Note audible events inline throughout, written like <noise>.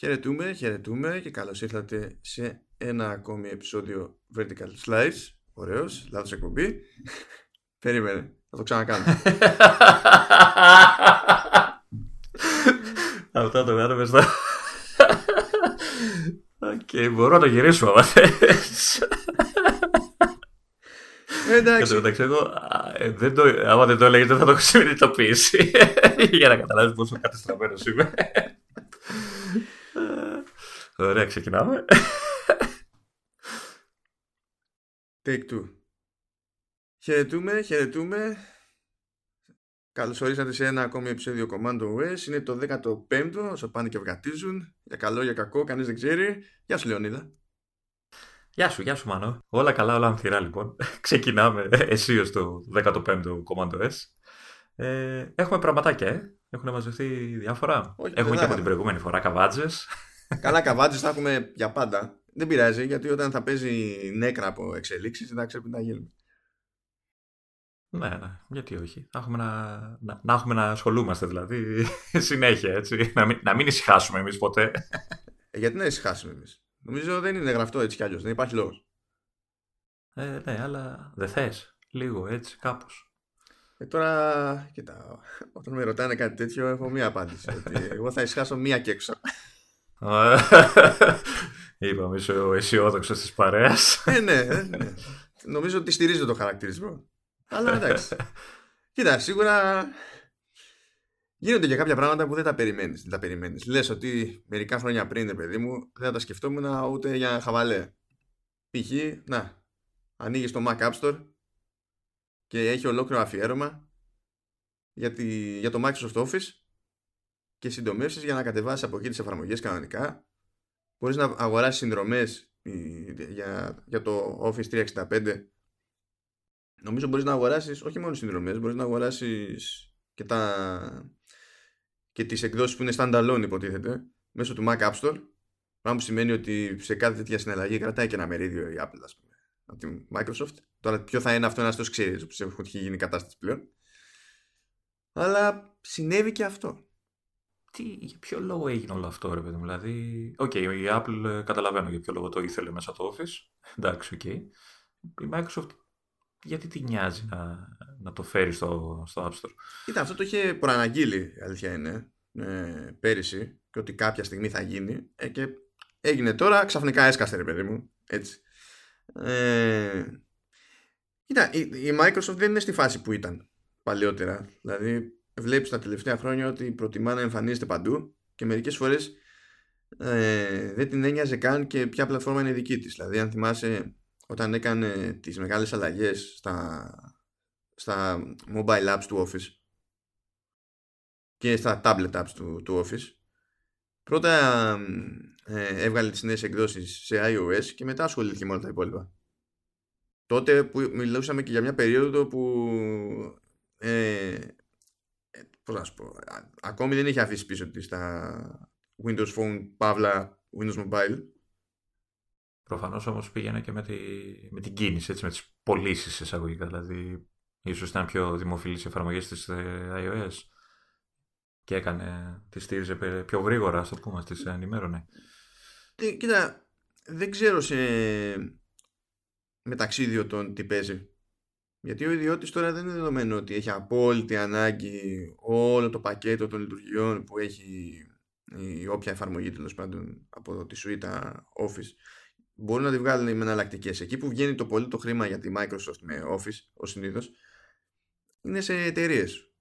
Χαιρετούμε, χαιρετούμε και καλώς ήρθατε σε ένα ακόμη επεισόδιο Vertical Slice. Ωραίος, λάθος εκπομπή. <laughs> Περίμενε, θα το ξανακάνω. <laughs> Αυτό το κάνουμε στο... <laughs> Οκ, μπορώ να το γυρίσουμε άμα θες. Εντάξει, Εντάξει, εγώ α, ε, δεν το, άμα δεν το έλεγες δεν θα το έχω συνειδητοποιήσει. Για να καταλάβεις πόσο κατεστραμμένος είμαι. Ε, Ωραία, ξεκινάμε. take two. Χαιρετούμε, χαιρετούμε. Καλώς ορίσατε σε ένα ακόμη επεισόδιο Commando OS. Είναι το 15ο, όσο πάνε και βγατίζουν. Για καλό, για κακό, κανείς δεν ξέρει. Γεια σου Λεωνίδα. Γεια σου, γεια σου Μάνο. Όλα καλά, όλα ανθυρά λοιπόν. <laughs> Ξεκινάμε εσύ ως το 15ο Commando S. Ε, έχουμε πραγματάκια, ε. Έχουν μαζευτεί διάφορα. Όχι, έχουμε δεν και από θα- την προηγούμενη φορά καβάτζες. Καλά καβάτζες θα έχουμε για πάντα. Δεν πειράζει, γιατί όταν θα παίζει νέκρα από εξελίξεις, δεν θα ξέρουμε τι να γίνουμε. ναι, ναι, γιατί όχι. Να έχουμε να, να, να έχουμε να ασχολούμαστε δηλαδή <laughs> συνέχεια, έτσι. Να μην, να μην ησυχάσουμε εμείς ποτέ. Ε, γιατί να ησυχάσουμε εμείς; Νομίζω δεν είναι γραφτό έτσι κι αλλιώς, δεν υπάρχει λόγος. Ε, ναι, αλλά δεν θες. Λίγο έτσι, κάπως. Ε, τώρα, κοίτα, όταν με ρωτάνε κάτι τέτοιο, έχω μία απάντηση. ότι εγώ θα ησυχάσω μία και έξω. Είπαμε, είσαι ο αισιόδοξος της παρέας. ε, ναι, ε, ναι. Νομίζω ότι στηρίζω το χαρακτηρισμό. Αλλά εντάξει. Κοίτα, σίγουρα γίνονται και κάποια πράγματα που δεν τα περιμένεις. Δεν τα περιμένεις. Λες ότι μερικά χρόνια πριν, ρε παιδί μου, δεν θα τα σκεφτόμουν ούτε για χαβαλέ. Π.χ. να, ανοίγεις το Mac App Store και έχει ολόκληρο αφιέρωμα για, τη, για το Microsoft Office και συντομεύσεις για να κατεβάσεις από εκεί τις εφαρμογές κανονικά. Μπορείς να αγοράσεις συνδρομές ε, για, για το Office 365 Νομίζω μπορείς να αγοράσεις όχι μόνο συνδρομές, μπορείς να αγοράσεις και, τα... και τις εκδόσεις που είναι standalone υποτίθεται μέσω του Mac App Store. Πράγμα που σημαίνει ότι σε κάθε τέτοια συναλλαγή κρατάει και ένα μερίδιο η Apple ας πούμε από τη Microsoft. Τώρα ποιο θα είναι αυτό ένας το ξέρεις όπως έχει γίνει η κατάσταση πλέον. Αλλά συνέβη και αυτό Τι, για ποιο λόγο έγινε όλο αυτό, ρε παιδί μου. Δηλαδή, οκ, η Apple ε, καταλαβαίνω για ποιο λόγο το ήθελε μέσα το Office. Εντάξει, οκ. Η Microsoft γιατί τη νοιάζει να, να το φέρει στο, στο App Store; Κοίτα, αυτό το είχε προαναγγείλει, η αλήθεια είναι, ε, πέρυσι, και ότι κάποια στιγμή θα γίνει. Ε, και έγινε τώρα, ξαφνικά έσκασε, ρε παιδί μου. Έτσι. Ε, κοίτα, η, η Microsoft δεν είναι στη φάση που ήταν παλαιότερα. Δηλαδή, βλέπεις τα τελευταία χρόνια ότι προτιμά να εμφανίζεται παντού και μερικές φορές ε, δεν την ένοιαζε καν και ποια πλατφόρμα είναι δική της. Δηλαδή, αν θυμάσαι όταν έκανε τις μεγάλες αλλαγές στα, στα mobile apps του Office και στα tablet apps του, του Office πρώτα ε, έβγαλε τις νέες εκδόσεις σε iOS και μετά ασχολήθηκε με όλα τα υπόλοιπα τότε που μιλούσαμε και για μια περίοδο που ε, ε, πώς να σου πω α- ακόμη δεν είχε αφήσει πίσω της τα Windows Phone, Pavla, Windows Mobile Προφανώς όμως πήγαινε και με, τη, με την κίνηση, έτσι, με τις πωλήσεις εισαγωγικά. Δηλαδή, ίσως ήταν πιο δημοφιλής οι εφαρμογές της ε, iOS και έκανε, τη στήριζε πε- πιο γρήγορα, ας το πούμε, τις ενημέρωνε. Ε, Κοίτα, δεν ξέρω σε μεταξύ ιδιωτών τι παίζει. Γιατί ο ιδιώτης τώρα δεν είναι δεδομένο ότι έχει απόλυτη ανάγκη όλο το πακέτο των λειτουργιών που έχει η όποια εφαρμογή τέλος πάντων από τη suite Office. Μπορούν να τη βγάλουν με εναλλακτικές. Εκεί που βγαίνει το πολύ το χρήμα για τη Microsoft με Office, ω συνήθως, είναι σε εταιρείες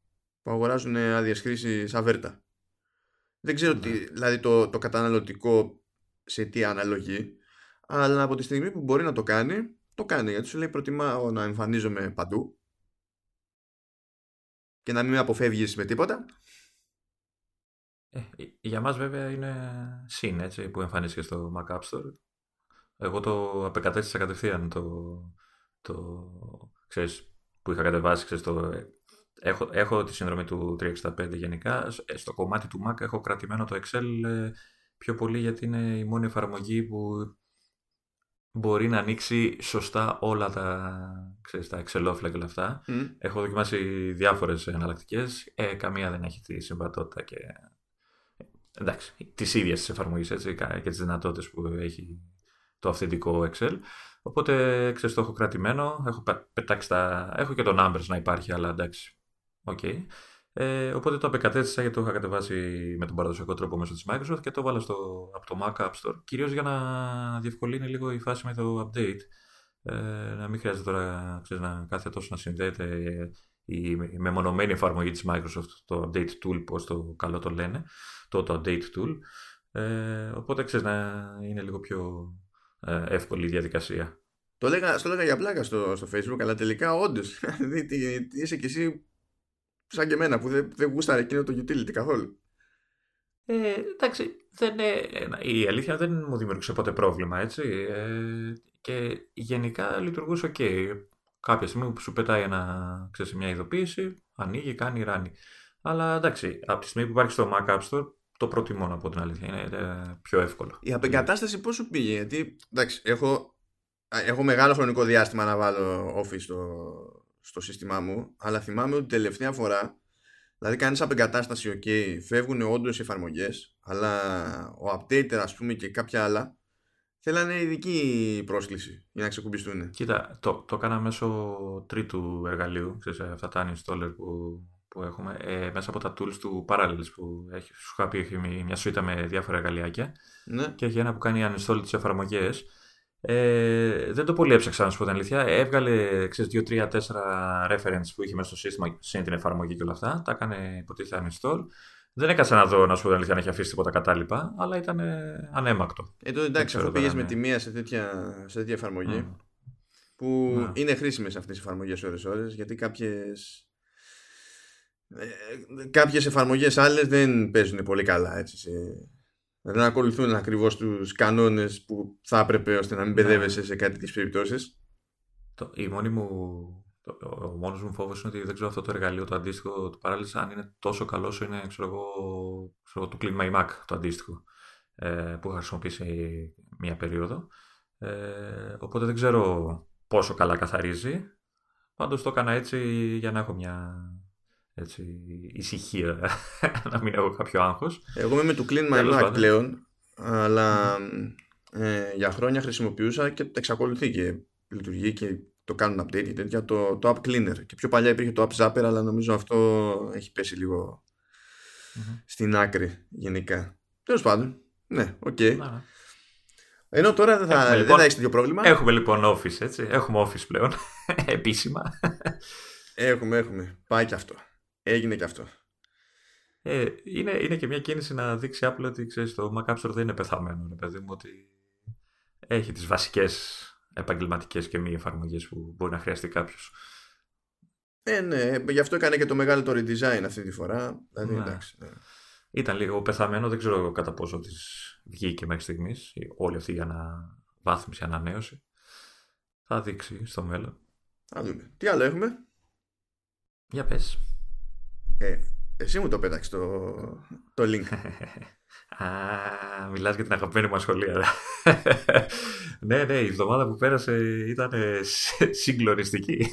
που αγοράζουν άδειες χρήσης αβέρτα. Δεν ξέρω Ναι. τι, δηλαδή το, το καταναλωτικό σε τι αναλογεί, αλλά από τη στιγμή που μπορεί να το κάνει, το κάνει. Γιατί σου λέει προτιμάω να εμφανίζομαι παντού και να μην με αποφεύγεις με τίποτα. Ε, για μας βέβαια είναι συν, έτσι, που εμφανίστηκες στο Mac App Store. Εγώ το απεκατέστησα κατευθείαν το, το ξέρεις, που είχα κατεβάσει, ξέρεις, το, έχω, έχω τη συνδρομή του 365 γενικά. Ε, Στο κομμάτι του Mac έχω κρατημένο το Excel ε, πιο πολύ γιατί είναι η μόνη εφαρμογή που μπορεί να ανοίξει σωστά όλα τα, ξέρεις, τα εξελόφυλλα και όλα αυτά. Μμ. Έχω δοκιμάσει διάφορες εναλλακτικές. Ε, καμία δεν έχει τη συμβατότητα και εντάξει, της ίδιας της εφαρμογής έτσι, και τις δυνατότητες που έχει το αυθεντικό Excel. Οπότε, ξέρεις, το έχω κρατημένο, έχω πετάξει τα... Έχω και το Numbers να υπάρχει, αλλά εντάξει, ok. Okay. Ε, οπότε το απεγκατέστησα γιατί το είχα κατεβάσει με τον παραδοσιακό τρόπο μέσω της Microsoft και το 'βαλα στο, από το Mac App Store, κυρίως για να διευκολύνει λίγο η φάση με το update. Ε, να μην χρειάζεται τώρα ξέρεις, να κάθε τόσο να συνδέεται η μεμονωμένη εφαρμογή της Microsoft, το Update Tool, πώς το καλό το λένε, το, το Update Tool. Ε, οπότε ξέρεις να είναι λίγο πιο ε, εύκολη η διαδικασία. Το λέγα, στο λέγα για πλάκα στο, στο facebook, αλλά τελικά όντως. <laughs> Δηλαδή είσαι κι εσύ σαν και εμένα που δεν, δεν γούσταρε εκείνο το utility καθόλου. Ε, εντάξει, δεν, η αλήθεια δεν μου δημιούργησε ποτέ πρόβλημα, έτσι. Ε, και γενικά λειτουργούσε ok. Κάποια στιγμή που σου πετάει ένα, ξέρεις, μια ειδοποίηση, ανοίγει, κάνει, ράνει. Αλλά εντάξει, από τη στιγμή που υπάρχει στο Mac App Store, το προτιμώ να πω την αλήθεια. Είναι πιο εύκολο. Η απεγκατάσταση πώς σου πήγε, Γιατί εντάξει, έχω, έχω μεγάλο χρονικό διάστημα να βάλω Office στο, στο σύστημά μου, αλλά θυμάμαι ότι τελευταία φορά, δηλαδή κάνεις απεγκατάσταση, OK, φεύγουν όντως οι εφαρμογές, αλλά ο updater, ας πούμε, και κάποια άλλα θέλανε ειδική πρόσκληση για να ξεκουμπιστούν. Κοίτα, το, το έκανα μέσω τρίτου εργαλείου, ξέρεις, αυτά τα uninstaller που, που έχουμε, ε, μέσα από τα tools του Parallels που έχει, σου είχα πει έχει μια σουίτα με διάφορα εργαλειάκια ναι. και έχει ένα που κάνει uninstall τις εφαρμογές. Ε, δεν το πολύ έψαξα να σου πω την αλήθεια. Έβγαλε 2-3-4 reference που είχε μέσα στο σύστημα σε την εφαρμογή και όλα αυτά. Τα έκανε υποτίθεται uninstall. Δεν έκανα να δω να σου πω την αλήθεια αν έχει αφήσει τίποτα κατάλοιπα, αλλά ήταν ανέμακτο. Ε, τότε εντάξει, αφού πήγες με τη μία σε τέτοια, σε τέτοια εφαρμογή. Mm. Που mm. είναι χρήσιμες αυτές οι εφαρμογές ώρε-ώρε, γιατί κάποιες. Ε, κάποιες εφαρμογές άλλες δεν παίζουν πολύ καλά έτσι, σε, δεν ακολουθούν ακριβώς τους κανόνες που θα έπρεπε ώστε να μην ναι. παιδεύεσαι σε κάτι τις περιπτώσεις. Το, η μόνη μου, το, ο μόνος μου φόβος είναι ότι δεν ξέρω αυτό το εργαλείο το αντίστοιχο του παράλληλα αν είναι τόσο καλό όσο είναι ξέρω εγώ, ξέρω, το Clean My Mac το αντίστοιχο ε, που είχα χρησιμοποιήσει μία περίοδο. Ε, οπότε δεν ξέρω πόσο καλά καθαρίζει. Πάντως το έκανα έτσι για να έχω μια έτσι, ησυχία, <laughs> να μην έχω κάποιο άγχος. Εγώ είμαι με το Clean My Mac πλέον, αλλά ε, για χρόνια χρησιμοποιούσα και εξακολουθεί και λειτουργεί και το κάνουν update και τέτοια, το, το App Cleaner. Και πιο παλιά υπήρχε το App Zapper, αλλά νομίζω αυτό έχει πέσει στην άκρη γενικά. Τέλος πάντων, ναι, ok. Okay. Ενώ τώρα δεν θα, λοιπόν, έχεις τέτοιο πρόβλημα. Έχουμε λοιπόν office, έτσι. Έχουμε office πλέον, <laughs> επίσημα. Έχουμε, έχουμε. Πάει και αυτό. Έγινε και αυτό. Ε, είναι, είναι και μια κίνηση να δείξει η Apple ότι ξέρεις, το Mac App Store δεν είναι πεθαμένο, παιδί μου, ότι έχει τις βασικές επαγγελματικές και μη εφαρμογές που μπορεί να χρειαστεί κάποιος. Ε, ναι, γι' αυτό έκανε και το μεγάλο το redesign αυτή τη φορά. Δηλαδή, ναι. εντάξει, ναι. Ήταν λίγο πεθαμένο, δεν ξέρω κατά πόσο της βγήκε μέχρι στιγμής όλη αυτή η αναβάθμιση, ανανέωση. Θα δείξει στο μέλλον. Θα δούμε. Τι άλλο έχουμε; Για πες. Ε, εσύ μου το πέταξες το, το link. <laughs> Α, μιλάς για την αγαπημένη μου σχολεία. <laughs> ναι, ναι, η εβδομάδα που πέρασε ήταν <laughs> συγκλονιστική.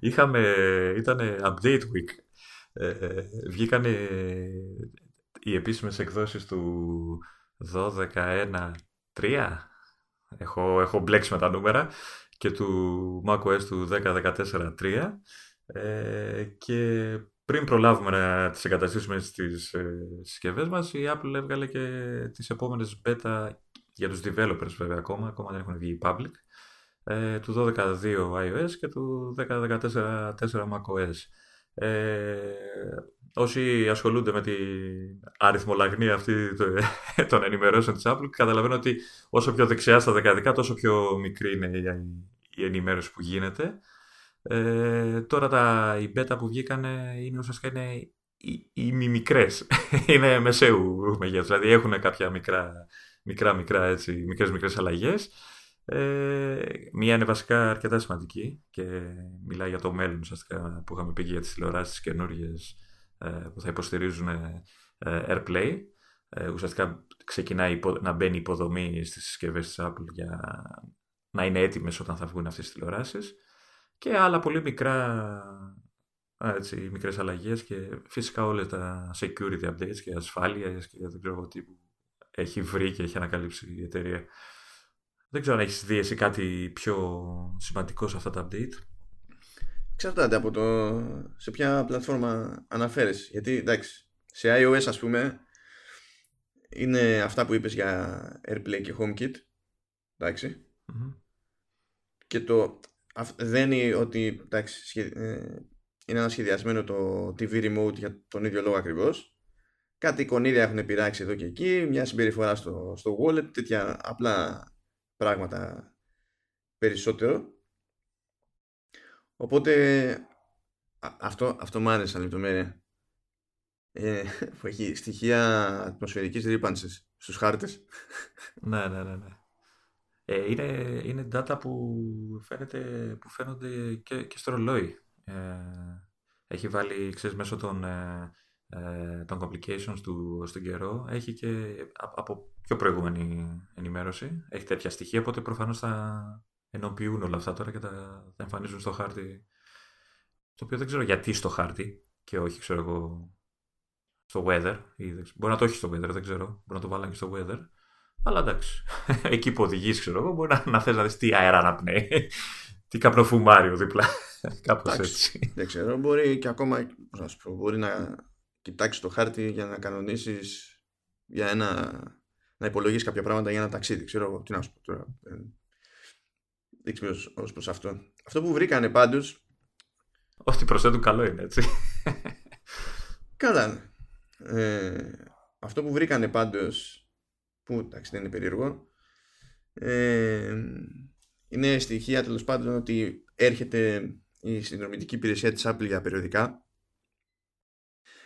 Είχαμε, ήταν update week. Ε, βγήκαν οι επίσημες εκδόσεις του 12.1.3 έχω, έχω μπλέξει με τα νούμερα και του macOS του 10.14.3 ε, και πριν προλάβουμε να τις εγκαταστήσουμε στις ε, συσκευές μας, η Apple έβγαλε και τις επόμενες beta για τους developers βέβαια ακόμα, ακόμα δεν έχουν βγει public, ε, του 12.2 iOS και του 10.14 macOS. Ε, όσοι ασχολούνται με την αριθμολαγνία αυτή των ενημερώσεων της Apple καταλαβαίνω ότι όσο πιο δεξιά στα δεκαδικά τόσο πιο μικρή είναι η ενημέρωση που γίνεται. Ε, τώρα τα, οι beta που βγήκαν είναι ουσιαστικά είναι οι, οι μικρές. <laughs> είναι μεσαίου μεγέθους. Δηλαδή έχουν κάποια μικρά, μικρά, μικρά έτσι, μικρές, μικρές αλλαγές. Ε, μία είναι βασικά αρκετά σημαντική και μιλάει για το μέλλον ουσιαστικά που είχαμε πει για τις τηλεοράσεις καινούργιες ε, που θα υποστηρίζουν ε, AirPlay. Ε, ουσιαστικά ξεκινάει να μπαίνει υποδομή στις συσκευές της Apple για να είναι έτοιμες όταν θα βγουν αυτές τις τηλεοράσεις και άλλα πολύ μικρά έτσι, μικρές αλλαγές και φυσικά όλα τα security updates και ασφάλεια και δεν ξέρω τι έχει βρει και έχει ανακαλύψει η εταιρεία. Δεν ξέρω αν έχεις δει εσύ κάτι πιο σημαντικό σε αυτά τα update. Εξαρτάται από το σε ποια πλατφόρμα αναφέρεις. Γιατί εντάξει, σε iOS ας πούμε είναι αυτά που είπες για AirPlay και HomeKit. ενταξει Και το δεν είναι ότι εντάξει, ε, είναι ένα σχεδιασμένο το TV Remote για τον ίδιο λόγο ακριβώς. Κάτι εικονίδια έχουν πειράξει εδώ και εκεί, μια συμπεριφορά στο, στο wallet, τέτοια απλά πράγματα περισσότερο. Οπότε αυτό, αυτό μου άρεσε λεπτομέρεια. Ε, <laughs> που έχει στοιχεία ατμοσφαιρικής ρήπανσης στους χάρτες. ναι, ναι, ναι. ναι. Ε, είναι, είναι data που, φαίνεται, που φαίνονται και, και στο ρολόι. Ε, έχει βάλει, ξέρεις, μέσω των, ε, ε, των complications του στον καιρό, έχει και από πιο προηγούμενη ενημέρωση, έχει τέτοια στοιχεία, οπότε προφανώς θα ενοποιούν όλα αυτά τώρα και τα, θα εμφανίζουν στο χάρτη, το οποίο δεν ξέρω γιατί στο χάρτη και όχι, ξέρω εγώ, στο weather, ή, μπορεί να το έχει στο weather, δεν ξέρω, μπορεί να το βάλουν και στο weather, αλλά εντάξει, <laughs> εκεί που οδηγείς, ξέρω εγώ, μπορεί να, να θες να δεις τι αέρα αναπνέει, <laughs> τι καπνοφουμάριο δίπλα, <laughs> κάπως έτσι. Δεν ξέρω, μπορεί και ακόμα, μπορεί να κοιτάξεις το χάρτη για να κανονίσεις για ένα να υπολογίσεις κάποια πράγματα για ένα ταξίδι. Ξέρω εγώ, τι να σου πω τώρα. Δείξει ως προς αυτό. Αυτό που βρήκανε πάντω. Ό,τι προσθέτουν καλό είναι, έτσι. Καλά. Ε, αυτό που βρήκανε πάντω. Που εντάξει δεν είναι περίεργο. Ε, είναι στοιχεία τέλος πάντων ότι έρχεται η συνδρομητική υπηρεσία της Apple για περιοδικά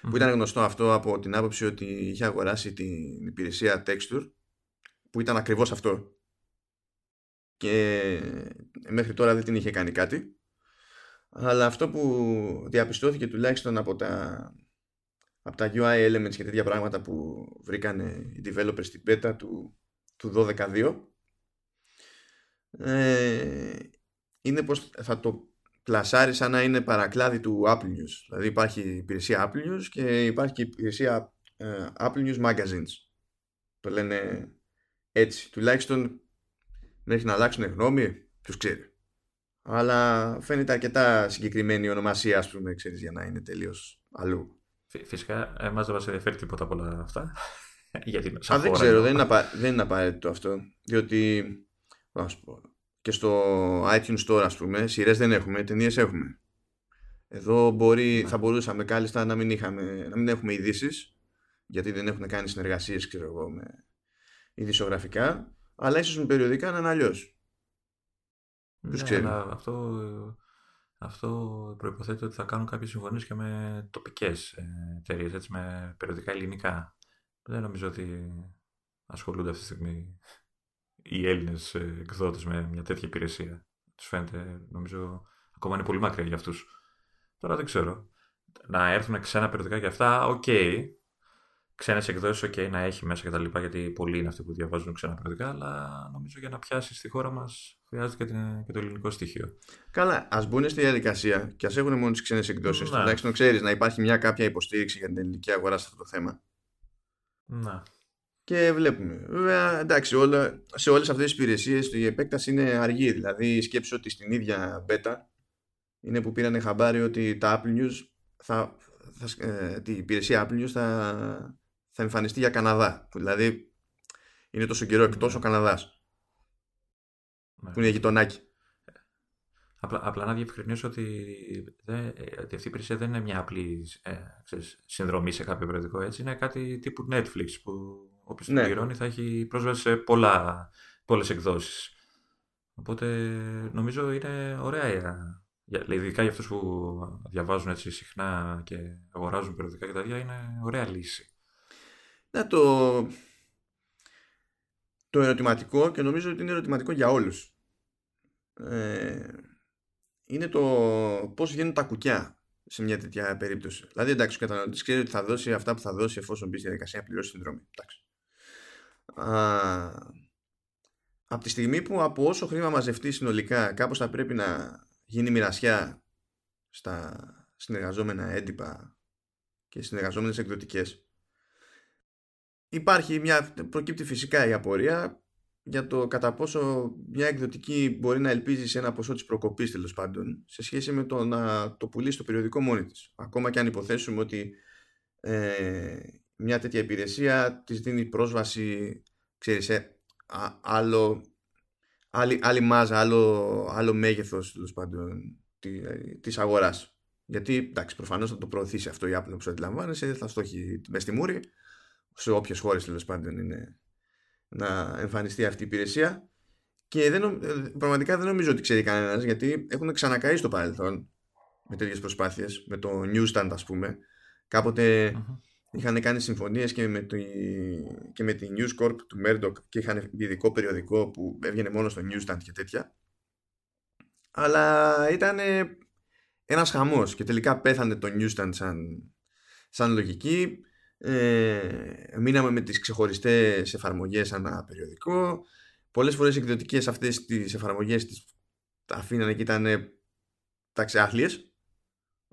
που ήταν γνωστό αυτό από την άποψη ότι είχε αγοράσει την υπηρεσία Texture που ήταν ακριβώς αυτό. Και μέχρι τώρα δεν την είχε κάνει κάτι. Αλλά αυτό που διαπιστώθηκε τουλάχιστον από τα από τα UI elements και τέτοια πράγματα που βρήκαν οι developers στην beta του, του 12.2 ε, είναι πως θα το πλασάρει σαν να είναι παρακλάδι του Apple News. Δηλαδή υπάρχει η υπηρεσία Apple News και υπάρχει και η υπηρεσία ε, Apple News Magazines. Το λένε έτσι. Τουλάχιστον μέχρι να αλλάξουν γνώμη, ποιο ξέρει. Αλλά φαίνεται αρκετά συγκεκριμένη η ονομασία, ας πούμε, ξέρεις, για να είναι τελείως αλλού. Φυσικά, εμάς δεν μας ενδιαφέρει τίποτα από όλα αυτά. <laughs> Γιατί Α, δεν ξέρω, δεν είναι, απα... δεν είναι απαραίτητο αυτό. Διότι, να σου πω, και στο iTunes Store ας πούμε σειρές δεν έχουμε, ταινίες έχουμε εδώ μπορεί, ναι. θα μπορούσαμε κάλλιστα να μην, είχαμε, να μην έχουμε ειδήσεις, γιατί δεν έχουν κάνει συνεργασίες ξέρω εγώ με ειδησιογραφικά αλλά ίσως με περιοδικά να είναι αλλιώς. Ναι, ξέρει. αυτό, αυτό προϋποθέτει ότι θα κάνουν κάποιες συμφωνίες και με τοπικές ε, εταιρείες, έτσι, με περιοδικά ελληνικά. Δεν νομίζω ότι ασχολούνται αυτή τη στιγμή οι Έλληνες εκδότες με μια τέτοια υπηρεσία. Τους φαίνεται, νομίζω, ακόμα είναι πολύ μακριά για αυτούς. Τώρα δεν ξέρω. Να έρθουν ξένα περιοδικά για αυτά, ok. Okay. Ξένες εκδόσεις, ok, okay, να έχει μέσα κτλ. Γιατί πολλοί είναι αυτοί που διαβάζουν ξένα περιοδικά, αλλά νομίζω για να πιάσεις στη χώρα μας χρειάζεται και, και, το ελληνικό στοιχείο. Καλά, ας μπουν στη διαδικασία και ας έχουν μόνο τις ξένες εκδόσεις. Ναι. Τουλάχιστον ξέρεις να υπάρχει μια κάποια υποστήριξη για την ελληνική αγορά σε αυτό το θέμα. Να και βλέπουμε. Βέβαια, εντάξει, όλα, σε όλες αυτές τις υπηρεσίες η επέκταση είναι αργή. Δηλαδή, σκέψου ότι στην ίδια beta είναι που πήραν χαμπάρι ότι τα Apple News θα, θα, ε, η υπηρεσία Apple News θα, θα εμφανιστεί για Καναδά. Που δηλαδή είναι τόσο καιρό εκτός ο Καναδάς. Ναι. Που είναι γειτονάκι. Απλά, απλά να διευκρινίσω ότι, δεν, ότι αυτή η υπηρεσία δεν είναι μια απλή ε, ξέρεις, συνδρομή σε κάποιο περιοδικό έτσι. Είναι κάτι τύπου Netflix που Όποιος ναι. πληρώνει θα έχει πρόσβαση σε πολλά, πολλές εκδόσεις. Οπότε νομίζω είναι ωραία για, ειδικά για αυτούς που διαβάζουν έτσι συχνά και αγοράζουν περιοδικά και τα ίδια είναι ωραία λύση. Ναι, το, το ερωτηματικό και νομίζω ότι είναι ερωτηματικό για όλους ε, είναι το πώς βγαίνουν τα κουκιά σε μια τέτοια περίπτωση. Δηλαδή εντάξει ο καταναλωτής ξέρει ότι θα δώσει αυτά που θα δώσει εφόσον μπει στη διαδικασία να πληρώσει συνδρομή. Εντάξει από τη στιγμή που από όσο χρήμα μαζευτεί συνολικά κάπως θα πρέπει να γίνει μοιρασιά στα, συνεργαζόμενα έντυπα και συνεργαζόμενες εκδοτικές υπάρχει μια, προκύπτει φυσικά η απορία για το κατά πόσο μια εκδοτική μπορεί να ελπίζει σε ένα ποσό της προκοπής τέλος πάντων σε σχέση με το να το πουλήσει στο περιοδικό μόνη της. Ακόμα και αν υποθέσουμε ότι ε, μια τέτοια υπηρεσία της δίνει πρόσβαση ξέρεις, σε άλλο, άλλη, άλλη μάζα, άλλο, άλλο μέγεθος τέλος πάντων της αγοράς. Γιατί εντάξει, προφανώς θα το προωθήσει αυτό η Apple όπως αντιλαμβάνεσαι, θα στο έχει μέσα στη μούρη σε όποιες χώρες τέλος πάντων είναι να εμφανιστεί αυτή η υπηρεσία. Και δεν, πραγματικά δεν νομίζω ότι ξέρει κανένας γιατί έχουν ξανακαεί στο παρελθόν με τέτοιες προσπάθειες με το Newstand ας πούμε. Κάποτε είχαν κάνει συμφωνίες και με, τη, και με τη News Corp του Murdoch και είχαν ειδικό περιοδικό που έβγαινε μόνο στο Newstand και τέτοια. Αλλά ήταν ένας χαμός και τελικά πέθανε το Newstand σαν, σαν λογική ε, μείναμε με τις ξεχωριστές εφαρμογές ανά περιοδικό. Πολλές φορές οι εκδοτικές αυτές τις εφαρμογές τις αφήνανε και ήταν τα ξεάθλιες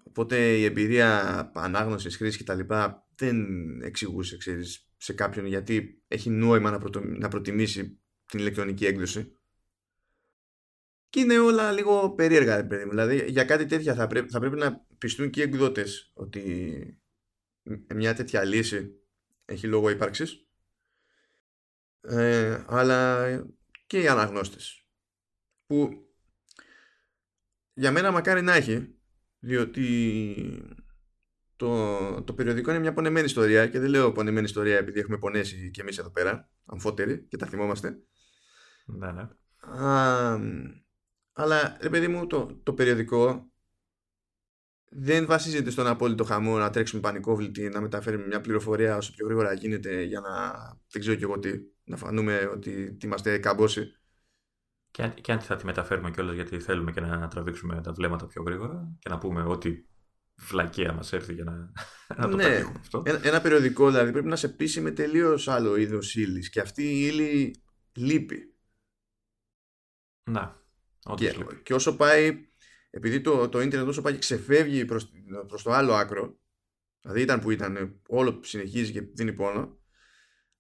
οπότε η εμπειρία ανάγνωσης, χρήσης και τα λοιπά δεν εξηγούσε ξέρεις, σε κάποιον γιατί έχει νόημα να, να προτιμήσει την ηλεκτρονική έκδοση. Και είναι όλα λίγο περίεργα παιδί δηλαδή για κάτι τέτοια θα, πρέπει, θα πρέπει να πιστούν και οι εκδότες ότι μια τέτοια λύση έχει λόγο ύπαρξης ε, αλλά και οι αναγνώστες που για μένα μακάρι να έχει διότι το, το περιοδικό είναι μια πονεμένη ιστορία και δεν λέω πονεμένη ιστορία επειδή έχουμε πονέσει και εμείς εδώ πέρα αμφότεροι και τα θυμόμαστε ναι, ναι. Α, αλλά ρε παιδί μου το, το περιοδικό δεν βασίζεται στον απόλυτο χαμό να τρέξουμε πανικόβλητη, να μεταφέρουμε μια πληροφορία όσο πιο γρήγορα γίνεται για να δεν ξέρω και εγώ τι, να φανούμε ότι είμαστε καμπόσοι. Και αν, και αν θα τη μεταφέρουμε κιόλας γιατί θέλουμε και να τραβήξουμε τα βλέμματα πιο γρήγορα και να πούμε ότι βλακεία μας έρθει για να, <laughs> να το ναι, αυτό. Ένα, ένα περιοδικό δηλαδή πρέπει να σε πείσει με τελείως άλλο είδος ύλης και αυτή η ύλη λείπει. Να, και, και όσο πάει επειδή το, το ίντερνετ όσο πάει και ξεφεύγει προς, προς το άλλο άκρο δηλαδή ήταν που ήταν όλο συνεχίζει και δίνει πόνο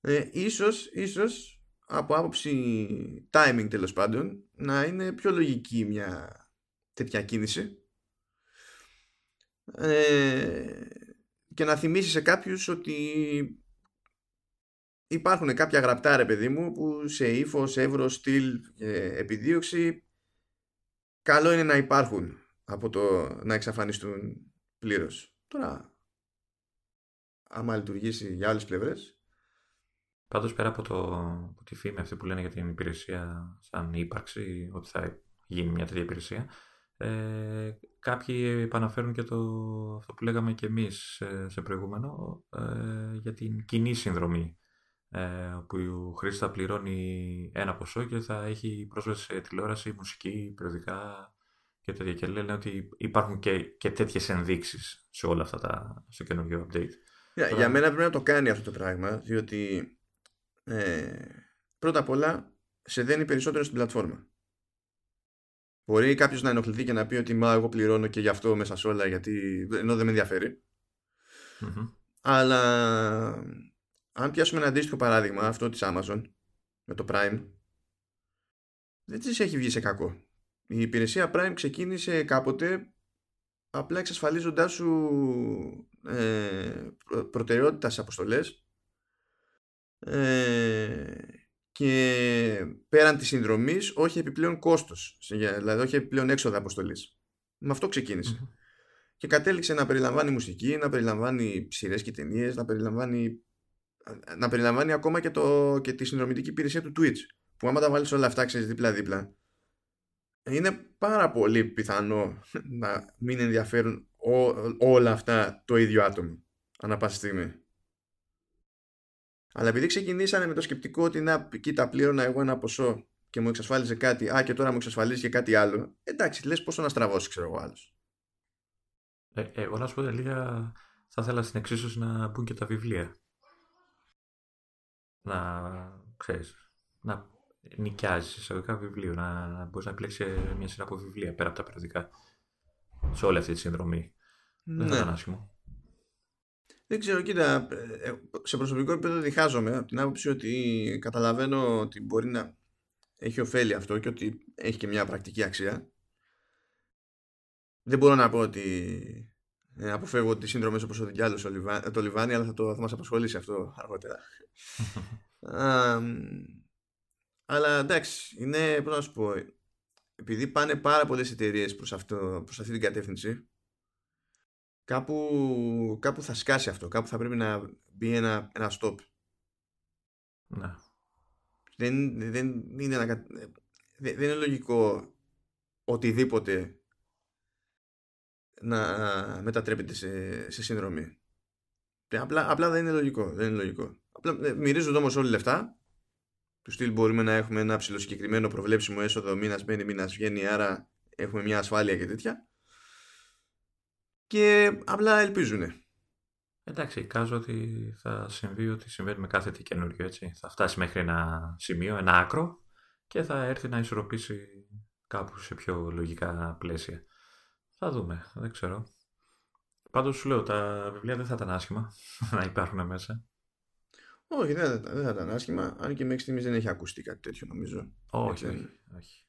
ε, ίσως, ίσως από άποψη timing τέλος πάντων να είναι πιο λογική μια τέτοια κίνηση. Ε, και να θυμίσει σε κάποιους ότι υπάρχουν κάποια γραπτά ρε παιδί μου που σε ύφος, εύρος, στυλ, επιδίωξη καλό είναι να υπάρχουν από το να εξαφανιστούν πλήρως. Τώρα, άμα λειτουργήσει για άλλες πλευρές. Πάντως πέρα από, το, από τη φήμη αυτή που λένε για την υπηρεσία σαν ύπαρξη, ότι θα γίνει μια τέτοια υπηρεσία, ε, κάποιοι επαναφέρουν και το, αυτό που λέγαμε και εμείς σε, σε προηγούμενο ε, για την κοινή συνδρομή ε, που ο χρήστης θα πληρώνει ένα ποσό και θα έχει πρόσβαση σε τηλεόραση, μουσική, περιοδικά και τέτοια. Και λένε ότι υπάρχουν και, και τέτοιες ενδείξεις σε όλα αυτά τα στο καινούργιο update. Για, για μένα πρέπει να το κάνει αυτό το πράγμα, διότι ε, πρώτα απ' όλα σε δένει περισσότερο στην πλατφόρμα. Μπορεί κάποιος να ενοχληθεί και να πει ότι μα εγώ πληρώνω και γι' αυτό μέσα σε όλα γιατί ενώ δεν με ενδιαφερει Αλλά αν πιάσουμε ένα αντίστοιχο παράδειγμα, αυτό της Amazon, με το Prime, δεν της έχει βγει σε κακό. Η υπηρεσία Prime ξεκίνησε κάποτε απλά εξασφαλίζοντάς σου ε, προτεραιότητα σε αποστολές ε, και πέραν της συνδρομής όχι επιπλέον κόστος, δηλαδή όχι επιπλέον έξοδα αποστολής. Με αυτό Και κατέληξε να περιλαμβάνει μουσική, να περιλαμβάνει σειρές και ταινίες, να περιλαμβάνει να περιλαμβάνει ακόμα και, το, και τη συνδρομητική υπηρεσία του Twitch που άμα τα βάλεις όλα αυτά ξέρεις δίπλα-δίπλα είναι πάρα πολύ πιθανό <laughs> να μην ενδιαφέρουν όλα αυτά το ίδιο άτομο ανά πάση στιγμή. Αλλά επειδή ξεκινήσανε με το σκεπτικό ότι να κοίτα πλήρωνα εγώ ένα ποσό και μου εξασφάλιζε κάτι, α και τώρα μου εξασφαλίζει και κάτι άλλο, εντάξει λες πόσο να στραβώσει ξέρω εγώ άλλος. Ε, εγώ να σου πω λίγα θα ήθελα στην εξίσωση να μπουν και τα βιβλία να ξέρεις, να νοικιάζεις εισαγωγικά βιβλίο, να, να μπορείς να επιλέξεις μια σειρά από βιβλία πέρα από τα περιοδικά σε όλη αυτή τη συνδρομή. Δεν θα ήταν άσχημο. Δεν ξέρω, κοίτα, ε, σε προσωπικό επίπεδο διχάζομαι από την άποψη ότι καταλαβαίνω ότι μπορεί να έχει ωφέλη αυτό και ότι έχει και μια πρακτική αξία. Δεν μπορώ να πω ότι ε, αποφεύγω τις σύνδρομε όπως ο Δικιάλο το Λιβάνι, αλλά θα, το, θα μας απασχολήσει αυτό αργότερα. <laughs> αλλά εντάξει, είναι, πώς να σου πω, επειδή πάνε πάρα πολλές εταιρείες προς, προς αυτή την κατεύθυνση, κάπου, κάπου θα σκάσει αυτό, κάπου θα πρέπει να μπει ένα, ένα stop. Ναι. Δεν, δεν, είναι ένα, δεν, είναι λογικό οτιδήποτε να μετατρέπεται σε, σε συνδρομή. Απλά, απλά δεν είναι λογικό. Δεν είναι λογικό. Απλά, ε, μυρίζονται όμως όλοι λεφτά. Του στυλ μπορούμε να έχουμε ένα ψηλό συγκεκριμένο προβλέψιμο έσοδο μήνας μπαίνει, μήνας βγαίνει, άρα έχουμε μια ασφάλεια και τέτοια και απλά ελπίζουν. Εντάξει, εικάζω ότι θα συμβεί ότι συμβαίνει με κάθε τι καινούριο έτσι. Θα φτάσει μέχρι ένα σημείο, ένα άκρο και θα έρθει να ισορροπήσει κάπου σε πιο λογικά πλαίσια. Θα δούμε, δεν ξέρω. Πάντως σου λέω, τα βιβλία δεν θα ήταν άσχημα <laughs> να υπάρχουν μέσα. Όχι, δεν, δεν θα ήταν άσχημα, αν και μέχρι στιγμής δεν έχει ακουστεί κάτι τέτοιο νομίζω. Όχι, όχι. όχι.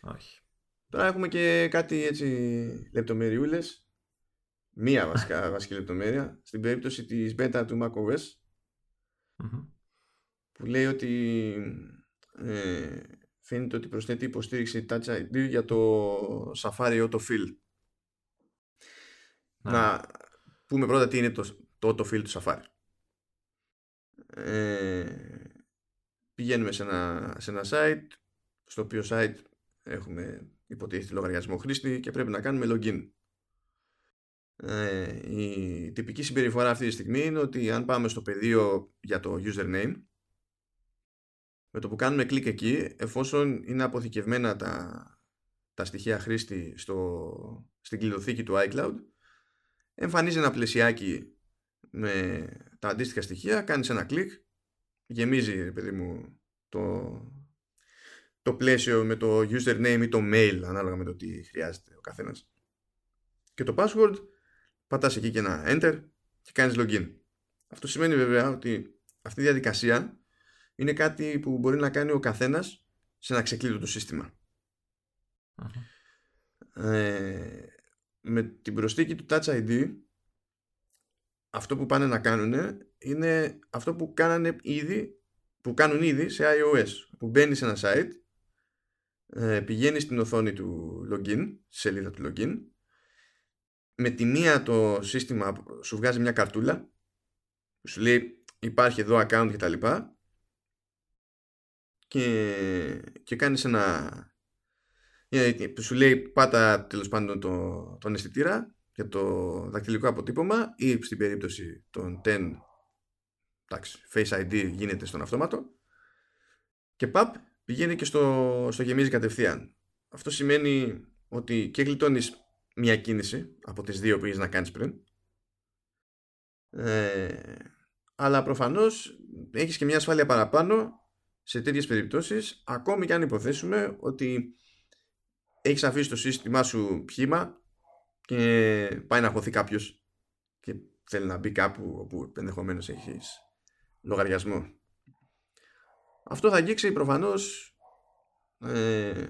όχι. Τώρα έχουμε και κάτι έτσι λεπτομεριούλες μία βασικά <laughs> βασική λεπτομέρεια στην περίπτωση της beta του macOS που λέει ότι ε, φαίνεται ότι προσθέτει υποστήριξη Touch ID για το Safari Autofill. Να. να πούμε πρώτα τι είναι το, το Autofill του Safari. Ε, πηγαίνουμε σε ένα, σε ένα site στο οποίο site έχουμε υποτίθεται λογαριασμό χρήστη και πρέπει να κάνουμε login. Ε, η τυπική συμπεριφορά αυτή τη στιγμή είναι ότι αν πάμε στο πεδίο για το username με το που κάνουμε κλικ εκεί εφόσον είναι αποθηκευμένα τα, τα στοιχεία χρήστη στο, στην κλειδοθήκη του iCloud εμφανίζει ένα πλαισιάκι με τα αντίστοιχα στοιχεία κάνεις ένα κλικ γεμίζει παιδί μου το, το πλαίσιο με το username ή το mail ανάλογα με το τι χρειάζεται ο καθένας και το password πατάς εκεί και ένα enter και κάνεις login. Αυτό σημαίνει βέβαια ότι αυτή η διαδικασία είναι κάτι που μπορεί να κάνει ο καθένας σε ένα ξεκλείδωτο σύστημα. Ε, με την προσθήκη του Touch ID αυτό που πάνε να κάνουν είναι αυτό που κάνανε ήδη που κάνουν ήδη σε iOS που μπαίνει σε ένα site ε, πηγαίνει στην οθόνη του login σελίδα του login με τη μία το σύστημα σου βγάζει μια καρτούλα σου λέει υπάρχει εδώ account και τα λοιπά και, και κάνεις ένα σου λέει πάτα τέλος πάντων το, τον αισθητήρα για το δακτυλικό αποτύπωμα ή στην περίπτωση των 10 εντάξει, Face ID γίνεται στον αυτόματο και παπ πηγαίνει και στο, στο γεμίζει κατευθείαν. Αυτό σημαίνει ότι και γλιτώνεις μια κίνηση από τις δύο που έχεις να κάνεις πριν ε, αλλά προφανώς έχεις και μια ασφάλεια παραπάνω σε τέτοιες περιπτώσεις ακόμη και αν υποθέσουμε ότι έχεις αφήσει το σύστημά σου πχήμα και πάει να χωθεί κάποιος και θέλει να μπει κάπου όπου ενδεχομένως έχεις λογαριασμό. Αυτό θα αγγίξει προφανώς ε,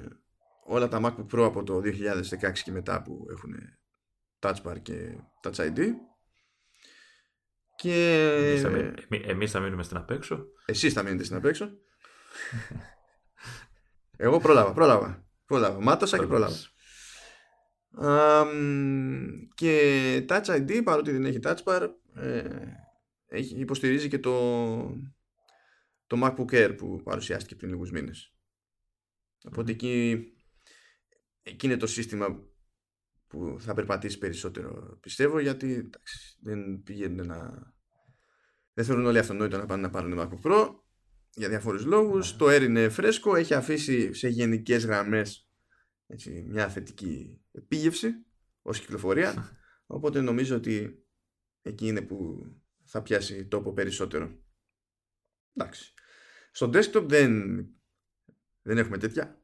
όλα τα MacBook Pro από το 2016 και μετά που έχουν Touch Bar και Touch ID και... Εμείς θα, εμείς θα μείνουμε στην απέξω Εσείς θα μείνετε στην απέξω <laughs> Εγώ πρόλαβα, πρόλαβα, πρόλαβα. Μάτωσα και πρόλαβα. Και Touch ID παρότι δεν έχει Touch Bar ε, έχει, υποστηρίζει και το το MacBook Air που παρουσιάστηκε πριν λίγους μήνες. Οπότε εκεί εκεί είναι το σύστημα που θα περπατήσει περισσότερο πιστεύω γιατί εντάξει, δεν πηγαίνουν να δεν θέλουν όλοι αυτονόητο να πάνε να πάρουν MacBook Pro για διάφορους λόγους το Air είναι φρέσκο έχει αφήσει σε γενικές γραμμές έτσι, μια θετική επίγευση ως κυκλοφορία <laughs> οπότε νομίζω ότι εκεί είναι που θα πιάσει τόπο περισσότερο εντάξει στο desktop δεν, δεν έχουμε τέτοια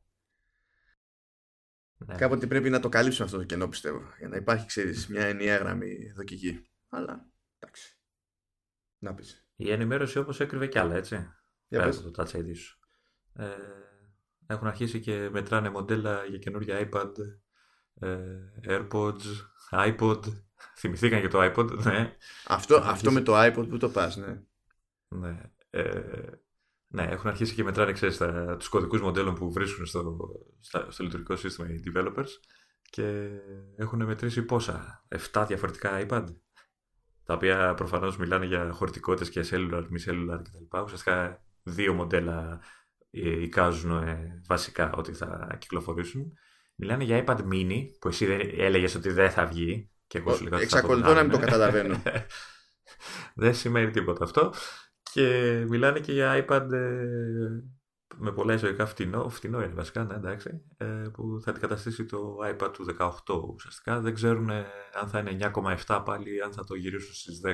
Ναι. Κάποτε πρέπει να το καλύψουμε αυτό το κενό, πιστεύω. Για να υπάρχει, ξέρεις, μια ενιαία γραμμή εδώ και εκεί. Αλλά, εντάξει. Να πεις. Η ενημέρωση όπως έκρυβε κι άλλα, έτσι. Για πες. το Touch ID σου. Ε, έχουν αρχίσει και μετράνε μοντέλα για καινούργια iPad, ε, AirPods, iPod. <laughs> Θυμηθήκαν και το iPod, ναι. Αυτό, αυτό με το iPod που το πας, ναι. Ναι. Ε, ναι, έχουν αρχίσει και μετράνε, ξέρεις, τα, τους κωδικούς μοντέλων που βρίσκουν στο, στο λειτουργικό σύστημα οι developers και έχουν μετρήσει πόσα, 7 διαφορετικά iPad τα οποία προφανώς μιλάνε για χωρητικότητες και cellular, μη cellular κτλ. Ουσιαστικά δύο μοντέλα ε, εικάζουν ε, βασικά ότι θα κυκλοφορήσουν. Μιλάνε για iPad mini που εσύ έλεγες ότι δεν θα βγει και εγώ σου λέγα Εξακολουθώ να μην το καταλαβαίνω. <laughs> δεν σημαίνει τίποτα αυτό. Και μιλάνε και για iPad ε, με πολλά εισαγωγικά φτηνό, φτηνό είναι βασικά, ναι, εντάξει, ε, που θα αντικαταστήσει το iPad του 18 ουσιαστικά. Δεν ξέρουν αν θα είναι 9,7 πάλι, αν θα το γυρίσουν στις 10,5,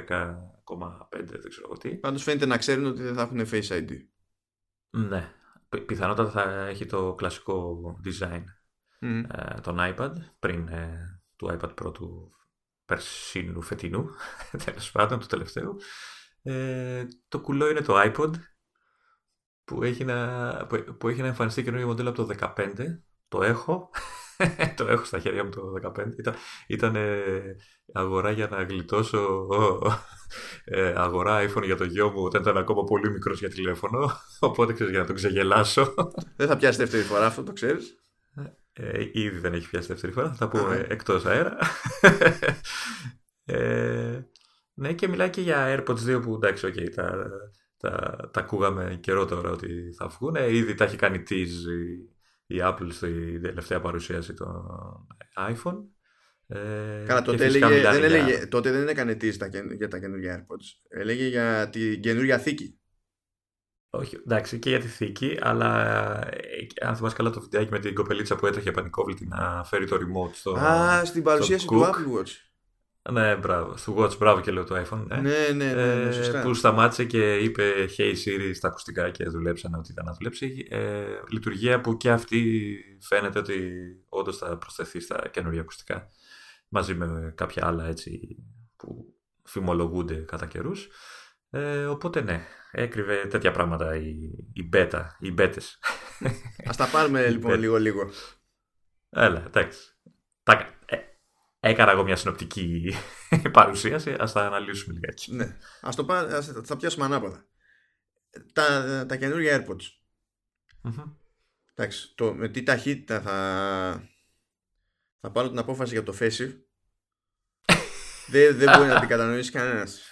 δεν ξέρω τι. Πάντως φαίνεται να ξέρουν ότι δεν θα έχουν Face ID. Ναι, πιθανότατα θα έχει το κλασικό design mm. ε, τον iPad πριν ε, του iPad Pro του περσίνου φετινού, <laughs> τέλος πάντων του τελευταίου. Ε, το κουλό είναι το iPod που έχει να, που, που έχει να εμφανιστεί καινούργιο μοντέλο από το 15. Το έχω. <laughs> το έχω στα χέρια μου το 15. Ήταν, ήταν αγορά για να γλιτώσω ε, αγορά iPhone για το γιο μου όταν ήταν ακόμα πολύ μικρός για τηλέφωνο. Οπότε ξέρεις για να τον ξεγελάσω. Δεν θα πιάσει δεύτερη φορά αυτό, το ξέρεις; Ε, ήδη δεν έχει πιάσει δεύτερη φορά. Θα τα πούμε εκτός αέρα. ε, ναι, και μιλάει και για AirPods 2 που εντάξει, okay, τα, τα, τα ακούγαμε καιρό τώρα ότι θα βγουν. Ήδη τα έχει κάνει tease η, η Apple στην τελευταία παρουσίαση των iPhone. Ε, Καλά, τότε, έλεγε, δεν για... έλεγε, τότε δεν έκανε tease τα, για τα καινούργια AirPods. Έλεγε για την καινούργια θήκη. Όχι, εντάξει, και για τη θήκη, αλλά ε, αν θυμάσαι καλά το βιντεάκι με την κοπελίτσα που έτρεχε πανικόβλητη να φέρει το remote στο. Α, στην παρουσίαση του Apple Watch. Ναι, μπράβο. Στο Watch, μπράβο και λέω το iPhone. Ναι, ναι, ναι, ναι, ναι σωστά. που σταμάτησε και είπε Hey Siri στα ακουστικά και δουλέψαν ό,τι ήταν να δουλέψει. Ε, λειτουργία που και αυτή φαίνεται ότι όντως θα προσθεθεί στα καινούργια ακουστικά. Μαζί με κάποια άλλα έτσι που φημολογούνται κατά καιρούς. Ε, οπότε ναι, έκρυβε τέτοια πράγματα η, η beta, οι μπέτες. Ας τα πάρουμε <laughs> λοιπόν λίγο-λίγο. Έλα, εντάξει. Τα, Έκανα εγώ μια συνοπτική <laughs> παρουσίαση, ας τα αναλύσουμε λιγάκι. Ναι, ας, το, ας τα πιάσουμε ανάποδα. Τα, τα καινούργια AirPods. mm Εντάξει, το, με τι ταχύτητα θα, θα πάρω την απόφαση για το Face <laughs> δεν, δεν μπορεί να την κατανοήσει κανένας.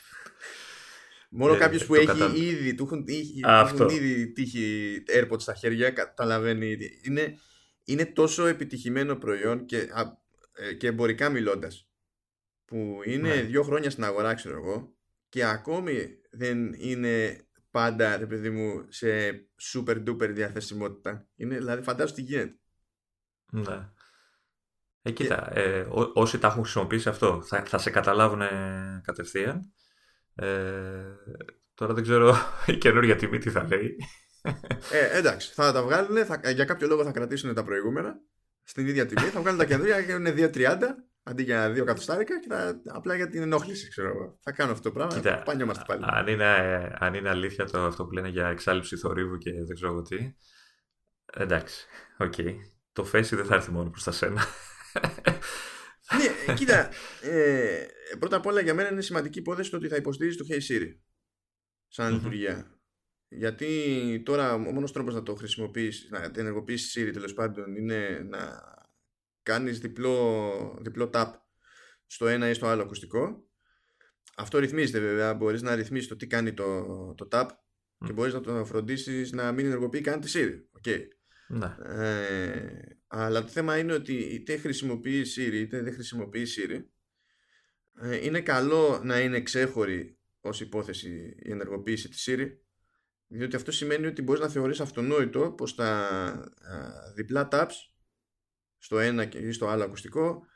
Μόνο ε, κάποιος που έχει ήδη, του έχουν, έχουν ήδη τύχει AirPods στα χέρια, καταλαβαίνει. Είναι, είναι τόσο επιτυχημένο προϊόν και ε, και εμπορικά μιλώντας. Που είναι ναι. δύο χρόνια στην αγορά, ξέρω εγώ, και ακόμη δεν είναι πάντα, ρε παιδί μου, σε super duper διαθεσιμότητα. Είναι, δηλαδή, φαντάζομαι τι γίνεται. Ναι. Ε, κοίτα, ε, όσοι τα έχουν χρησιμοποιήσει αυτό θα, θα σε καταλάβουν κατευθείαν. Ε, τώρα δεν ξέρω <laughs> η καινούργια τιμή τι θα λέει. Ε, εντάξει, θα τα βγάλουν, θα, για κάποιο λόγο θα κρατήσουν τα προηγούμενα στην ίδια τιμή. θα βγάλουν τα καινούργια και είναι 2,30 αντί για 2 εκατοστάρικα και θα, απλά για την ενόχληση, ξέρω εγώ. Θα κάνω αυτό το πράγμα. Κοίτα, Πανιόμαστε πάλι. Αν είναι, αν είναι αλήθεια το, αυτό που λένε για εξάλειψη θορύβου και δεν ξέρω εγώ τι. Εντάξει, ok. Okay. Το Face δεν θα έρθει μόνο προς τα σένα. ναι, κοίτα. Ε, πρώτα απ' όλα για μένα είναι σημαντική υπόθεση το ότι θα υποστηρίζει το Hey Siri σαν λειτουργία. Γιατί τώρα ο μόνος τρόπος να το χρησιμοποιήσεις, να ενεργοποιήσεις Siri τέλος πάντων είναι να κάνεις διπλό, διπλό tap στο ένα ή στο άλλο ακουστικό. Αυτό ρυθμίζεται βέβαια. Μπορείς να ρυθμίσεις το τι κάνει το, το tap και μπορείς να το φροντίσεις να μην ενεργοποιεί καν τη Siri. Okay. Ναι. Ε, αλλά το θέμα είναι ότι είτε χρησιμοποιείς Siri είτε δεν χρησιμοποιείς Siri ε, είναι καλό να είναι ξέχωρη ως υπόθεση η ενεργοποίηση της Siri διότι αυτό σημαίνει ότι μπορείς να θεωρείς αυτονόητο πως τα διπλά taps στο ένα ή στο άλλο ακουστικό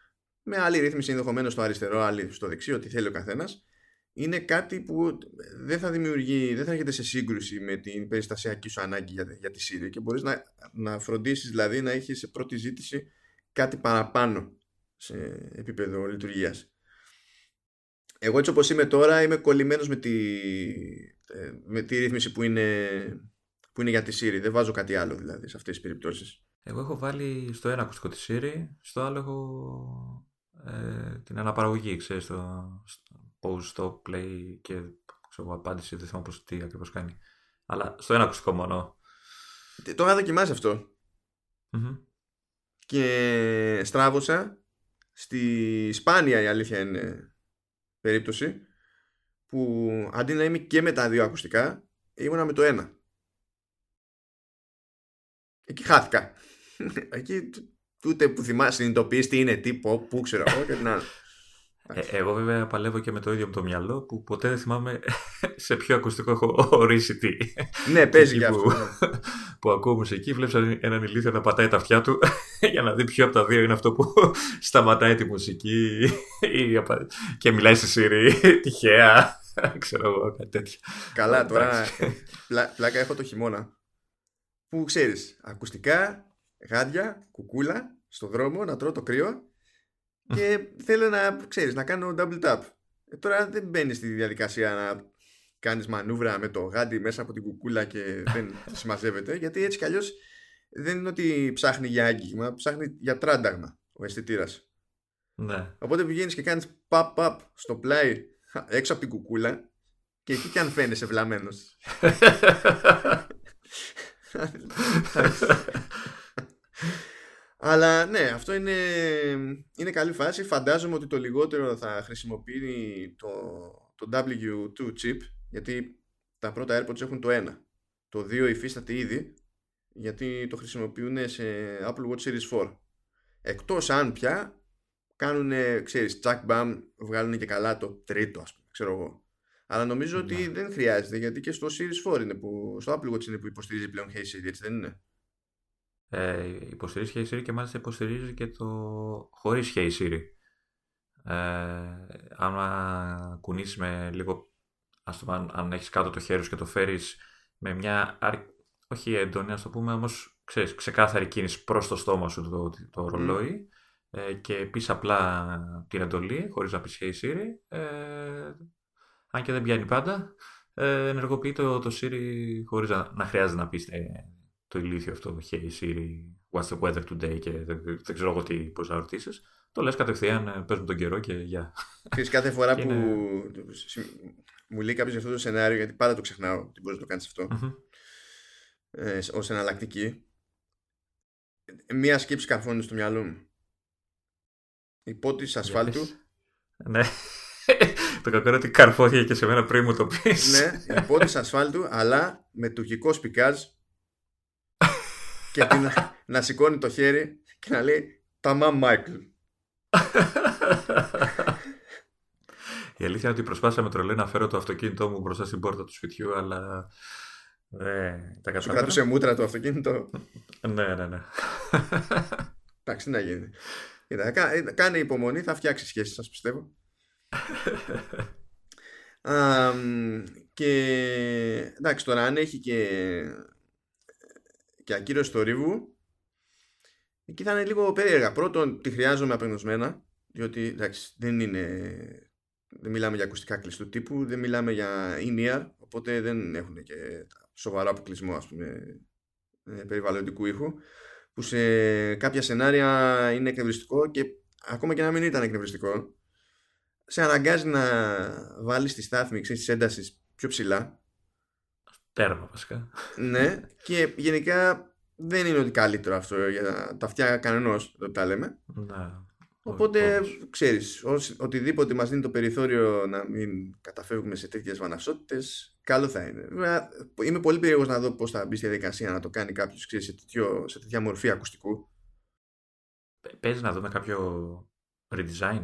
με άλλη ρύθμιση ενδεχομένως στο αριστερό, άλλη στο δεξί, ό,τι θέλει ο καθένας είναι κάτι που δεν θα δημιουργεί, δεν θα έρχεται σε σύγκρουση με την περιστασιακή σου ανάγκη για, για τη Siri και μπορείς να, να φροντίσεις δηλαδή να έχεις σε πρώτη ζήτηση κάτι παραπάνω σε επίπεδο λειτουργίας. Εγώ έτσι όπως είμαι τώρα είμαι κολλημένος με τη, ε, με τη ρύθμιση που είναι, που είναι για τη Siri. Δεν βάζω κάτι άλλο δηλαδή σε αυτές τις περιπτώσεις. Εγώ έχω βάλει στο ένα ακουστικό της Siri, στο άλλο έχω ε, την αναπαραγωγή, ξέρεις, το pause, stop, play και ξέρω, απάντηση, δεν θυμάμαι πώς τι ακριβώς κάνει. Αλλά στο ένα ακουστικό μόνο. Το είχα δοκιμάσει Και στράβωσα στη σπάνια η αλήθεια είναι περίπτωση που αντί να είμαι και με τα δύο ακουστικά ήμουνα με το ένα. Εκεί χάθηκα. <laughs> Εκεί ούτε που θυμάσαι συνειδητοποιείς τι είναι, τι, πω, πού ξέρω εγώ και την άλλη. Ε, εγώ βέβαια παλεύω και με το ίδιο με το μυαλό που ποτέ δεν θυμάμαι <laughs> σε ποιο ακουστικό έχω ορίσει τι. Ναι, <laughs> παίζει για αυτό. Που, ναι. <laughs> που ακούω μουσική, βλέπεις έναν ηλίθιο να πατάει τα αυτιά του για να δει ποιο από τα δύο είναι αυτό που σταματάει τη μουσική και μιλάει στη Siri τυχαία. Ξέρω εγώ κάτι τέτοιο. Καλά, τώρα πλάκα έχω το χειμώνα. Που ξέρεις, ακουστικά, γάντια, κουκούλα, στο δρόμο να τρώω το κρύο και θέλω να, ξέρεις, να κάνω double tap. Ε, τώρα δεν μπαίνει στη διαδικασία να κάνεις μανούβρα με το γάντι μέσα από την κουκούλα και δεν <laughs> συμμαζεύεται, γιατί έτσι κι αλλιώς δεν είναι ότι ψάχνει για άγγιγμα, ψάχνει για τράνταγμα ο αισθητήρας. Ναι. Οπότε πηγαίνεις και κάνεις pop-up στο πλάι έξω από την κουκούλα και εκεί κι αν φαίνεσαι βλαμμένος. <laughs> <laughs> Αλλά ναι, αυτό είναι, είναι καλή φάση. Φαντάζομαι ότι το λιγότερο θα χρησιμοποιεί το, το W2 chip, γιατί τα πρώτα AirPods έχουν το 1. Το 2 υφίσταται ήδη, γιατί το χρησιμοποιούν σε Apple Watch Series 4. Εκτός αν πια κάνουν, ξέρεις, τσακ μπαμ, βγάλουν και καλά το τρίτο, ας πούμε, ξέρω εγώ. Αλλά νομίζω ότι ναι. δεν χρειάζεται, γιατί και στο Series 4 είναι που, στο Apple Watch είναι που υποστηρίζει πλέον Hey Siri, έτσι δεν είναι; Ε, υποστηρίζει Hey Siri και μάλιστα υποστηρίζει και το χωρίς Hey Siri. Ε, αν κουνήσεις με λίγο, ας το αν, αν έχεις κάτω το χέρι σου και το φέρεις με μια, όχι έντονη, ας το πούμε, όμως ξέρεις, ξεκάθαρη κίνηση προς το στόμα σου το, το ρολόι ε, και πεις απλά την εντολή, χωρίς να πεις Hey Siri, ε, αν και δεν πιάνει πάντα, ε, ενεργοποιεί το, το Siri χωρίς να, να χρειάζεται να πεις ε, το ηλίθιο αυτό, Hey Siri, what's the weather today και δεν, δεν ξέρω εγώ τι πώς να ρωτήσεις. Το λες κατευθείαν, ε, πες με τον καιρό και γεια. Yeah. κάθε φορά που μου λέει κάποιος αυτό το σενάριο, γιατί πάντα το ξεχνάω ότι μπορείς να το κάνεις αυτό, mm-hmm. ε, ως εναλλακτική, μία σκέψη καρφώνει στο μυαλό μου. Υπότιτλοι ασφάλτου. Ναι. <laughs> το κακό είναι ότι καρφώθηκε και σε μένα πριν μου το πεις. ναι, υπότιτλοι ασφάλτου, αλλά με τουρκικό σπικάζ και να, να σηκώνει το χέρι και να λέει «Ταμά Μάικλ». Η αλήθεια είναι ότι προσπάθησα με τρολέ να φέρω το αυτοκίνητό μου μπροστά στην πόρτα του σπιτιού, αλλά ε, τα Σου κρατούσε μούτρα το αυτοκίνητο. ναι, ναι, ναι. Εντάξει, να γίνει. Κοίτα, κάνε υπομονή, θα φτιάξει σχέση, σας πιστεύω. <laughs> και εντάξει, τώρα αν έχει και και ακύρωση το ρίβου, εκεί θα είναι λίγο περίεργα. Πρώτον, τη χρειάζομαι απεγνωσμένα, διότι εντάξει, δεν είναι. Δεν μιλάμε για ακουστικά κλειστού τύπου, δεν μιλάμε για in-ear, οπότε δεν έχουν και σοβαρό αποκλεισμό ας πούμε, ε, περιβαλλοντικού ήχου, που σε κάποια σενάρια είναι εκνευριστικό και ακόμα και να μην ήταν εκνευριστικό, σε αναγκάζει να βάλεις τη στάθμη της έντασης πιο ψηλά Τέρμα βασικά. ναι, και γενικά δεν είναι ότι καλύτερο αυτό για τα αυτιά κανενός, δεν τα λέμε. Ναι. Οπότε ξέρεις, οτιδήποτε μας δίνει το περιθώριο να μην καταφεύγουμε σε τέτοιες βαναυσότητες, καλό θα είναι. Είμαι πολύ περίεργος να δω πώς θα μπει στη διαδικασία να το κάνει κάποιος σε, σε τέτοια μορφή ακουστικού. Παίζει να δούμε κάποιο redesign.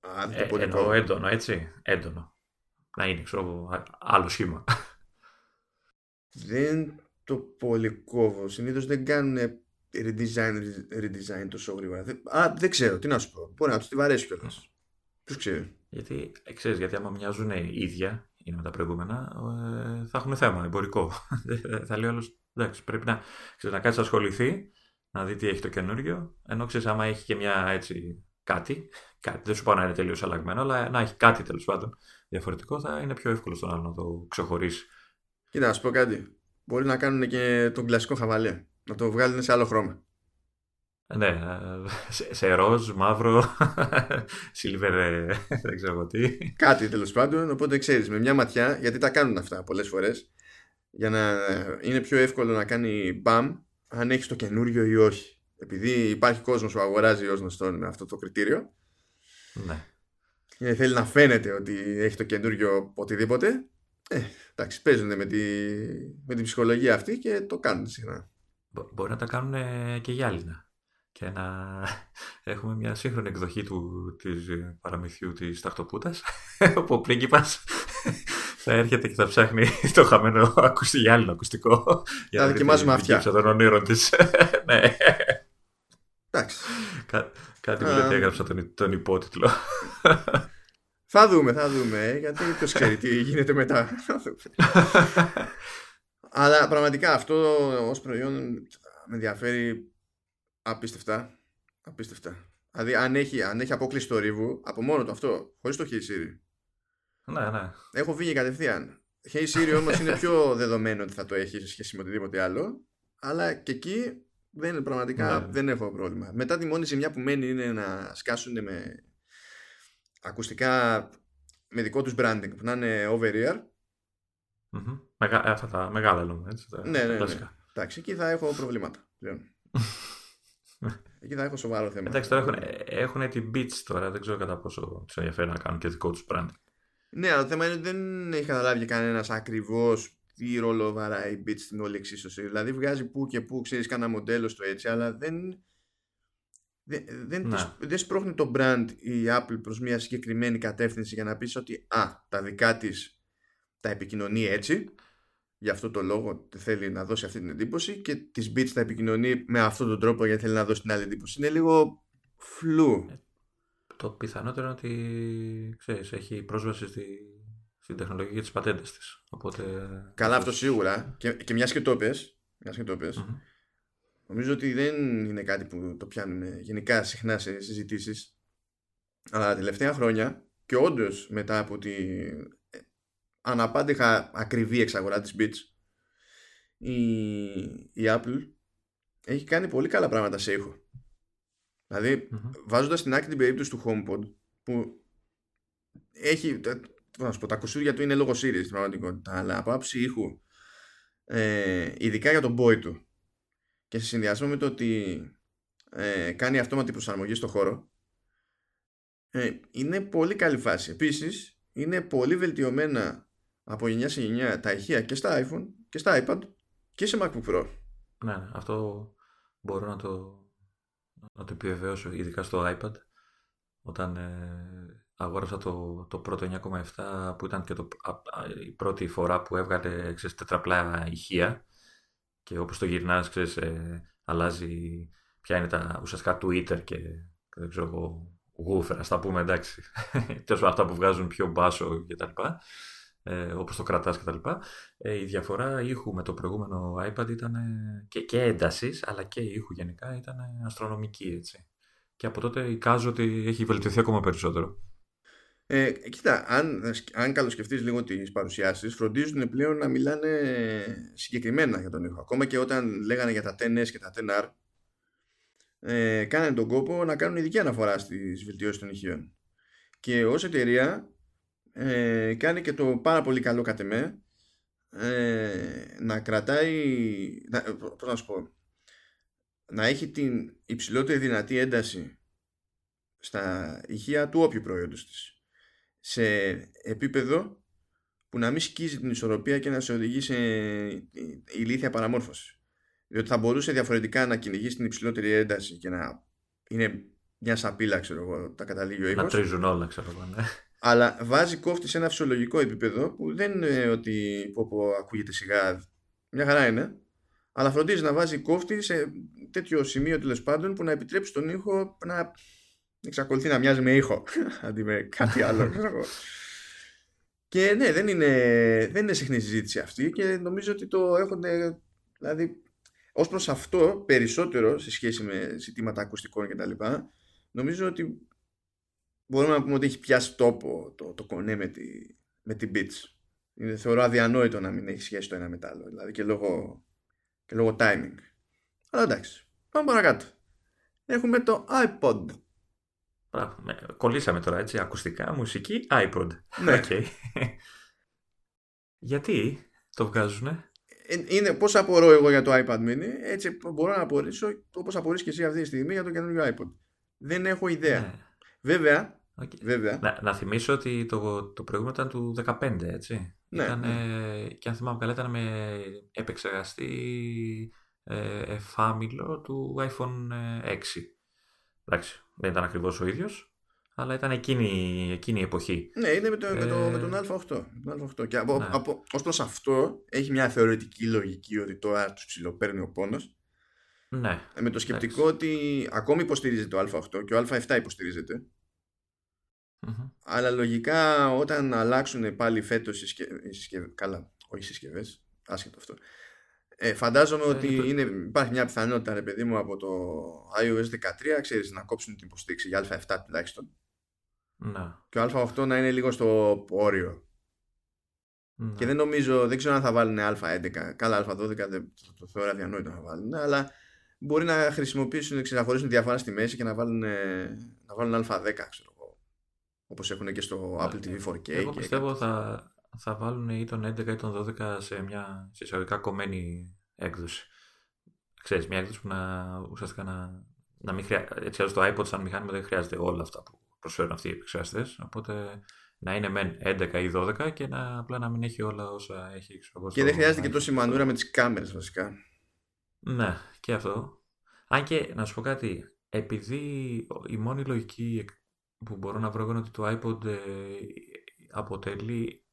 Α, ε, εννοώ έντονο, έτσι. Έντονο. Να είναι, ξέρω, άλλο σχήμα. Δεν το πολύ κόβω. Συνήθως δεν κάνουν redesign, redesign τόσο γρήγορα. Α, δεν ξέρω, τι να σου πω. Μπορεί να τους τη βαρέσει κιόλας. Ποιο ξέρει. Γιατί, ξέρεις, γιατί άμα μοιάζουν ίδια, είναι με τα προηγούμενα, ε, θα έχουν θέμα εμπορικό. <laughs> θα λέει άλλο, εντάξει, πρέπει να, ξέρεις, να κάτσεις να ασχοληθεί να δει τι έχει το καινούριο. Ενώ ξέρεις, άμα έχει και μια έτσι κάτι, κάτι δεν σου πάω να είναι τελείως αλλαγμένο, αλλά να έχει κάτι τέλος πάντων διαφορετικό, θα είναι πιο εύκολο στον άλλο να το ξεχωρίσει. Κοίτα, να σου πω κάτι. Μπορεί να κάνουν και τον κλασικό χαβαλέ. Να το βγάλουν σε άλλο χρώμα. Ναι, σε, σε ροζ, μαύρο, <laughs> σίλβερ, δεν ξέρω τι. Κάτι τέλος πάντων, οπότε ξέρεις με μια ματιά, γιατί τα κάνουν αυτά πολλές φορές, για να είναι πιο εύκολο να κάνει μπαμ αν έχεις το καινούριο ή όχι. Επειδή υπάρχει κόσμος που αγοράζει ω γνωστό με αυτό το κριτήριο. Ναι. Και θέλει να φαίνεται ότι έχει το καινούριο οτιδήποτε. Ε, εντάξει, παίζουν με, τη, με την ψυχολογία αυτή και το κάνουν συχνά. Μπορεί να τα κάνουν και γυάλινα και να <laughs> έχουμε μια σύγχρονη εκδοχή του, της παραμυθιού της Ταχτοπούτας <laughs> όπου ο πρίγκιπας <laughs> θα έρχεται και θα ψάχνει το χαμένο γυάλινο ακουστικό για να δοκιμάζουμε αυτιά των ονείρων της ναι. Εντάξει. Κά, κάτι μου λέει έγραψα τον, τον υπότιτλο θα δούμε, θα δούμε γιατί ποιος ξέρει τι γίνεται μετά αλλά πραγματικά αυτό ως προϊόν με ενδιαφέρει Απίστευτα. Απίστευτα. Δηλαδή, αν έχει, αν έχει απόκληση το ρίβου, από μόνο το αυτό, χωρίς το Hey Siri. Ναι, ναι. Έχω φύγει κατευθείαν. Hey Siri όμως είναι πιο δεδομένο ότι θα το έχει σε σχέση με οτιδήποτε άλλο. Αλλά και εκεί δεν, πραγματικά ναι. δεν έχω πρόβλημα. Μετά τη μόνη ζημιά που μένει είναι να σκάσουν με ακουστικά με δικό τους branding που να είναι over ear. Mm-hmm. Μεγα, αυτά τα μεγάλα λέμε έτσι. Τα ναι, ναι, ναι. Εντάξει, εκεί θα έχω προβλήματα πλέον. <laughs> Εκεί θα έχω σοβαρό θέμα. Εντάξει, τώρα έχουν, έχουν την Beats τώρα. Δεν ξέρω κατά πόσο τους ενδιαφέρει να κάνουν και δικό τους brand. Ναι, αλλά το θέμα είναι ότι δεν έχει καταλάβει κανένας ακριβώς τι ρόλο βαράει η Beats στην όλη εξίσωση. Δηλαδή βγάζει που και που ξέρεις κανένα μοντέλο στο έτσι, αλλά δεν. Δεν, δεν, ναι. δεν σπρώχνει το brand η Apple προς μια συγκεκριμένη κατεύθυνση για να πεις ότι α, τα δικά της τα επικοινωνεί έτσι για αυτό το λόγο θέλει να δώσει αυτή την εντύπωση και τις Beats θα επικοινωνεί με αυτόν τον τρόπο γιατί θέλει να δώσει την άλλη εντύπωση. Είναι λίγο φλού. Ε, το πιθανότερο είναι ότι ξέρεις, έχει πρόσβαση στη, στην τεχνολογία και τις πατέντες της. Οπότε... Καλά αυτό σίγουρα και, και μιας και το πες, μιας και το πες νομίζω ότι δεν είναι κάτι που το πιάνουμε γενικά συχνά σε συζητήσεις αλλά τα τελευταία χρόνια και όντως μετά από τη αναπάντηχα ακριβή εξαγορά της Beats η, η Apple έχει κάνει πολύ καλά πράγματα σε ήχο. Δηλαδή mm-hmm. βάζοντας στην άκρη την περίπτωση του HomePod που έχει να σου πω, τα κουσούρια του είναι λόγω Siri στην πραγματικότητα αλλά από άψη ήχου ε, ειδικά για τον boy του και σε συνδυασμό με το ότι ε, κάνει αυτόματη προσαρμογή στο χώρο ε, είναι πολύ καλή φάση. Επίσης είναι πολύ βελτιωμένα από γενιά σε γενιά τα ηχεία και στα iPhone και στα iPad και σε MacBook Pro. Ναι, ναι αυτό μπορώ να το, να το επιβεβαιώσω, ειδικά στο iPad. Όταν ε, αγόρασα το, το πρώτο 9,7 που ήταν και το, η πρώτη φορά που έβγαλε ξέρεις, τετραπλά ηχεία και όπως το γυρνάς ξέρεις, ε, αλλάζει ποια είναι τα ουσιαστικά Twitter και δεν ξέρω εγώ woofer, ας τα πούμε εντάξει, <laughs> τόσο αυτά που βγάζουν πιο μπάσο και τα λοιπά ε, όπως το κρατάς κτλ. Ε, η διαφορά ήχου με το προηγούμενο iPad ήταν και, και έντασης, αλλά και ήχου γενικά ήταν αστρονομική έτσι. Και από τότε εικάζω ότι έχει βελτιωθεί ακόμα περισσότερο. Ε, κοίτα, αν, αν καλοσκεφτείς λίγο τις παρουσιάσεις, φροντίζουν πλέον να μιλάνε συγκεκριμένα για τον ήχο. Ακόμα και όταν λέγανε για τα 10S και τα 10R, ε, κάνανε τον κόπο να κάνουν ειδική αναφορά στις βελτιώσεις των ηχείων. Και ως εταιρεία ε, κάνει και το πάρα πολύ καλό κατ' εμέ ε, να κρατάει να, πώς να σου πω να έχει την υψηλότερη δυνατή ένταση στα ηχεία του όποιου προϊόντος της σε επίπεδο που να μην σκίζει την ισορροπία και να σε οδηγεί σε ηλίθια παραμόρφωση. Διότι θα μπορούσε διαφορετικά να κυνηγήσει την υψηλότερη ένταση και να είναι μια σαπίλα ξέρω εγώ τα καταλήγει ο ήχος. να τρίζουν όλα ξέρω εγώ ναι. Αλλά βάζει κόφτη σε ένα φυσιολογικό επίπεδο που δεν είναι ότι πω, πω, ακούγεται σιγά, μια χαρά είναι, αλλά φροντίζει να βάζει κόφτη σε τέτοιο σημείο τέλος πάντων που να επιτρέψει τον ήχο να εξακολουθεί να μοιάζει με ήχο <laughs> αντί με κάτι άλλο. και ναι, δεν είναι, δεν είναι συχνή συζήτηση αυτή και νομίζω ότι το έχουν. Δηλαδή, ως προς αυτό περισσότερο σε σχέση με ζητήματα ακουστικών και τα λοιπά νομίζω ότι μπορούμε να πούμε ότι έχει πιάσει τόπο το, το κονέ με, τη, με την Beats. Είναι, θεωρώ αδιανόητο να μην έχει σχέση το ένα με το άλλο. Δηλαδή και λόγω, και λόγω timing. Αλλά εντάξει. Πάμε παρακάτω. Έχουμε το iPod. Κολλήσαμε τώρα έτσι. Ακουστικά, μουσική, iPod. Ναι. Okay. <laughs> Γιατί το βγάζουνε; Ε, είναι πώς απορώ εγώ για το iPad mini, έτσι μπορώ να απορρίσω όπως απορρείς και εσύ αυτή τη στιγμή για το καινούργιο iPod. Δεν έχω ιδέα. Ναι. Βέβαια, okay. βέβαια. Να, να, θυμίσω ότι το, το προηγούμενο ήταν του 15, έτσι. Ναι, ήταν, ναι. και αν θυμάμαι καλά ήταν με επεξεργαστή ε, εφάμιλο του iPhone 6. Εντάξει, δεν ήταν ακριβώς ο ίδιος, αλλά ήταν εκείνη, εκείνη η εποχή. Ναι, είναι με, το, με, το, με τον Α8. Τον Α8. Και από, ναι. από, ως προς αυτό έχει μια θεωρητική λογική ότι τώρα τους ψηλοπαίρνει ο πόνος. Ναι. Ε, με το σκεπτικό ότι ακόμη υποστηρίζεται το Α8 και ο Α7 υποστηρίζεται. Mm-hmm. Αλλά λογικά όταν αλλάξουν πάλι φέτος οι συσκευές, καλά, όχι συσκευές, άσχετο αυτό. Ε, φαντάζομαι ε, ότι το... είναι, υπάρχει μια πιθανότητα, ρε παιδί μου, από το iOS 13, ξέρεις, να κόψουν την υποστήριξη για Α7 τουλάχιστον. Να. Και ο Α8 να είναι λίγο στο όριο. Να. Και δεν νομίζω, δεν ξέρω αν θα βάλουν Α11. Καλά, Α12 δεν το θεωρώ αδιανόητο να βάλουν, αλλά μπορεί να χρησιμοποιήσουν, να χωρίσουν διαφορά στη μέση και να βάλουν, να βάλουν Α10, ξέρω εγώ. Όπως έχουν και στο Apple TV 4K. Εγώ πιστεύω θα, θα βάλουν ή τον 11 ή τον 12 σε μια συσσαγωγικά κομμένη έκδοση. Ξέρεις, μια έκδοση που να ουσιαστικά να, να μην χρειάζεται. Έτσι, το iPod σαν μηχάνημα δεν χρειάζεται όλα αυτά που προσφέρουν αυτοί οι επεξεργαστές. Οπότε να είναι μεν 11 ή 12 και να, απλά να μην έχει όλα όσα έχει. Ξέρω, και δεν χρειάζεται και τόση μανούρα με τις κάμερες βασικά. Ναι, και αυτό. Αν και να σου πω κάτι, επειδή η μόνη λογική που μπορώ να βρω είναι ότι το iPod ε, αποτελεί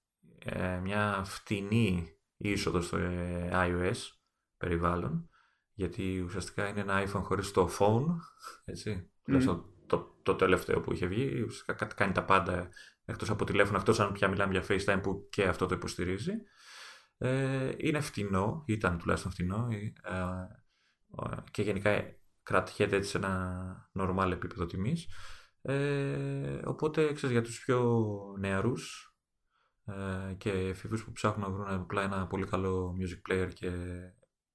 ε, μια φτηνή είσοδος στο ε, iOS περιβάλλον γιατί ουσιαστικά είναι ένα iPhone χωρίς το phone έτσι, mm. το, το τελευταίο που είχε βγει. Ουσιαστικά κάνει τα πάντα εκτός από τηλέφωνο. Εκτός αν πια μιλάμε για FaceTime που και αυτό το υποστηρίζει. Ε, είναι φτηνό, ήταν τουλάχιστον φτηνό. Ε, και γενικά κρατιέται έτσι σε ένα normal επίπεδο τιμής. Ε, οπότε ξέρεις για τους πιο νεαρούς ε, και εφήβους που ψάχνουν να βρουν απλά ένα πολύ καλό music player και,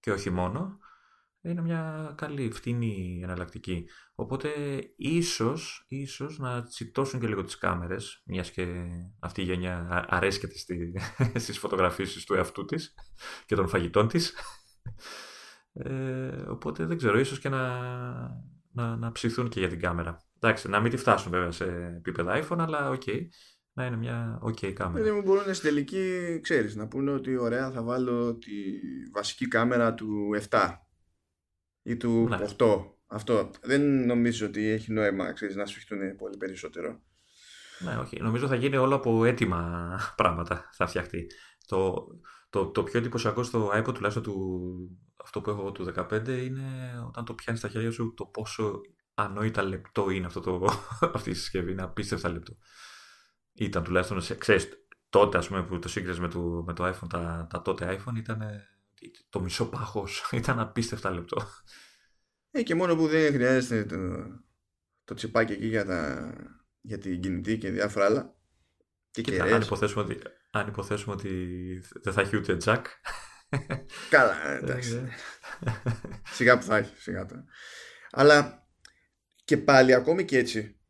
και όχι μόνο είναι μια καλή, φτηνή εναλλακτική. Οπότε ίσως, ίσως να τσιτώσουν και λίγο τις κάμερες, μιας και αυτή η γενιά αρέσκεται στη, <laughs> στις φωτογραφίσεις του εαυτού της και των φαγητών της. Ε, οπότε δεν ξέρω, ίσως και να, να, να ψηθούν και για την κάμερα. Εντάξει, να μην τη φτάσουν βέβαια σε επίπεδα iPhone, αλλά ok. Okay να είναι μια ok κάμερα. Δεν μου μπορούν στην τελική, ξέρεις, να πούνε ότι ωραία θα βάλω τη βασική κάμερα του 7 ή του 8. Ναι. Αυτό. Δεν νομίζω ότι έχει νόημα, ξέρεις, να σφιχτούν πολύ περισσότερο. Ναι, όχι. Νομίζω θα γίνει όλο από έτοιμα πράγματα θα φτιαχτεί. Το, το, το πιο εντυπωσιακό στο iPod τουλάχιστον του, αυτό που έχω του 15 είναι όταν το πιάνεις στα χέρια σου το πόσο ανόητα λεπτό είναι αυτό το, <laughs> αυτή η συσκευή. Είναι απίστευτα λεπτό ήταν τουλάχιστον, σε, ξέρεις, τότε ας πούμε που το σύγκρισε με το, με το iPhone, τα, τα τότε iPhone ήταν το μισό πάχος, <laughs> ήταν απίστευτα λεπτό. Ε, και μόνο που δεν χρειάζεται το, το τσιπάκι εκεί για, τα, για την κινητή και διάφορα άλλα. Και Κοίτα, αν, υποθέσουμε ότι, αν υποθέσουμε ότι δεν θα έχει ούτε jack. Καλά, εντάξει. σιγά που θα έχει, σιγά το. Αλλά και πάλι ακόμη και έτσι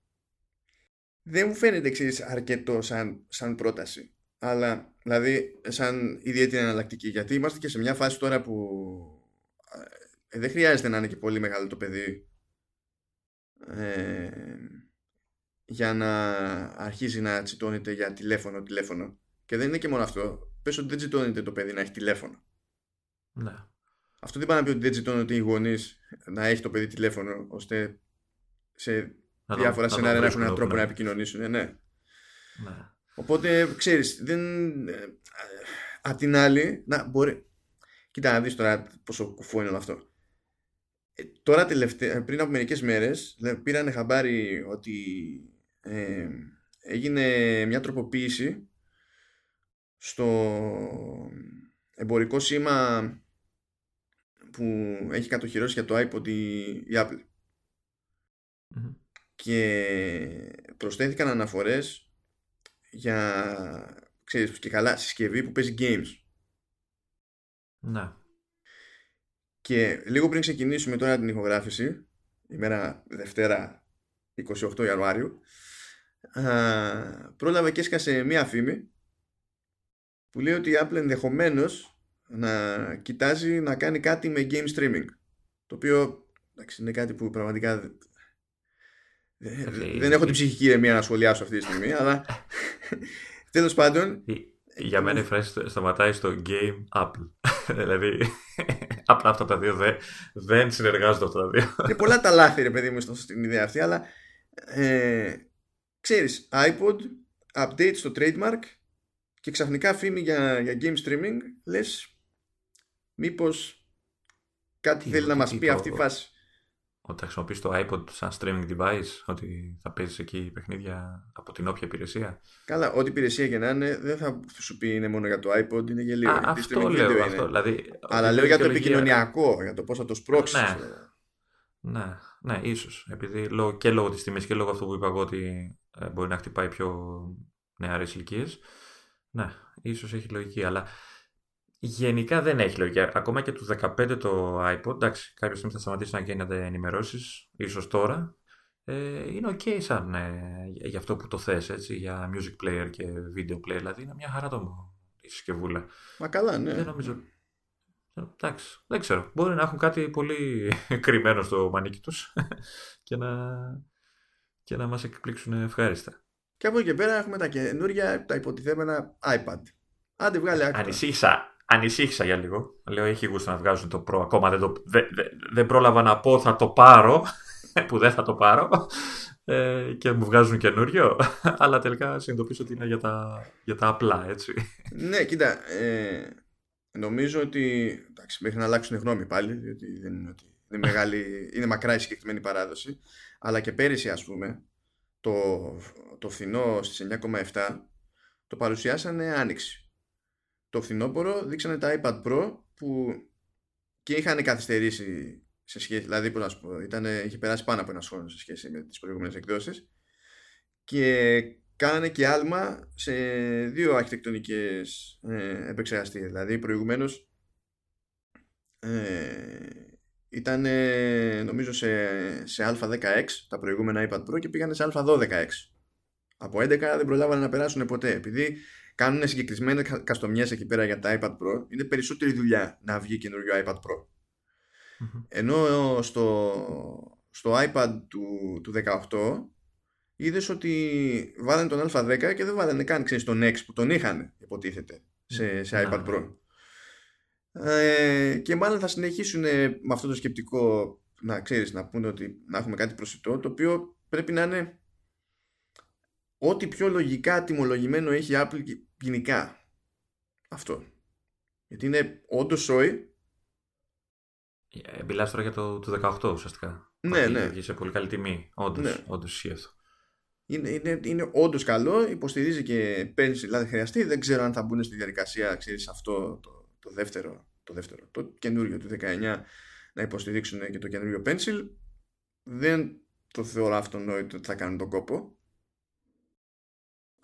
δεν μου φαίνεται ξέρεις, αρκετό σαν, σαν πρόταση. Αλλά δηλαδή σαν ιδιαίτερη εναλλακτική. Γιατί είμαστε και σε μια φάση τώρα που ε, δεν χρειάζεται να είναι και πολύ μεγάλο το παιδί ε, για να αρχίζει να τσιτώνεται για τηλέφωνο, τηλέφωνο. Και δεν είναι και μόνο αυτό. Πες ότι δεν τσιτώνεται το παιδί να έχει τηλέφωνο. Ναι. Αυτό δεν πάει να πει ότι δεν τσιτώνεται οι γονείς να έχει το παιδί τηλέφωνο ώστε σε να διάφορα το, σενάρια να έχουν έναν τρόπο να επικοινωνήσουν. Ναι. ναι. Οπότε ξέρεις, δεν... Ε, απ' την άλλη, να μπορεί. Κοίτα να δεις τώρα πόσο κουφό είναι όλο αυτό. Ε, τώρα τελευταία, πριν από μερικές μέρες πήραν χαμπάρι ότι ε, έγινε μια τροποποίηση στο εμπορικό σήμα που έχει κατοχυρώσει για το iPod η, η Apple. Και προσθέθηκαν αναφορές για, ξέρεις, και καλά, συσκευή που παίζει games. Ναι. Και λίγο πριν ξεκινήσουμε τώρα την ηχογράφηση, ημέρα Δευτέρα 28 Ιανουάριου, α, πρόλαβε και έσκασε μία φήμη που λέει ότι η Apple ενδεχομένως να κοιτάζει να κάνει κάτι με game streaming. Το οποίο εντάξει, είναι κάτι που πραγματικά δεν έχω την ψυχική ηρεμία να σχολιάσω αυτή τη στιγμή, αλλά <laughs> τέλος πάντων. Για μένα η φράση σταματάει στο game Apple. <laughs> δηλαδή, απλά αυτά τα δύο δεν, δεν συνεργάζονται αυτά τα δύο. Είναι πολλά τα λάθη, ρε παιδί μου, στην ιδέα αυτή, αλλά ε, ξέρεις, iPod, update στο trademark και ξαφνικά φήμη για, για game streaming, λες μήπως κάτι θέλει να μας πει αυτή η φάση. Ότι θα χρησιμοποιείς το iPod σαν streaming device, ότι θα παίζεις εκεί παιχνίδια από την όποια υπηρεσία. Καλά, ό,τι υπηρεσία και να είναι, δεν θα σου πει είναι μόνο για το iPod, είναι γελίο. Α, αυτό λέω. Αυτό, δηλαδή, Αλλά λέω για το επικοινωνιακό, για το πώς θα το σπρώξεις. Ναι, ναι, ναι, ίσως. Επειδή και λόγω της τιμής και λόγω αυτού που είπα εγώ ότι ε, μπορεί να χτυπάει πιο νεαρές ηλικίες. Ναι, ίσως έχει λογική. Αλλά Γενικά δεν έχει λογική. Ακόμα και τους 15 το iPod, εντάξει, κάποια στιγμή θα σταματήσει να γίνεται ενημερώσεις, ίσως τώρα. Ε, είναι ok σαν ε, για αυτό που το θες, έτσι, για music player και video player, δηλαδή είναι μια χαρά το η συσκευούλα. Μα καλά, ναι. Δεν νομίζω... Εντάξει, δεν ξέρω. Μπορεί να έχουν κάτι πολύ <laughs> κρυμμένο στο μανίκι τους <laughs> και να, και να μας εκπλήξουν ευχάριστα. Και από εκεί και πέρα έχουμε τα καινούργια, τα υποτιθέμενα iPad. Άντε βγάλε άκρη. Ανησύχησα, ανησύχησα για λίγο. Λέω, έχει γούστο να βγάζουν το Pro. Ακόμα δεν, το, δεν, δεν πρόλαβα να πω θα το πάρω, <laughs> που δεν θα το πάρω. Ε, και μου βγάζουν καινούριο. <laughs> Αλλά τελικά συνειδητοποιήσω ότι είναι για τα, για τα απλά, έτσι. Ναι, κοίτα. Ε, νομίζω ότι. Εντάξει, μέχρι να αλλάξουν γνώμη πάλι, διότι δεν είναι ότι. Είναι, μεγάλη, είναι μακρά η συγκεκριμένη παράδοση. Αλλά και πέρυσι, ας πούμε, το, το φθηνό στις 9,7 το παρουσιάσανε άνοιξη το φθινόπωρο δείξανε τα iPad Pro που και είχαν καθυστερήσει σε σχέση, δηλαδή πώς να σου πω, ήταν, είχε περάσει πάνω από ένα χρόνο σε σχέση με τις προηγούμενες εκδόσεις και κάνανε και άλμα σε δύο αρχιτεκτονικές ε, επεξεργαστήρια. Δηλαδή προηγουμένως ε, ήταν νομίζω σε, σε α16 τα προηγούμενα iPad Pro και πήγανε σε α12x. Από 11 δεν προλάβανε να περάσουν ποτέ επειδή κάνουν συγκεκριμένες καστομιές εκεί πέρα για τα iPad Pro, είναι περισσότερη δουλειά να βγει καινούριο iPad Pro. Ενώ στο, στο iPad του, του 18 είδες ότι βάλανε τον Α10 και δεν βάλανε καν ξέρεις, τον X που τον είχαν υποτίθεται σε, σε iPad Pro. Ε, και μάλλον θα συνεχίσουν με αυτό το σκεπτικό να ξέρεις να πούνε ότι να έχουμε κάτι προσιτό το οποίο πρέπει να είναι ό,τι πιο λογικά τιμολογημένο έχει η Apple γενικά. Αυτό. Γιατί είναι όντως σόι. Ε, μιλάς τώρα για το, το 18 ουσιαστικά. Ναι, ναι. σε πολύ καλή τιμή. Όντως, ναι. όντως ισχύει αυτό. Είναι, είναι, είναι όντως καλό, υποστηρίζει και παίρνεις δηλαδή χρειαστεί. Δεν ξέρω αν θα μπουν στη διαδικασία, ξέρεις, αυτό το, το δεύτερο, το δεύτερο, το καινούριο του 19 να υποστηρίξουν και το καινούριο Pencil. Δεν το θεωρώ αυτονόητο ότι θα κάνουν τον κόπο.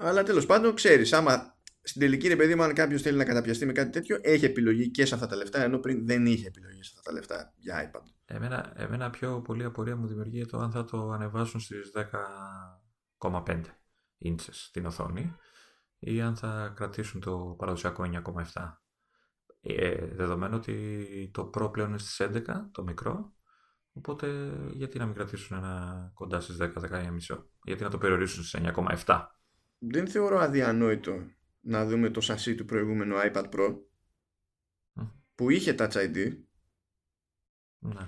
Αλλά τέλος πάντων, ξέρεις, άμα στην τελική ρε παιδί μου, αν κάποιος θέλει να καταπιαστεί με κάτι τέτοιο, έχει επιλογή και σε αυτά τα λεφτά, ενώ πριν δεν είχε επιλογή σε αυτά τα λεφτά για iPad. Εμένα, εμένα πιο πολύ απορία μου δημιουργεί το αν θα το ανεβάσουν στις 10,5 inches στην οθόνη ή αν θα κρατήσουν το παραδοσιακό 9,7. Ε, δεδομένου ότι το Pro πλέον είναι στις 11, το μικρό, οπότε γιατί να μην κρατήσουν ένα κοντά στις 10-10,5, γιατί να το περιορίσουν στις 9,7 δεν θεωρώ αδιανόητο να δούμε το σασί του προηγούμενου iPad Pro που είχε Touch ID ναι.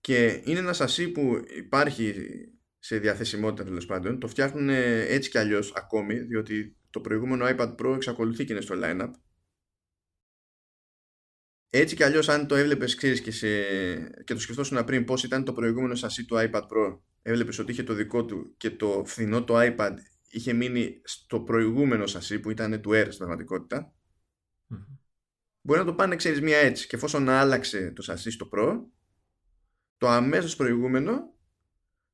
και είναι ένα σασί που υπάρχει σε διαθεσιμότητα τέλος πάντων. Το φτιάχνουν έτσι κι αλλιώς ακόμη διότι το προηγούμενο iPad Pro εξακολουθεί και είναι στο lineup. Έτσι κι αλλιώς αν το έβλεπες ξέρεις και, σε... και το σκεφτόσουν πριν πώς ήταν το προηγούμενο σασί του iPad Pro έβλεπες ότι είχε το δικό του και το φθηνό το iPad είχε μείνει στο προηγούμενο σασί που ήταν του Air στην πραγματικότητα. μπορεί να το πάνε, ξέρεις, μία έτσι. Και εφόσον άλλαξε το σασί στο Pro, το αμέσως προηγούμενο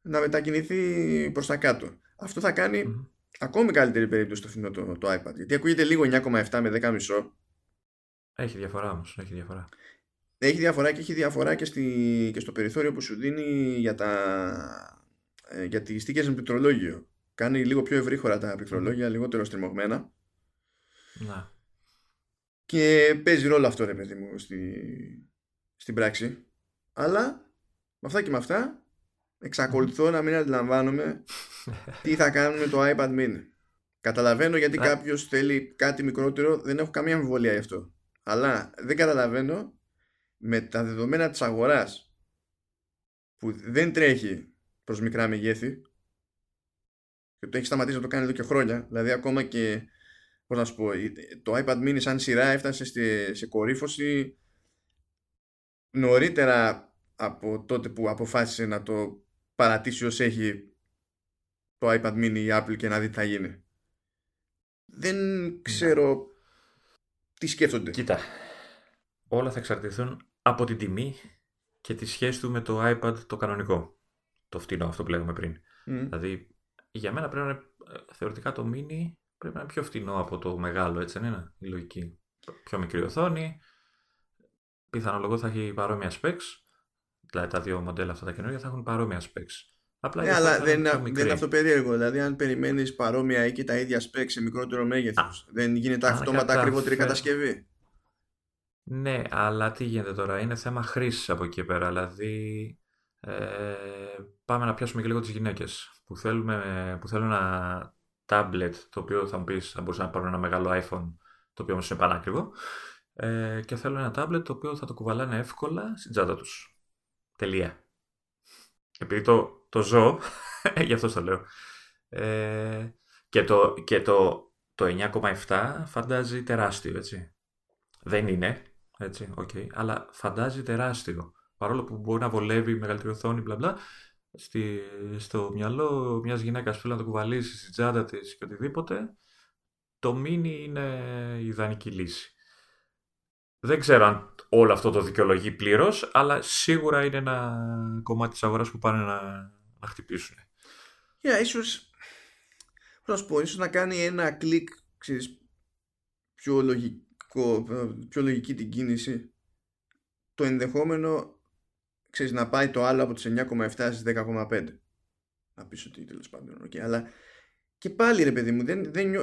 να μετακινηθεί προς τα κάτω. Αυτό θα κάνει mm. ακόμη καλύτερη περίπτωση στο φθηνό το, το iPad. Γιατί ακούγεται λίγο 9,7 με 10,5. Έχει διαφορά όμως. Έχει διαφορά. Έχει διαφορά και έχει διαφορά και, στη, και στο περιθώριο που σου δίνει για, τα, ε, για τις στίκες με πληκτρολόγιο. Κάνει λίγο πιο ευρύχωρα τα πληκτρολόγια, λιγότερο στριμωγμένα. Να. Και παίζει ρόλο αυτό, ρε παιδί μου, στη, στην πράξη. Αλλά με αυτά και με αυτά εξακολουθώ να μην αντιλαμβάνομαι <laughs> τι θα κάνουμε το iPad mini. Καταλαβαίνω γιατί κάποιος θέλει κάτι μικρότερο, δεν έχω καμία αμφιβολία γι' αυτό. Αλλά δεν καταλαβαίνω με τα δεδομένα της αγοράς που δεν τρέχει προς μικρά μεγέθη και το έχει σταματήσει να το κάνει εδώ και χρόνια δηλαδή ακόμα και πώς να σου πω, το iPad mini σαν σειρά έφτασε στη, σε κορύφωση νωρίτερα από τότε που αποφάσισε να το παρατήσει ως έχει το iPad mini η Apple και να δει τι θα γίνει. Δεν ξέρω τι σκέφτονται. Κοίτα, όλα θα εξαρτηθούν από την τιμή και τη σχέση του με το iPad το κανονικό. Το φτηνό αυτό που λέγαμε πριν. Δηλαδή, για μένα πρέπει να είναι θεωρητικά το mini πρέπει να είναι πιο φτηνό από το μεγάλο, έτσι δεν είναι η λογική. Πιο μικρή οθόνη, πιθανολογώ θα έχει παρόμοια specs, δηλαδή τα δύο μοντέλα αυτά τα καινούργια θα έχουν παρόμοια specs. Απλά ναι, αλλά δεν είναι, δεν είναι αυτό περίεργο. Δηλαδή, αν περιμένεις παρόμοια ή και τα ίδια specs σε μικρότερο μέγεθος, δεν γίνεται αυτόματα ακριβότερη κατασκευή. Ναι, αλλά τι γίνεται τώρα, είναι θέμα χρήσης από εκεί πέρα. Δηλαδή, ε, πάμε να πιάσουμε και λίγο τις γυναίκες που, θέλουμε, που θέλουν ένα tablet το οποίο θα μου πεις θα μπορούσαν να πάρουν ένα μεγάλο iPhone το οποίο όμως είναι πανάκριβο ε, και θέλουν ένα tablet το οποίο θα το κουβαλάνε εύκολα στην τσάντα τους. Τελεία. Επειδή το, το ζω, <laughs> γι' αυτό το λέω. Ε, και το, και το, το 9,7 φαντάζει τεράστιο, έτσι. Δεν είναι, έτσι, okay. Αλλά φαντάζει τεράστιο. Παρόλο που μπορεί να βολεύει μεγαλύτερη οθόνη, μπλα μπλα, στη, στο μυαλό μιας γυναίκας που θέλει να το κουβαλήσεις στην τσάντα της και οτιδήποτε, το μίνι είναι η ιδανική λύση. Δεν ξέρω αν όλο αυτό το δικαιολογεί πλήρως, αλλά σίγουρα είναι ένα κομμάτι της αγοράς που πάνε να, να χτυπήσουν. Yeah, ίσως, να σου πω, ίσως να κάνει ένα κλικ, ξέρεις, πιο λογικό πιο λογική την κίνηση το ενδεχόμενο ξέρεις, να πάει το άλλο από τις 9,7 στις 10,5 να πεις ότι τέλος πάντων okay. αλλά και πάλι ρε παιδί μου δεν, δεν ε,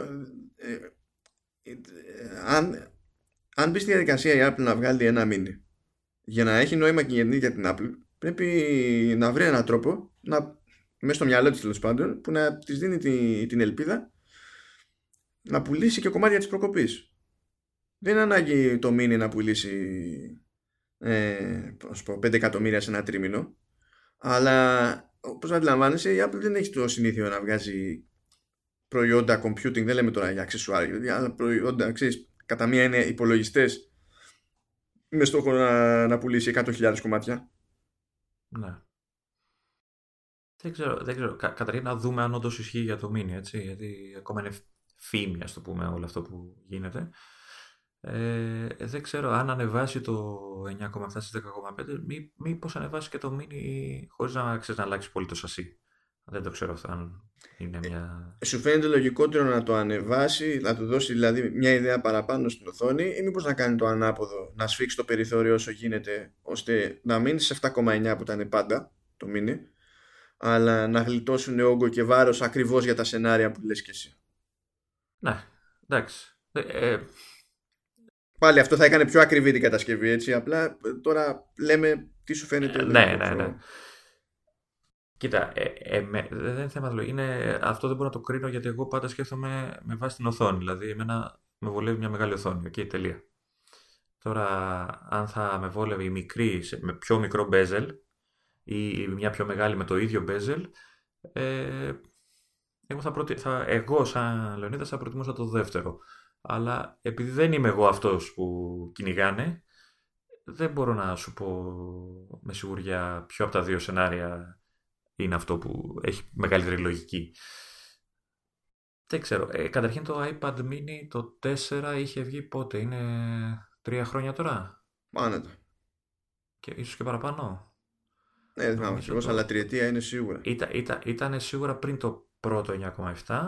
ε, ε, αν, αν μπει στη διαδικασία η Apple να βγάλει ένα μήνυ για να έχει νόημα και για την Apple πρέπει να βρει έναν τρόπο να, μέσα στο μυαλό της τέλος πάντων που να της δίνει την, την ελπίδα να πουλήσει και κομμάτια της προκοπής δεν είναι ανάγκη το μήνυ να πουλήσει ε, 5 εκατομμύρια σε ένα τρίμηνο. Αλλά όπως αντιλαμβάνεσαι η Apple δεν έχει το συνήθειο να βγάζει προϊόντα computing, δεν λέμε τώρα για αξεσουάρια, αλλά προϊόντα, ξέρεις, κατά μία είναι υπολογιστές με στόχο να, να πουλήσει 100.000 κομμάτια. Ναι. Δεν ξέρω, δεν ξέρω. Κα, καταρχήν να δούμε αν όντως ισχύει για το μήνυ, έτσι, γιατί ακόμα είναι φήμη, ας το πούμε, όλο αυτό που γίνεται. Ε, δεν ξέρω αν ανεβάσει το 9,7 στις 10,5 μή, μήπως ανεβάσει και το μίνι χωρίς να, ξέρεις, να αλλάξει πολύ το σασί. Δεν το ξέρω αυτό αν είναι μια... Ε, σου φαίνεται λογικότερο να το ανεβάσει, να του δώσει δηλαδή μια ιδέα παραπάνω στην οθόνη ή μήπως να κάνει το ανάποδο, να σφίξει το περιθώριο όσο γίνεται ώστε να μείνει σε 7,9 που ήταν πάντα το μίνι αλλά να γλιτώσουν όγκο και βάρος ακριβώς για τα σενάρια που λες και εσύ. Ναι, εντάξει. Ε, ε Πάλι αυτό θα έκανε πιο ακριβή την κατασκευή, έτσι. Απλά ε, τώρα λέμε τι σου φαίνεται. Ε, ναι, ναι, ναι. Κοίτα, ε, ε, με, δεν είναι θέμα είναι, Αυτό δεν μπορώ να το κρίνω γιατί εγώ πάντα σκέφτομαι με βάση την οθόνη. Δηλαδή, εμένα με βολεύει μια μεγάλη οθόνη. Οκ, τελεία. Τώρα, αν θα με βόλευε η μικρή με πιο μικρό bezel ή μια πιο μεγάλη με το ίδιο bezel, ε, εγώ, θα προτι... θα, εγώ σαν Λεωνίδας θα προτιμούσα το δεύτερο αλλά επειδή δεν είμαι εγώ αυτός που κυνηγάνε, δεν μπορώ να σου πω με σιγουριά ποιο από τα δύο σενάρια είναι αυτό που έχει μεγαλύτερη λογική. Δεν ξέρω. Ε, καταρχήν το iPad mini το 4 είχε βγει πότε, είναι τρία χρόνια τώρα; Άνετα. Και ίσως και παραπάνω. Ναι, δεν θυμάμαι ακριβώς, αλλά τριετία είναι σίγουρα. Ήταν, ήταν, ήταν σίγουρα πριν το πρώτο 9,7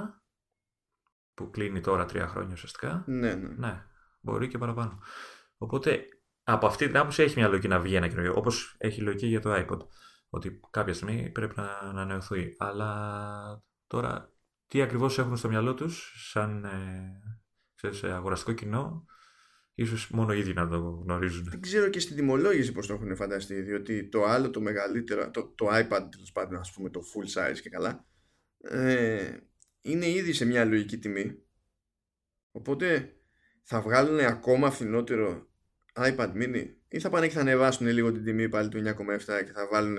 που κλείνει τώρα τρία χρόνια ουσιαστικά. Ναι, ναι. Ναι, μπορεί και παραπάνω. Οπότε από αυτή την άποψη έχει μια λογική να βγει ένα καινούριο. Όπως έχει λογική για το iPod. Ότι κάποια στιγμή πρέπει να ανανεωθεί. Αλλά τώρα τι ακριβώς έχουν στο μυαλό τους, σαν ε, ξέρεις, αγοραστικό κοινό, ίσως μόνο οι ίδιοι να το γνωρίζουν. Δεν ξέρω και στην τιμολόγηση πώς το έχουν φανταστεί, διότι το άλλο το μεγαλύτερο, το, το iPad τέλος πάντων, ας πούμε το full size και καλά, ε, είναι ήδη σε μια λογική τιμή. Οπότε θα βγάλουν ακόμα φθηνότερο iPad mini ή θα πάνε και θα ανεβάσουν λίγο την τιμή πάλι του 9,7 και θα βάλουν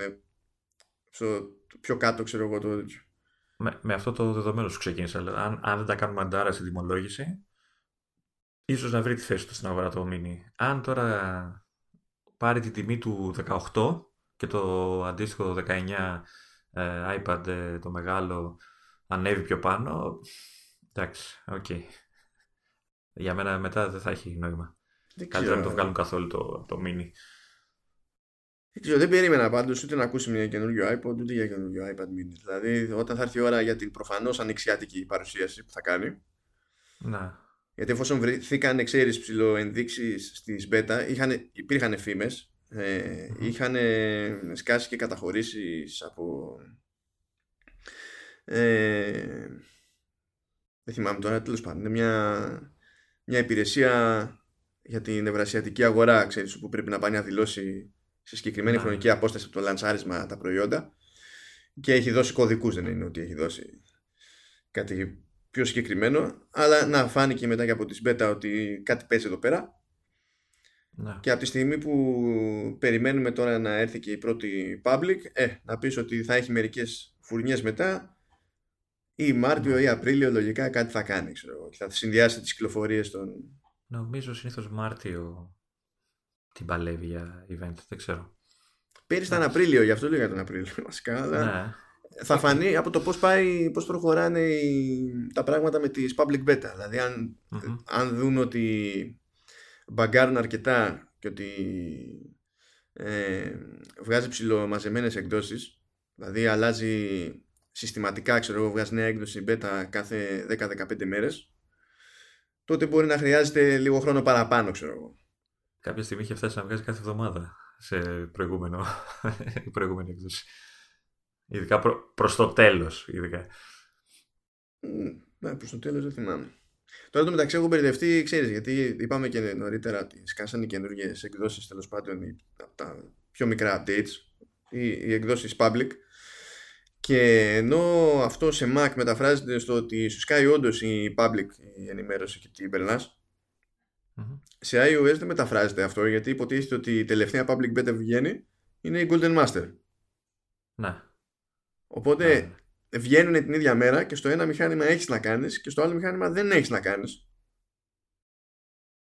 στο πιο κάτω ξέρω εγώ το με, με αυτό το δεδομένο σου ξεκίνησα. Αν, αν δεν τα κάνουμε αντάρα στην τιμολόγηση, ίσως να βρει τη θέση του στην αγορά το mini. Αν τώρα πάρει τη τιμή του 18 και το αντίστοιχο 19 ε, iPad ε, το μεγάλο ανέβει πιο πάνω, εντάξει, OK. Okay. Για μένα μετά δεν θα έχει νόημα. Καλύτερα να το βγάλουν καθόλου το, το mini. Δεν ξέρω, δεν περίμενα πάντως ούτε να ακούσω για καινούργιο iPod ούτε για καινούργιο iPad mini. Δηλαδή, όταν θα έρθει η ώρα για την προφανώς ανοιξιάτικη παρουσίαση που θα κάνει. Να. Γιατί εφόσον βρεθήκαν, ξέρεις, ψηλοενδείξεις στις beta, είχαν, υπήρχαν φήμες, ε, είχαν σκάσει και καταχωρήσεις από. Ε, δεν θυμάμαι τώρα, τέλος πάντων. Είναι μια, μια υπηρεσία για την ευρασιατική αγορά, ξέρεις, που πρέπει να πάει να δηλώσει σε συγκεκριμένη χρονική απόσταση από το λανσάρισμα τα προϊόντα και έχει δώσει κωδικούς, δεν είναι ότι έχει δώσει κάτι πιο συγκεκριμένο, αλλά να φάνηκε μετά και από τις beta ότι κάτι παίζει εδώ πέρα να. και από τη στιγμή που περιμένουμε τώρα να έρθει και η πρώτη public, ε, να πεις ότι θα έχει μερικές φουρνιές μετά ή Μάρτιο ή Απρίλιο λογικά κάτι θα κάνει, ξέρω, και θα συνδυάσει τις κυκλοφορίες των... Νομίζω συνήθως Μάρτιο την παλεύει για event, δεν ξέρω. Πέρυσι ήταν Απρίλιο, γι' αυτό λέγα τον Απρίλιο <laughs> βασικά, αλλά ναι. θα φανεί από το πώς πάει, πώς προχωράνε οι, τα πράγματα με τις public beta. Δηλαδή αν, mm-hmm. αν δουν ότι μπαγκάρουν αρκετά και ότι ε, βγάζει ψηλομαζεμένες εκδόσεις, δηλαδή αλλάζει συστηματικά, ξέρω εγώ, βγάζει νέα έκδοση beta κάθε 10-15 μέρες, τότε μπορεί να χρειάζεται λίγο χρόνο παραπάνω, ξέρω εγώ. Κάποια στιγμή είχε φτάσει να βγάζει κάθε εβδομάδα σε προηγούμενο, <laughs> προηγούμενη έκδοση. Ειδικά προ, προς το τέλος, ειδικά. Ναι, προς το τέλος δεν θυμάμαι. Τώρα το μεταξύ έχω μπερδευτεί, ξέρεις, γιατί είπαμε και νωρίτερα ότι σκάσανε οι καινούργιες εκδόσεις τέλος πάντων από τα πιο μικρά updates, οι, οι εκδόσεις public, και ενώ αυτό σε Mac μεταφράζεται στο ότι σου σκάει όντως η public η ενημέρωση και την περνάς, σε iOS δεν μεταφράζεται αυτό γιατί υποτίθεται ότι η τελευταία public beta που βγαίνει είναι η Golden Master. Ναι. Οπότε ναι. βγαίνουν την ίδια μέρα και στο ένα μηχάνημα έχεις να κάνεις και στο άλλο μηχάνημα δεν έχεις να κάνεις.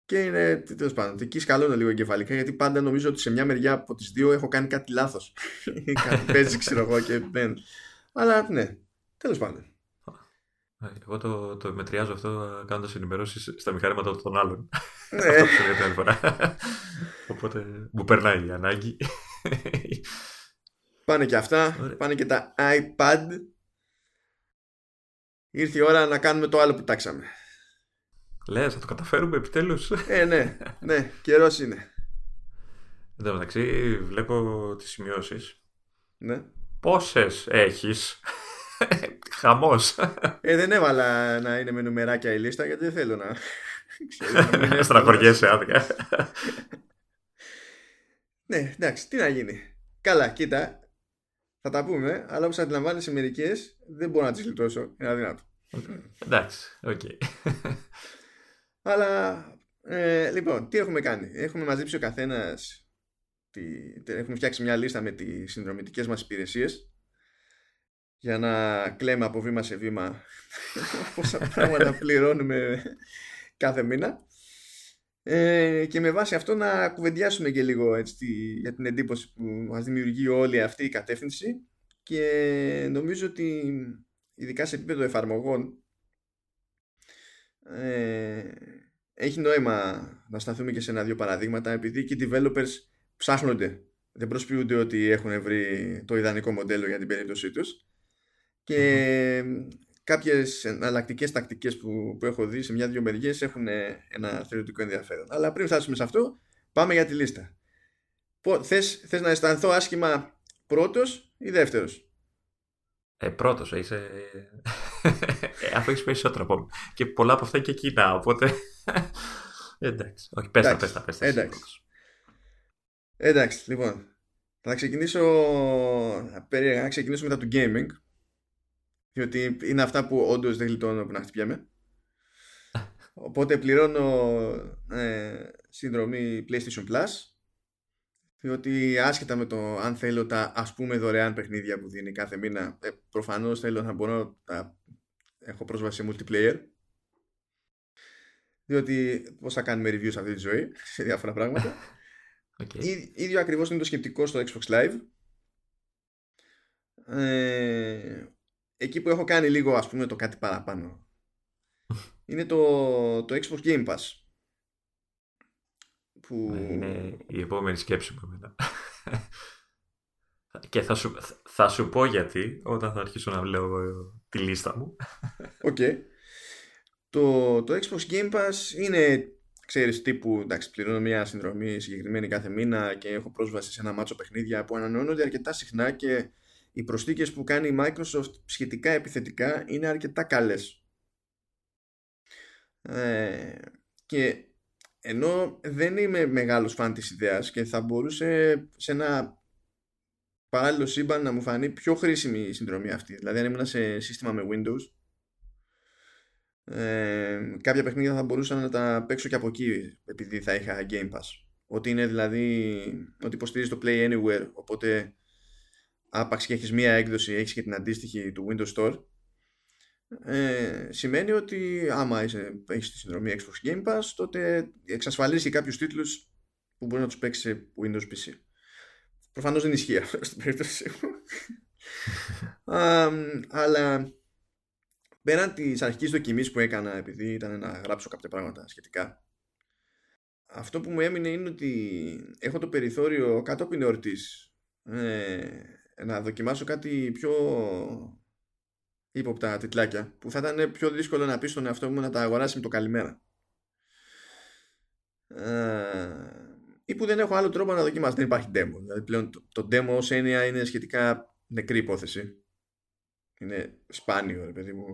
Και είναι τέλος πάντων. Εκεί σκαλώνω λίγο εγκεφαλικά γιατί πάντα νομίζω ότι σε μια μεριά από τις δύο έχω κάνει κάτι λάθος. <laughs> κάτι παίζει, ξέρω εγώ και δεν. Αλλά ναι, τέλος πάντων. Εγώ το, το μετριάζω αυτό κάνοντας ενημερώσεις στα μηχανήματα των άλλων. Ναι. αυτό που την άλλη φορά. Οπότε μου περνάει η ανάγκη. Πάνε και αυτά. Ωραία. Πάνε και τα iPad. Ήρθε η ώρα να κάνουμε το άλλο που τάξαμε. Λες, θα το καταφέρουμε επιτέλους. Ε, ναι, ναι, καιρός είναι. Εν τω μεταξύ, βλέπω τις σημειώσεις. Ναι. Πόσες έχεις; Χαμός. Ε, δεν έβαλα να είναι με νουμεράκια η λίστα γιατί δεν θέλω να. <laughs> Στεναχωριέσαι άδικα. ναι, εντάξει, τι να γίνει. Καλά, κοίτα. Θα τα πούμε, αλλά όπως αντιλαμβάνεσαι μερικές δεν μπορώ να τις γλιτώσω. Είναι αδύνατο. Εντάξει, οκ. Αλλά ε, λοιπόν, τι έχουμε κάνει; Έχουμε μαζέψει ο καθένας. Έχουμε φτιάξει μια λίστα με τις συνδρομητικές μας υπηρεσίες για να κλαίμε από βήμα σε βήμα <laughs> πόσα πράγματα <laughs> πληρώνουμε κάθε μήνα ε, και με βάση αυτό να κουβεντιάσουμε και λίγο έτσι, για την εντύπωση που μας δημιουργεί όλη αυτή η κατεύθυνση και νομίζω ότι ειδικά σε επίπεδο εφαρμογών ε, έχει νόημα να σταθούμε και σε ένα-δύο παραδείγματα επειδή και οι developers ψάχνονται. Δεν προσποιούνται ότι έχουν βρει το ιδανικό μοντέλο για την περίπτωσή τους και κάποιες εναλλακτικές τακτικές που, που έχω δει σε μια-δυο μεριές έχουν ένα θεωρητικό ενδιαφέρον. Αλλά πριν φτάσουμε σε αυτό, πάμε για τη λίστα. Θες, θες να αισθανθώ άσχημα πρώτος ή δεύτερος; Ε, πρώτος, ε, είσαι... ε, αφού έχεις περισσότερο από Και πολλά από αυτά και κοινά, οπότε... <laughs> Εντάξει, όχι, πες τα, πες τα, πες τα. Εντάξει. Εντάξει, λοιπόν. Θα ξεκινήσω... Να ξεκινήσω μετά το gaming. Διότι είναι αυτά που όντως δεν γλιτώνω που να χτυπιέμαι. <laughs> Οπότε πληρώνω ε, συνδρομή PlayStation Plus διότι άσχετα με το αν θέλω τα ας πούμε δωρεάν παιχνίδια που δίνει κάθε μήνα ε, προφανώς θέλω να μπορώ να έχω πρόσβαση σε multiplayer. Διότι πώς θα κάνουμε reviews αυτή τη ζωή <laughs> σε διάφορα πράγματα. <laughs> Okay. Ή, ίδιο ακριβώς είναι το σκεπτικό στο Xbox Live. Ε, εκεί που έχω κάνει λίγο ας πούμε το κάτι παραπάνω. <laughs> Είναι το, το Xbox Game Pass. Που... Ναι, είναι η επόμενη σκέψη μου εμένα. Και θα σου, θα σου πω γιατί όταν θα αρχίσω να λέω τη λίστα μου. OK. Okay. Το, το Xbox Game Pass είναι, ξέρεις, τύπου, εντάξει, πληρώνω μια συνδρομή συγκεκριμένη κάθε μήνα και έχω πρόσβαση σε ένα μάτσο παιχνίδια που ανανεώνονται αρκετά συχνά και οι προσθήκες που κάνει η Microsoft σχετικά επιθετικά είναι αρκετά καλές. Ε, και ενώ δεν είμαι μεγάλος φαν της ιδέας και θα μπορούσε σε ένα παράλληλο σύμπαν να μου φανεί πιο χρήσιμη η συνδρομή αυτή. Δηλαδή αν ήμουν σε σύστημα με Windows ε, κάποια παιχνίδια θα μπορούσα να τα παίξω και από εκεί επειδή θα είχα Game Pass. Ότι είναι δηλαδή ότι υποστηρίζει το Play Anywhere οπότε άπαξ και έχεις μία έκδοση έχεις και την αντίστοιχη του Windows Store ε, σημαίνει ότι άμα είσαι, έχεις τη συνδρομή Xbox Game Pass τότε εξασφαλίζει κάποιους τίτλους που μπορείς να τους παίξεις σε Windows PC. Προφανώς δεν ισχύει αυτό στην περίπτωση μου. αλλά πέραν της αρχικής δοκιμής που έκανα επειδή ήταν να γράψω κάποια πράγματα σχετικά αυτό που μου έμεινε είναι ότι έχω το περιθώριο κατόπιν εορτής ε, να δοκιμάσω κάτι πιο ύποπτα τιτλάκια που θα ήταν πιο δύσκολο να πεις στον εαυτό μου να τα αγοράσει με το καλημέρα. Ε, ή που δεν έχω άλλο τρόπο να δοκιμάσω. Δεν υπάρχει demo. Δηλαδή πλέον το, το demo ως έννοια είναι σχετικά νεκρή υπόθεση. Είναι σπάνιο, ρε παιδί μου,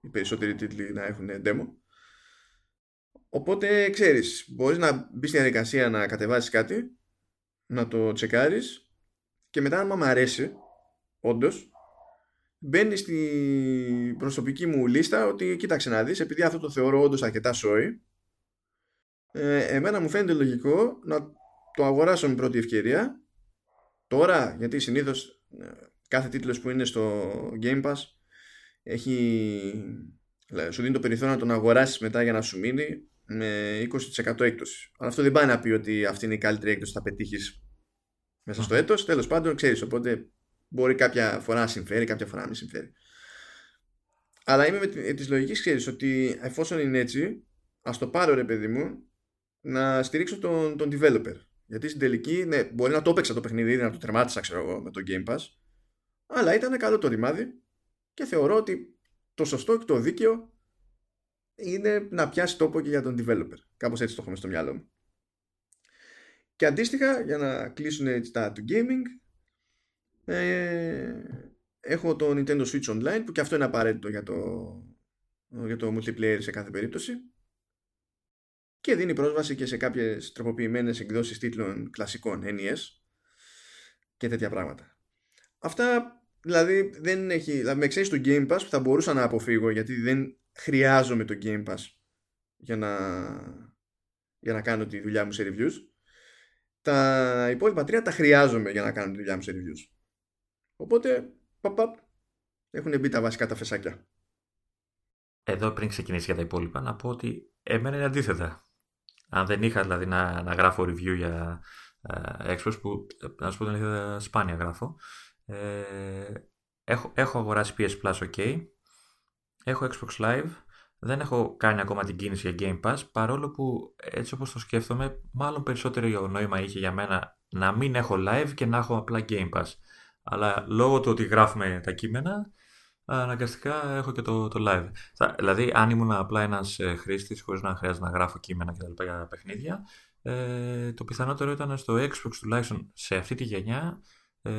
οι περισσότεροι τίτλοι να έχουν demo. Οπότε ξέρεις, μπορείς να μπεις στη διαδικασία να κατεβάσεις κάτι, να το τσεκάρεις και μετά αν μου αρέσει, όντως, μπαίνεις στη προσωπική μου λίστα ότι κοίταξε να δεις επειδή αυτό το θεωρώ όντως αρκετά σόι ε, εμένα μου φαίνεται λογικό να το αγοράσω με πρώτη ευκαιρία. Τώρα γιατί συνήθως ε, κάθε τίτλος που είναι στο Game Pass έχει σου δίνει το περιθώριο να τον αγοράσεις μετά για να σου μείνει με 20% έκπτωση. Αλλά αυτό δεν πάει να πει ότι αυτή είναι η καλύτερη έκπτωση που θα πετύχεις μέσα στο έτος. Τέλος πάντων ξέρεις οπότε Μπορεί κάποια φορά να συμφέρει, κάποια φορά να μην συμφέρει. Αλλά είμαι με της λογικής, ξέρεις ότι εφόσον είναι έτσι, ας το πάρω ρε παιδί μου να στηρίξω τον, τον developer. Γιατί στην τελική, ναι, μπορεί να το έπαιξα το παιχνίδι, να το τερμάτισα, ξέρω εγώ, με το Game Pass. Αλλά ήταν καλό το ρημάδι και θεωρώ ότι το σωστό και το δίκαιο είναι να πιάσει τόπο και για τον developer. Κάπως έτσι το έχουμε στο μυαλό μου. Και αντίστοιχα, για να κλείσουν τα του gaming, ε, έχω το Nintendo Switch Online που και αυτό είναι απαραίτητο για το, για το multiplayer σε κάθε περίπτωση και δίνει πρόσβαση και σε κάποιες τροποποιημένες εκδόσεις τίτλων κλασικών NES και τέτοια πράγματα. Αυτά δηλαδή δεν έχει, δηλαδή με εξαίρεση το Game Pass που θα μπορούσα να αποφύγω γιατί δεν χρειάζομαι το Game Pass για να, για να κάνω τη δουλειά μου σε reviews τα υπόλοιπα τρία τα χρειάζομαι για να κάνω τη δουλειά μου σε reviews. Οπότε, παπ, παπ, έχουν μπει τα βασικά τα φεσάκια. Εδώ πριν ξεκινήσει για τα υπόλοιπα, να πω ότι εμένα είναι αντίθετα. Αν δεν είχα δηλαδή να, να γράφω review για uh, Xbox, που να σου πω την αλήθεια σπάνια γράφω, ε, έχω, έχω αγοράσει PS Plus OK, έχω Xbox Live, δεν έχω κάνει ακόμα την κίνηση για Game Pass, παρόλο που έτσι όπως το σκέφτομαι, μάλλον περισσότερο νόημα είχε για μένα να μην έχω live και να έχω απλά Game Pass. Αλλά λόγω του ότι γράφουμε τα κείμενα, αναγκαστικά έχω και το, το live. δηλαδή, αν ήμουν απλά ένας ε, χρήστης, χωρίς να χρειάζεται να γράφω κείμενα και τα λοιπά για παιχνίδια, ε, το πιθανότερο ήταν στο Xbox τουλάχιστον σε αυτή τη γενιά ε,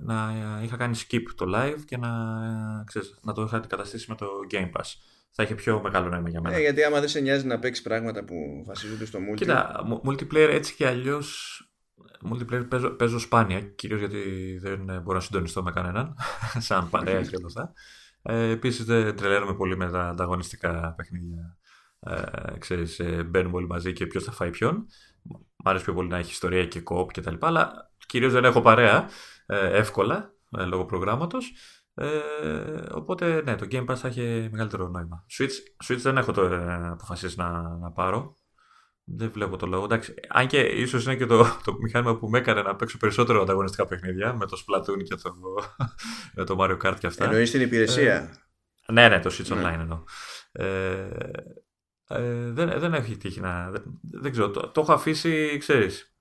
να είχα κάνει skip το live και να, ξέρεις, να το είχα αντικαταστήσει με το Game Pass. Θα είχε πιο μεγάλο νόημα για μένα. Ε, γιατί άμα δεν σε νοιάζει να παίξεις πράγματα που βασίζονται στο multi. Κοίτα, multiplayer έτσι και αλλιώς. Multiplayer παίζω, παίζω σπάνια, κυρίως γιατί δεν μπορώ να συντονιστώ με κανέναν, <laughs> σαν παρέα και όλα αυτά. Ε, Επίσης δεν τρελαίνομαι πολύ με τα ανταγωνιστικά παιχνίδια. Ε, ξέρεις, ε, μπαίνουμε όλοι μαζί και ποιος θα φάει ποιον. Μ' αρέσει πιο πολύ να έχει ιστορία και κόπ και τα λοιπά, αλλά κυρίως δεν έχω παρέα ε, εύκολα ε, λόγω προγράμματος. Ε, οπότε ναι, το Game Pass θα έχει μεγαλύτερο νόημα. Switch, Switch δεν έχω το ε, αποφασίσει να, να πάρω. Δεν βλέπω το λόγο. Εντάξει, αν και ίσως είναι και το, το μηχάνημα που με έκανε να παίξω περισσότερο ανταγωνιστικά παιχνίδια με το Splatoon και το, το Mario Kart και αυτά. Εννοείς την υπηρεσία; Ε, ναι, ναι, το Switch ναι. Online εννοώ. Ε, ε, δεν, δεν έχει τύχει να. Δεν, δεν ξέρω. Το, το έχω αφήσει, ξέρεις,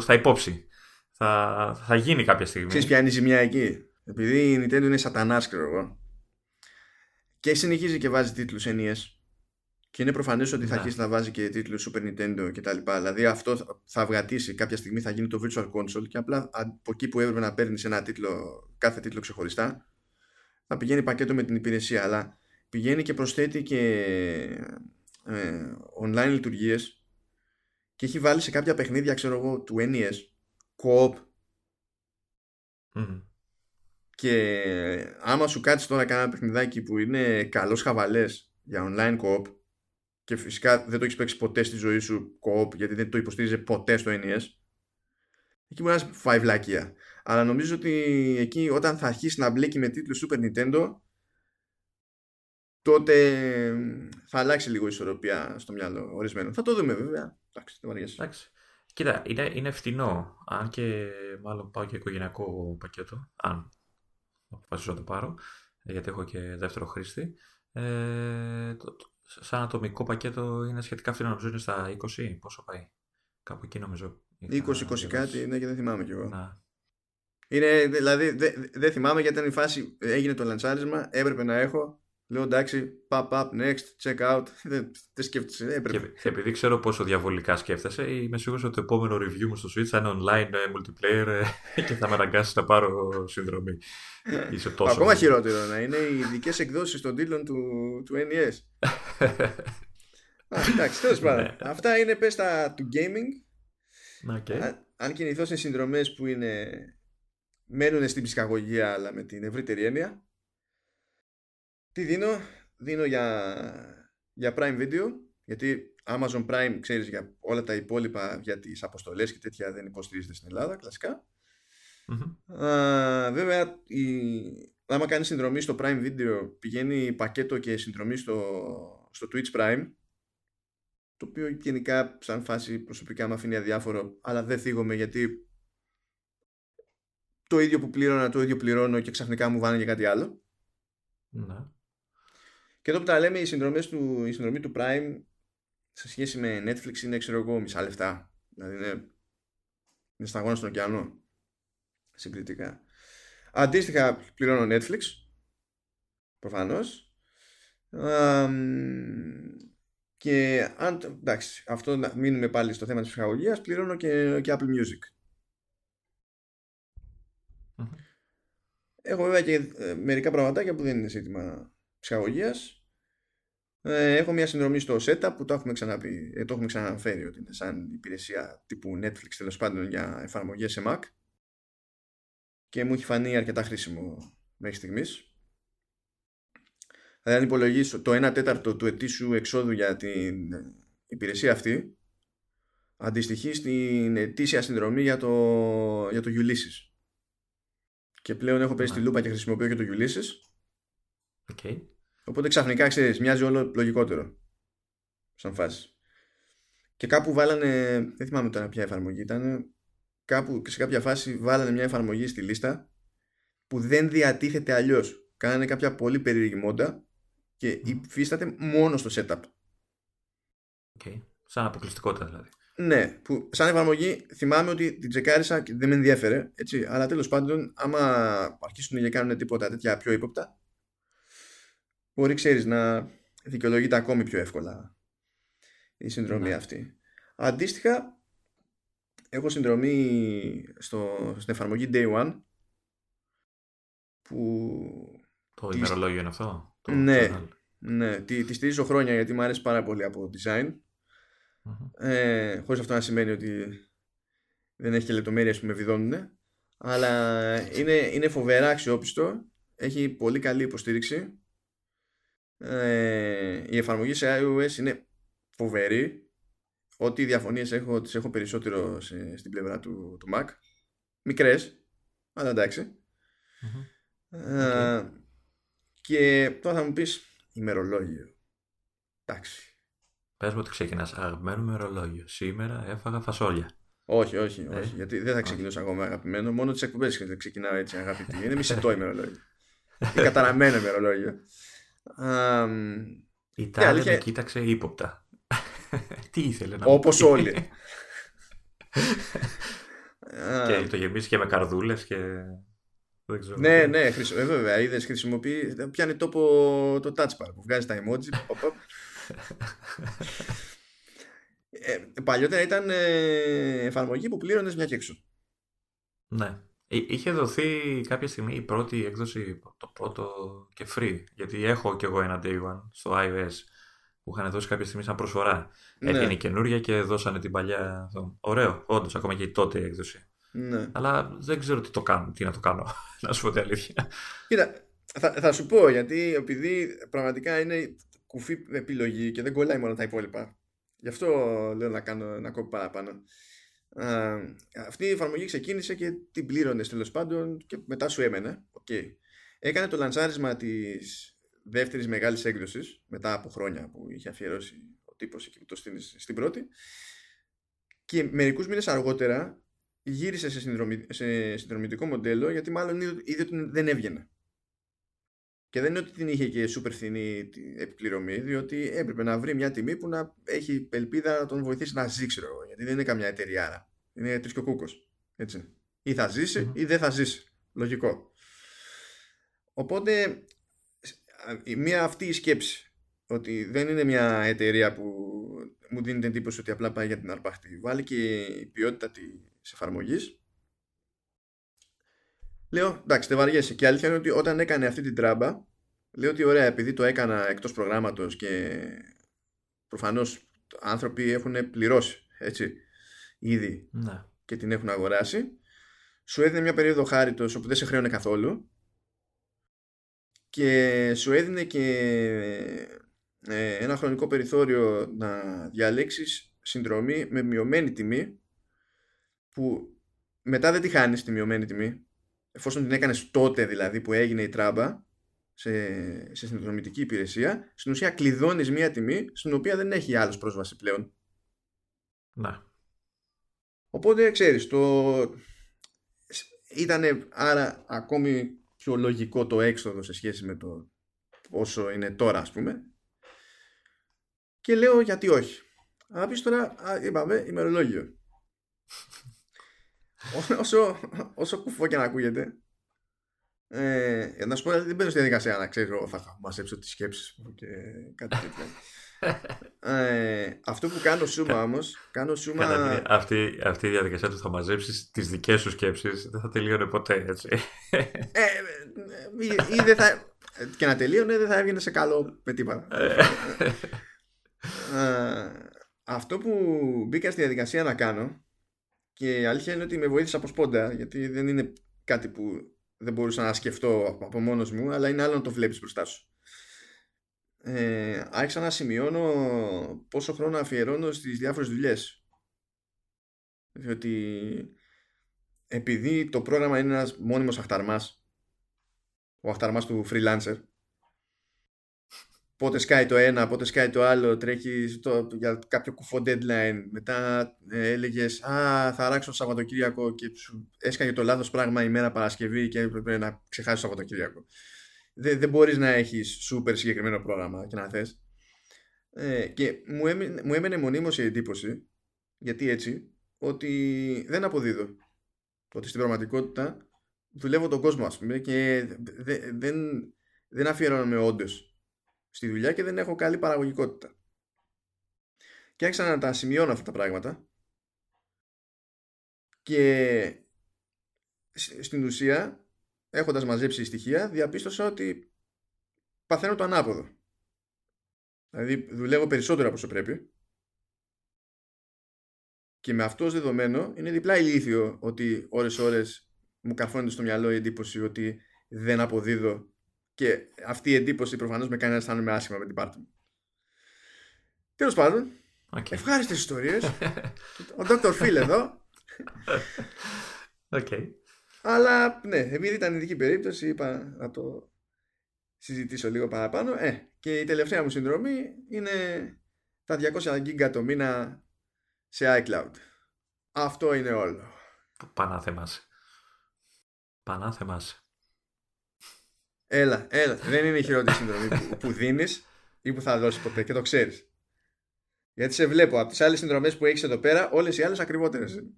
στα υπόψη. Θα, θα γίνει κάποια στιγμή. Ξέρεις ποια είναι η ζημιά εκεί; Επειδή η Nintendo είναι σατανάς, ξέρω εγώ. Και συνεχίζει και βάζει τίτλους NES. Και είναι προφανές ότι θα ναι. αρχίσει να βάζει και τίτλους Super Nintendo κτλ. Δηλαδή αυτό θα αυγατήσει κάποια στιγμή, θα γίνει το Virtual Console και απλά από εκεί που έπρεπε να παίρνεις ένα τίτλο, κάθε τίτλο ξεχωριστά, θα πηγαίνει πακέτο με την υπηρεσία. Αλλά πηγαίνει και προσθέτει και ε, online λειτουργίες και έχει βάλει σε κάποια παιχνίδια, ξέρω εγώ, του NES co-op και άμα σου κάτσεις τώρα κανένα παιχνιδάκι που είναι καλός χαβαλές για online co-op και φυσικά δεν το έχεις παίξει ποτέ στη ζωή σου co-op γιατί δεν το υποστήριζε ποτέ στο NES εκεί μπορεί να φάει βλάκια αλλά νομίζω ότι εκεί όταν θα αρχίσει να μπλέκει με τίτλους Super Nintendo τότε θα αλλάξει λίγο η ισορροπία στο μυαλό ορισμένο. Θα το δούμε βέβαια. Εντάξει, δεν Εντάξει. Κοίτα, είναι, είναι φθηνό. Αν και μάλλον πάω και οικογενειακό πακέτο. Αν αποφασίσω να το πάρω. Γιατί έχω και δεύτερο χρήστη. Ε, το, σαν ατομικό πακέτο είναι σχετικά φθηνό. Νομίζω είναι στα 20. Πόσο πάει. Κάπου εκεί νομίζω. 20-20 κάτι, ναι, και δεν θυμάμαι κι εγώ. Να. Είναι, δηλαδή, δεν δε θυμάμαι γιατί ήταν η φάση, έγινε το λαντσάρισμα, έπρεπε να έχω Λέω εντάξει, pop up, next, check out. <laughs> Δεν, δεν σκέφτεσαι, έπρεπε. Και, επειδή ξέρω πόσο διαβολικά σκέφτεσαι, είμαι σίγουρος ότι το επόμενο review μου στο Switch θα είναι online ε, multiplayer ε, <laughs> και θα με αναγκάσεις να πάρω συνδρομή. Είσαι τόσο Ακόμα χειρότερο να είναι οι ειδικές εκδόσεις των τίτλων του, του NES. <laughs> εντάξει, τέλος πάντων. Ναι. Αυτά είναι πες τα του gaming. Okay. Αν, αν κινηθώ σε συνδρομές που είναι μένουν στην ψυχαγωγία αλλά με την ευρύτερη έννοια τι δίνω, δίνω για, για Prime Video, γιατί Amazon Prime, ξέρεις, για όλα τα υπόλοιπα, για τις αποστολές και τέτοια δεν υποστηρίζεται στην Ελλάδα, κλασικά. βέβαια, η, άμα κάνεις συνδρομή στο Prime Video, πηγαίνει πακέτο και συνδρομή στο, στο Twitch Prime, το οποίο γενικά σαν φάση προσωπικά με αφήνει αδιάφορο, αλλά δεν θίγομαι γιατί το ίδιο που πλήρωνα, το ίδιο πληρώνω και ξαφνικά μου βάνε για κάτι άλλο. Ναι. Και εδώ που τα λέμε, οι, συνδρομές του, η συνδρομή του Prime σε σχέση με Netflix είναι, ξέρω εγώ, μισά λεφτά. Δηλαδή είναι, είναι σταγόνα στον ωκεανό. Συγκριτικά. Αντίστοιχα πληρώνω Netflix. Προφανώς. και αν, εντάξει, αυτό να μείνουμε πάλι στο θέμα της ψυχαγωγίας, πληρώνω και, και Apple Music. Έχω βέβαια και ε, μερικά πραγματάκια που δεν είναι ζήτημα ψυχαγωγίας ε, έχω μια συνδρομή στο setup που το έχουμε, ξαναπεί, ε, το έχουμε ξαναφέρει ότι είναι σαν υπηρεσία τύπου Netflix τέλος πάντων για εφαρμογές σε Mac και μου έχει φανεί αρκετά χρήσιμο μέχρι στιγμής Δηλαδή αν υπολογίσω το 1 τέταρτο του ετήσιου εξόδου για την υπηρεσία αυτή αντιστοιχεί στην ετήσια συνδρομή για το, για το Ulysses. Και πλέον έχω πέσει τη λούπα και χρησιμοποιώ και το Ulysses. Okay. Οπότε ξαφνικά ξέρεις, μοιάζει όλο λογικότερο. Σαν φάση. Και κάπου βάλανε. Δεν θυμάμαι τώρα ποια εφαρμογή ήταν. Κάπου σε κάποια φάση βάλανε μια εφαρμογή στη λίστα που δεν διατίθεται αλλιώς. Κάνανε κάποια πολύ περίεργη μόντα και υφίσταται μόνο στο setup. Okay. Σαν αποκλειστικότητα δηλαδή. Ναι, που σαν εφαρμογή θυμάμαι ότι την τσεκάρισα και δεν με ενδιαφέρε, έτσι, αλλά τέλος πάντων άμα αρχίσουν και κάνουν τίποτα τέτοια πιο ύποπτα μπορεί ξέρεις να δικαιολογείται ακόμη πιο εύκολα η συνδρομή ναι. αυτή. Αντίστοιχα έχω συνδρομή στο, στην εφαρμογή Day One που... Το της... ημερολόγιο είναι αυτό; Το ναι, ναι, τη, της στηρίζω χρόνια γιατί μου αρέσει πάρα πολύ από design ε, χωρίς αυτό να σημαίνει ότι δεν έχει και λεπτομέρειες που με βιδώνουν αλλά είναι, είναι φοβερά αξιόπιστο έχει πολύ καλή υποστήριξη ε, η εφαρμογή σε iOS είναι φοβερή ό,τι διαφωνίες έχω τις έχω περισσότερο σε, στην πλευρά του, του Mac μικρές αλλά εντάξει ε, και τώρα θα μου πεις ημερολόγιο εντάξει Πες μου ότι ξεκινάς αγαπημένο μερολόγιο. Σήμερα έφαγα φασόλια. Όχι, όχι, ε; όχι. Γιατί δεν θα ξεκινήσω ακόμα αγαπημένο. Μόνο τις εκπομπές ξεκινάω έτσι αγαπητή. Είναι μισητό ημερολόγιο. Είναι καταραμένο ημερολόγιο. Η Τάλια αλήθεια... με κοίταξε ύποπτα. <laughs> Τι ήθελε να Όπως όλοι. <laughs> και το γεμίσει και με καρδούλες και. Δεν ξέρω ναι, ναι, χρησι... ε, βέβαια. Είδες χρησιμοποιεί. Πιάνει τόπο το touch bar που βγάζει τα emoji. <laughs> ε, παλιότερα ήταν ε, εφαρμογή που πλήρωνες μια και έξω. Ναι. Είχε δοθεί κάποια στιγμή η πρώτη έκδοση, το πρώτο και free. Γιατί έχω κι εγώ ένα Day One στο iOS που είχαν δώσει κάποια στιγμή σαν προσφορά. Ναι. Έγινε καινούρια και δώσανε την παλιά. Ωραίο, όντως, ακόμα και η τότε έκδοση. Ναι. Αλλά δεν ξέρω τι, το κάνω, τι να το κάνω, <laughs> να σου πω την αλήθεια. Κοίτα, θα, θα σου πω γιατί επειδή πραγματικά είναι κουφή επιλογή και δεν κολλάει μόνο τα υπόλοιπα. Γι' αυτό λέω να κάνω ένα κόπο παραπάνω. Α, αυτή η εφαρμογή ξεκίνησε και την πλήρωνες τέλος πάντων και μετά σου έμενε. Okay. Έκανε το λανσάρισμα της δεύτερης μεγάλης έκδοσης μετά από χρόνια που είχε αφιερώσει ο τύπος εκεί που το στείλει στην πρώτη. Και μερικούς μήνες αργότερα γύρισε σε, συνδρομη, σε συνδρομητικό μοντέλο γιατί μάλλον είδε ότι δεν έβγαινε. Και δεν είναι ότι την είχε και σούπερ φθηνή επιπληρωμή, διότι έπρεπε να βρει μια τιμή που να έχει ελπίδα να τον βοηθήσει να ζει, ξέρω εγώ. Γιατί δεν είναι καμιά εταιρεία. Είναι τρεις και ο κούκος. Έτσι. Ή θα ζήσει ή δεν θα ζήσει. Λογικό. Οπότε, μία αυτή η σκέψη ότι δεν είναι μια εταιρεία που μου δίνει την εντύπωση ότι απλά πάει για την αρπαχτή. Βάλει και η ποιότητα της εφαρμογής Λέω, εντάξει, δεν βαριέσαι. Και αλήθεια είναι ότι όταν έκανε αυτή την τράμπα, λέω ότι ωραία, επειδή το έκανα εκτός προγράμματος και προφανώς άνθρωποι έχουν πληρώσει έτσι, ήδη ναι. και την έχουν αγοράσει, σου έδινε μια περίοδο χάριτος όπου δεν σε χρέωνε καθόλου και σου έδινε και ε, ένα χρονικό περιθώριο να διαλέξεις συνδρομή με μειωμένη τιμή που μετά δεν τη χάνεις τη μειωμένη τιμή εφόσον την έκανες τότε δηλαδή που έγινε η τράμπα σε, σε συνδρομητική υπηρεσία, στην ουσία κλειδώνεις μία τιμή στην οποία δεν έχει άλλος πρόσβαση πλέον. Να. Οπότε ξέρεις, το... ήταν άρα ακόμη πιο λογικό το έξοδο σε σχέση με το όσο είναι τώρα ας πούμε. Και λέω γιατί όχι. Αλλά πεις τώρα, είπαμε, ημερολόγιο όσο, όσο κουφό και να ακούγεται, ε, να σου πω, δεν μπαίνω στη διαδικασία να ξέρω, θα μαζέψω τις σκέψεις μου και κάτι τέτοιο. <laughs> ε, αυτό που κάνω σούμα όμως, κάνω σούμα. αυτή, αυτή η διαδικασία του θα μαζέψεις τις δικές σου σκέψεις, δεν θα τελείωνε ποτέ έτσι. ε, ή, ή δεν θα. Και να τελείωνε, δεν θα έβγαινε σε καλό με τίποτα. Ε. ε, αυτό που μπήκα στη διαδικασία να κάνω και η αλήθεια είναι ότι με βοήθησε από σπόντα, γιατί δεν είναι κάτι που δεν μπορούσα να σκεφτώ από μόνος μου, αλλά είναι άλλο να το βλέπεις μπροστά σου. Ε, άρχισα να σημειώνω πόσο χρόνο αφιερώνω στις διάφορες δουλειές. Διότι επειδή το πρόγραμμα είναι ένας μόνιμος αχταρμάς, ο αχταρμάς του freelancer, πότε σκάει το ένα, πότε σκάει το άλλο, τρέχει το, για κάποιο κουφό deadline. Μετά ε, έλεγες Α, θα αράξω το Σαββατοκύριακο και σου έσκαγε το λάθος πράγμα η μέρα Παρασκευή και έπρεπε να ξεχάσεις το Σαββατοκύριακο. δεν, δεν μπορείς να έχεις σούπερ συγκεκριμένο πρόγραμμα και να θες. Ε, και μου έμεινε, μου έμενε μονίμως η εντύπωση, γιατί έτσι, ότι δεν αποδίδω. Ότι στην πραγματικότητα δουλεύω τον κόσμο, ας πούμε, και δεν, δεν, δεν αφιερώνομαι όντως στη δουλειά και δεν έχω καλή παραγωγικότητα. Και άρχισα να τα σημειώνω αυτά τα πράγματα και στην ουσία έχοντας μαζέψει στοιχεία διαπίστωσα ότι παθαίνω το ανάποδο. Δηλαδή δουλεύω περισσότερο από όσο πρέπει και με αυτό δεδομένο είναι διπλά ηλίθιο ότι ώρες ώρες μου καρφώνεται στο μυαλό η εντύπωση ότι δεν αποδίδω και αυτή η εντύπωση προφανώς με κάνει να αισθάνομαι άσχημα με την πάρτη μου. Τέλος πάντων, okay. ευχάριστες ιστορίες. <laughs> Ο Dr. Phil εδώ. Okay. Αλλά ναι, επειδή ήταν ειδική περίπτωση, είπα να το συζητήσω λίγο παραπάνω. Ε, και η τελευταία μου συνδρομή είναι τα 200 γίγκα το μήνα σε iCloud. Αυτό είναι όλο. Πανάθεμας. Πανάθεμας. Έλα, έλα. Δεν είναι η χειρότερη συνδρομή που, που δίνεις ή που θα δώσεις ποτέ και το ξέρεις. Γιατί σε βλέπω από τις άλλες συνδρομές που έχεις εδώ πέρα, όλες οι άλλες ακριβότερες είναι.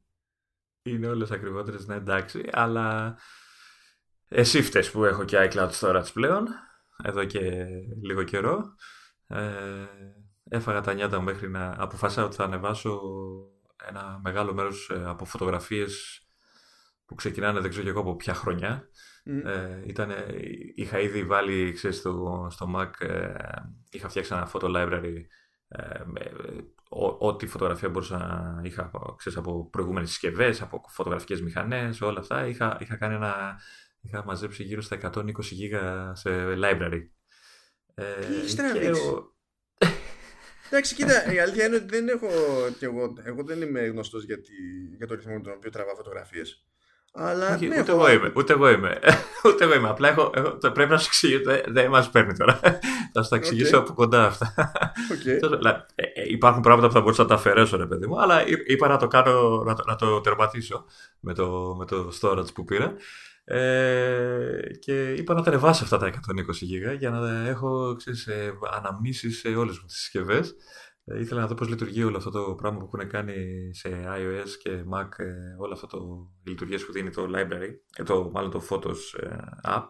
Είναι όλες ακριβότερες, ναι, εντάξει, αλλά εσύ φταίει που έχω και iCloud Storage πλέον, εδώ και λίγο καιρό. Ε, έφαγα τα νιάτα μου μέχρι να αποφάσισα ότι θα ανεβάσω ένα μεγάλο μέρος ε, από φωτογραφίες που ξεκινάνε δεν ξέρω και εγώ από ποια χρονιά. Ε, ήτανε, είχα ήδη βάλει ξέρεις, στο, στο Mac, ε, είχα φτιάξει ένα photo library ε, ό,τι φωτογραφία μπορούσα να είχα ξέρεις, από προηγούμενες συσκευές, από φωτογραφικές μηχανές, όλα αυτά. Είχα, είχα, κάνει ένα, είχα μαζέψει γύρω στα 120 γίγα σε library. Ε, και ο... Εντάξει, κοίτα, η αλήθεια είναι ότι δεν έχω κι εγώ, εγώ δεν είμαι γνωστός για, για το ρυθμό με τον οποίο τραβά φωτογραφίες. Αλλά Όχι, ναι, ούτε, εγώ είμαι, ούτε εγώ είμαι. <laughs> ούτε εγώ είμαι. Απλά έχω, έχω, το πρέπει να σου εξηγήσω. Δεν, δεν μας παίρνει τώρα. <laughs> θα σου τα εξηγήσω okay. από κοντά αυτά. Okay. <laughs> Ε, ε, υπάρχουν πράγματα που θα μπορούσα να τα αφαιρέσω, ρε παιδί μου, αλλά είπα να το κάνω, να το, να το τερματίσω με το, με το storage που πήρα. Ε, και είπα να τα ανεβάσω αυτά τα 120 γίγα για να έχω ξέρεις, ε, αναμνήσεις σε όλες μου τις συσκευές ε, ήθελα να δω πώς λειτουργεί όλο αυτό το πράγμα που έχουν κάνει σε iOS και Mac, ε, όλο αυτό το λειτουργίες που δίνει το library, ε, το, μάλλον το Photos app.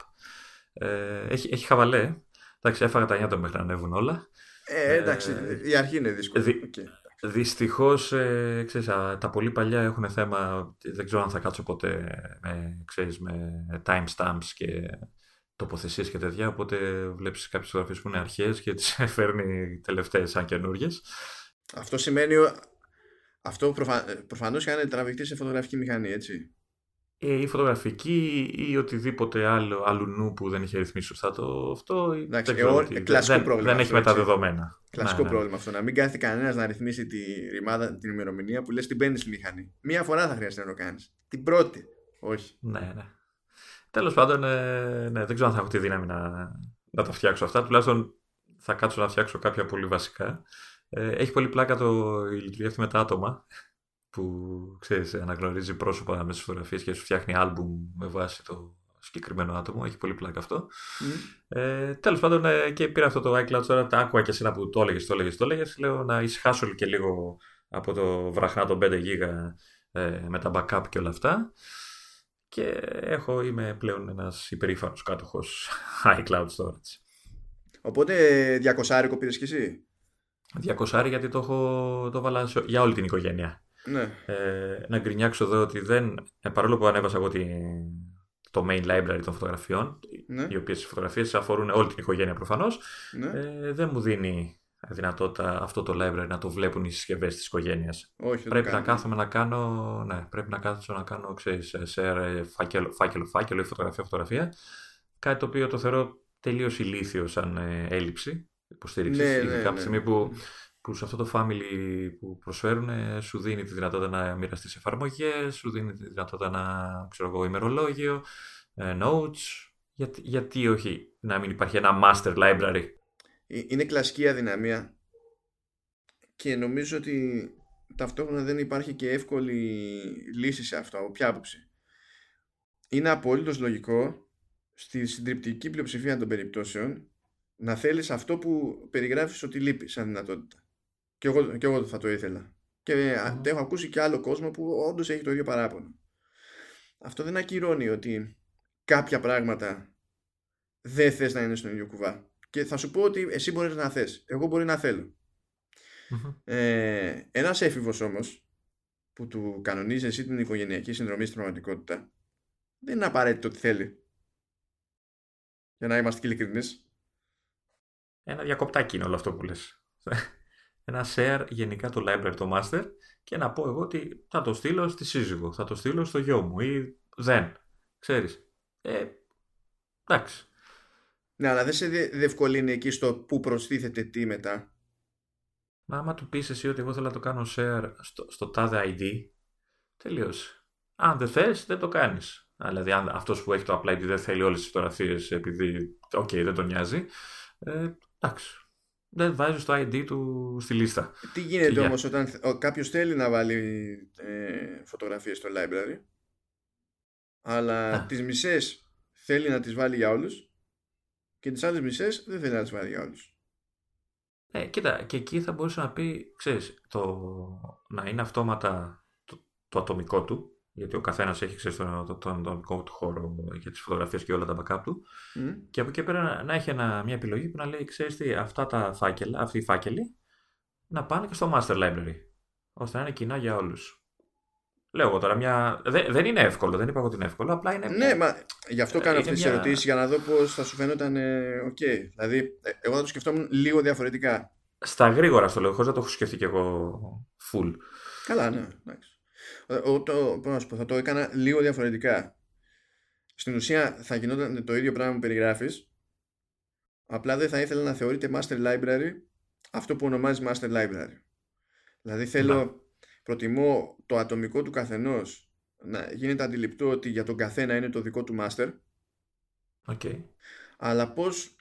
έχει, έχει χαβαλέ. Εντάξει, έφαγα τα νιάτα μέχρι να ανέβουν όλα. Ε, εντάξει, η αρχή είναι δύσκολη. Δυ, okay. Δυστυχώς, ε, ξέρεις, τα πολύ παλιά έχουν θέμα, δεν ξέρω αν θα κάτσω ποτέ με, ξέρεις, με timestamps και τοποθεσίες και τέτοια, οπότε βλέπεις κάποιες φωτογραφίες που είναι αρχές και τις <laughs> φέρνει τελευταίες σαν καινούριε. Αυτό σημαίνει, αυτό προφα... προφανώς κάνει τραβηχτή σε φωτογραφική μηχανή, έτσι. Ε, η φωτογραφική ή οτιδήποτε άλλο, άλλου νου που δεν είχε ρυθμίσει σωστά το αυτό. Εντάξει, δεν, εγώ, τι, κλασικό δεν, πρόβλημα δεν έχει μεταδεδομένα. Κλασικό ναι, ναι. πρόβλημα αυτό. Να μην κάθεται κανένας να ρυθμίσει τη ρημάδα, την ημερομηνία που λες την παίρνεις στη μηχανή. Μία φορά θα χρειαστεί να το κάνεις. Την πρώτη. Όχι. Ναι, ναι. Τέλος πάντων, ε, ναι, δεν ξέρω αν θα έχω τη δύναμη να, να τα φτιάξω αυτά. Τουλάχιστον θα κάτσω να φτιάξω κάποια πολύ βασικά. Ε, έχει πολύ πλάκα το, η λειτουργία αυτή με τα άτομα που ξέρεις, αναγνωρίζει πρόσωπα με τι φωτογραφίες και σου φτιάχνει άλμπουμ με βάση το συγκεκριμένο άτομο. Έχει πολύ πλάκα αυτό. Mm. Ε, Τέλος πάντων, ε, και πήρα αυτό το iCloud τώρα. Τα άκουγα και εσύ που το έλεγες, το έλεγες, το έλεγες. Λέω να ησυχάσω και λίγο από το βραχνά των 5 GB ε, με τα backup και όλα αυτά και έχω, είμαι πλέον ένας υπερήφανος κάτοχος <laughs> iCloud storage. Οπότε 200 πήρες κι εσύ; 200 γιατί το έχω το βάλα για όλη την οικογένεια. Ναι. Ε, να γκρινιάξω εδώ ότι δεν, ε, παρόλο που ανέβασα εγώ το main library των φωτογραφιών, ναι. οι οποίες οι φωτογραφίες αφορούν όλη την οικογένεια προφανώς, ναι. ε, δεν μου δίνει δυνατότητα αυτό το library να το βλέπουν οι συσκευές της οικογένειας. Πρέπει να κάθομαι να κάνω. Ναι, πρέπει να κάθομαι να κάνω ξέρεις, share φάκελο, φάκελο, φάκελο ή φωτογραφία, φωτογραφία. Κάτι το οποίο το θεωρώ τελείως ηλίθιο σαν ε, έλλειψη υποστήριξης. Ναι, ειδικά ναι, από τη στιγμή που, που σε αυτό το family που προσφέρουν σου δίνει τη δυνατότητα να μοιραστείς εφαρμογές, σου δίνει τη δυνατότητα να ξέρω εγώ, ημερολόγιο, ε, notes. Γιατί, γιατί όχι να μην υπάρχει ένα master library ε, είναι κλασική αδυναμία και νομίζω ότι ταυτόχρονα δεν υπάρχει και εύκολη λύση σε αυτό από ποια άποψη; Είναι απολύτω λογικό στη συντριπτική πλειοψηφία των περιπτώσεων να θέλεις αυτό που περιγράφεις ότι λείπει σαν δυνατότητα. Και εγώ, και εγώ θα το ήθελα. Και mm. έχω ακούσει και άλλο κόσμο που όντως έχει το ίδιο παράπονο. Αυτό δεν ακυρώνει ότι κάποια πράγματα δεν θες να είναι στον ίδιο κουβά. Και θα σου πω ότι εσύ μπορείς να θες. Εγώ μπορεί να θέλω. Mm-hmm. Ε, ένας έφηβος όμως που του κανονίζει εσύ την οικογενειακή συνδρομή στην πραγματικότητα δεν είναι απαραίτητο ότι θέλει. Για να είμαστε και ειλικρινείς. Ένα διακοπτάκι είναι όλο αυτό που λες. <laughs> Ένα share γενικά το library, το master και να πω εγώ ότι θα το στείλω στη σύζυγο, θα το στείλω στο γιο μου ή δεν. Ξέρεις. Ε, εντάξει. Ναι, αλλά δεν σε διευκολύνει εκεί στο που προστίθεται τι μετά. Μα άμα του πεις εσύ ότι εγώ θέλω να το κάνω share στο, στο τάδε ID, τελείωσε. Αν δεν θες, δεν το κάνεις. Δηλαδή, αν αυτός που έχει το Apple ID δεν θέλει όλες τις φωτογραφίες επειδή, OK, okay, δεν τον νοιάζει, ε, εντάξει. Δεν βάζει το ID του στη λίστα. Τι γίνεται όμως όταν κάποιος θέλει να βάλει ε, φωτογραφίες στο library, αλλά Α. τις μισές θέλει να τις βάλει για όλους και τις άλλες μισές δεν θέλει να τις βάλει για όλους. Ε, κοίτα, και εκεί θα μπορούσε να πει, ξέρεις, το, να είναι αυτόματα το, το ατομικό του, γιατί ο καθένας έχει ξέρεις, τον, τον, τον ατομικό του χώρο για τις φωτογραφίες και όλα τα backup του. Mm. Και από εκεί πέρα να, να έχει ένα, μια επιλογή που να λέει: Ξέρεις τι, αυτά τα φάκελα, αυτοί οι φάκελοι να πάνε και στο Master Library. ώστε να είναι κοινά για όλους. Λέω εγώ τώρα μια. Δεν, δεν είναι εύκολο, δεν είπα ότι είναι εύκολο, απλά είναι. Ναι, μα γι' αυτό κάνω αυτές τις μια... ερωτήσεις για να δω πώς θα σου φαίνονταν. Ε, OK. Okay. Δηλαδή, ε, εγώ θα το σκεφτόμουν λίγο διαφορετικά. Στα γρήγορα στο λέω, χωρίς να το έχω σκεφτεί κι εγώ full. Καλά, ναι, εντάξει. Εγώ το, πω, θα το έκανα λίγο διαφορετικά. Στην ουσία θα γινόταν το ίδιο πράγμα που περιγράφεις. Απλά δεν θα ήθελα να θεωρείται Master Library αυτό που ονομάζεις Master Library. Δηλαδή θέλω προτιμώ το ατομικό του καθενός να γίνεται αντιληπτό ότι για τον καθένα είναι το δικό του master. Okay. Αλλά πώς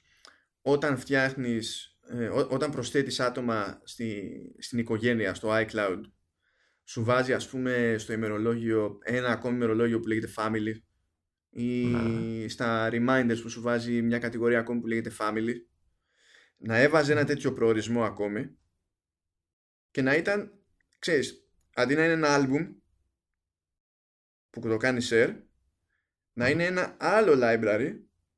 όταν φτιάχνεις, ε, όταν προσθέτεις άτομα στη, στην οικογένεια, στο iCloud, σου βάζει ας πούμε στο ημερολόγιο ένα ακόμη ημερολόγιο που λέγεται family ή ναι. στα reminders που σου βάζει μια κατηγορία ακόμη που λέγεται family να έβαζε ένα τέτοιο προορισμό ακόμη και να ήταν, ξέρεις, αντί να είναι ένα άλμπουμ που το κάνει share να είναι ένα άλλο library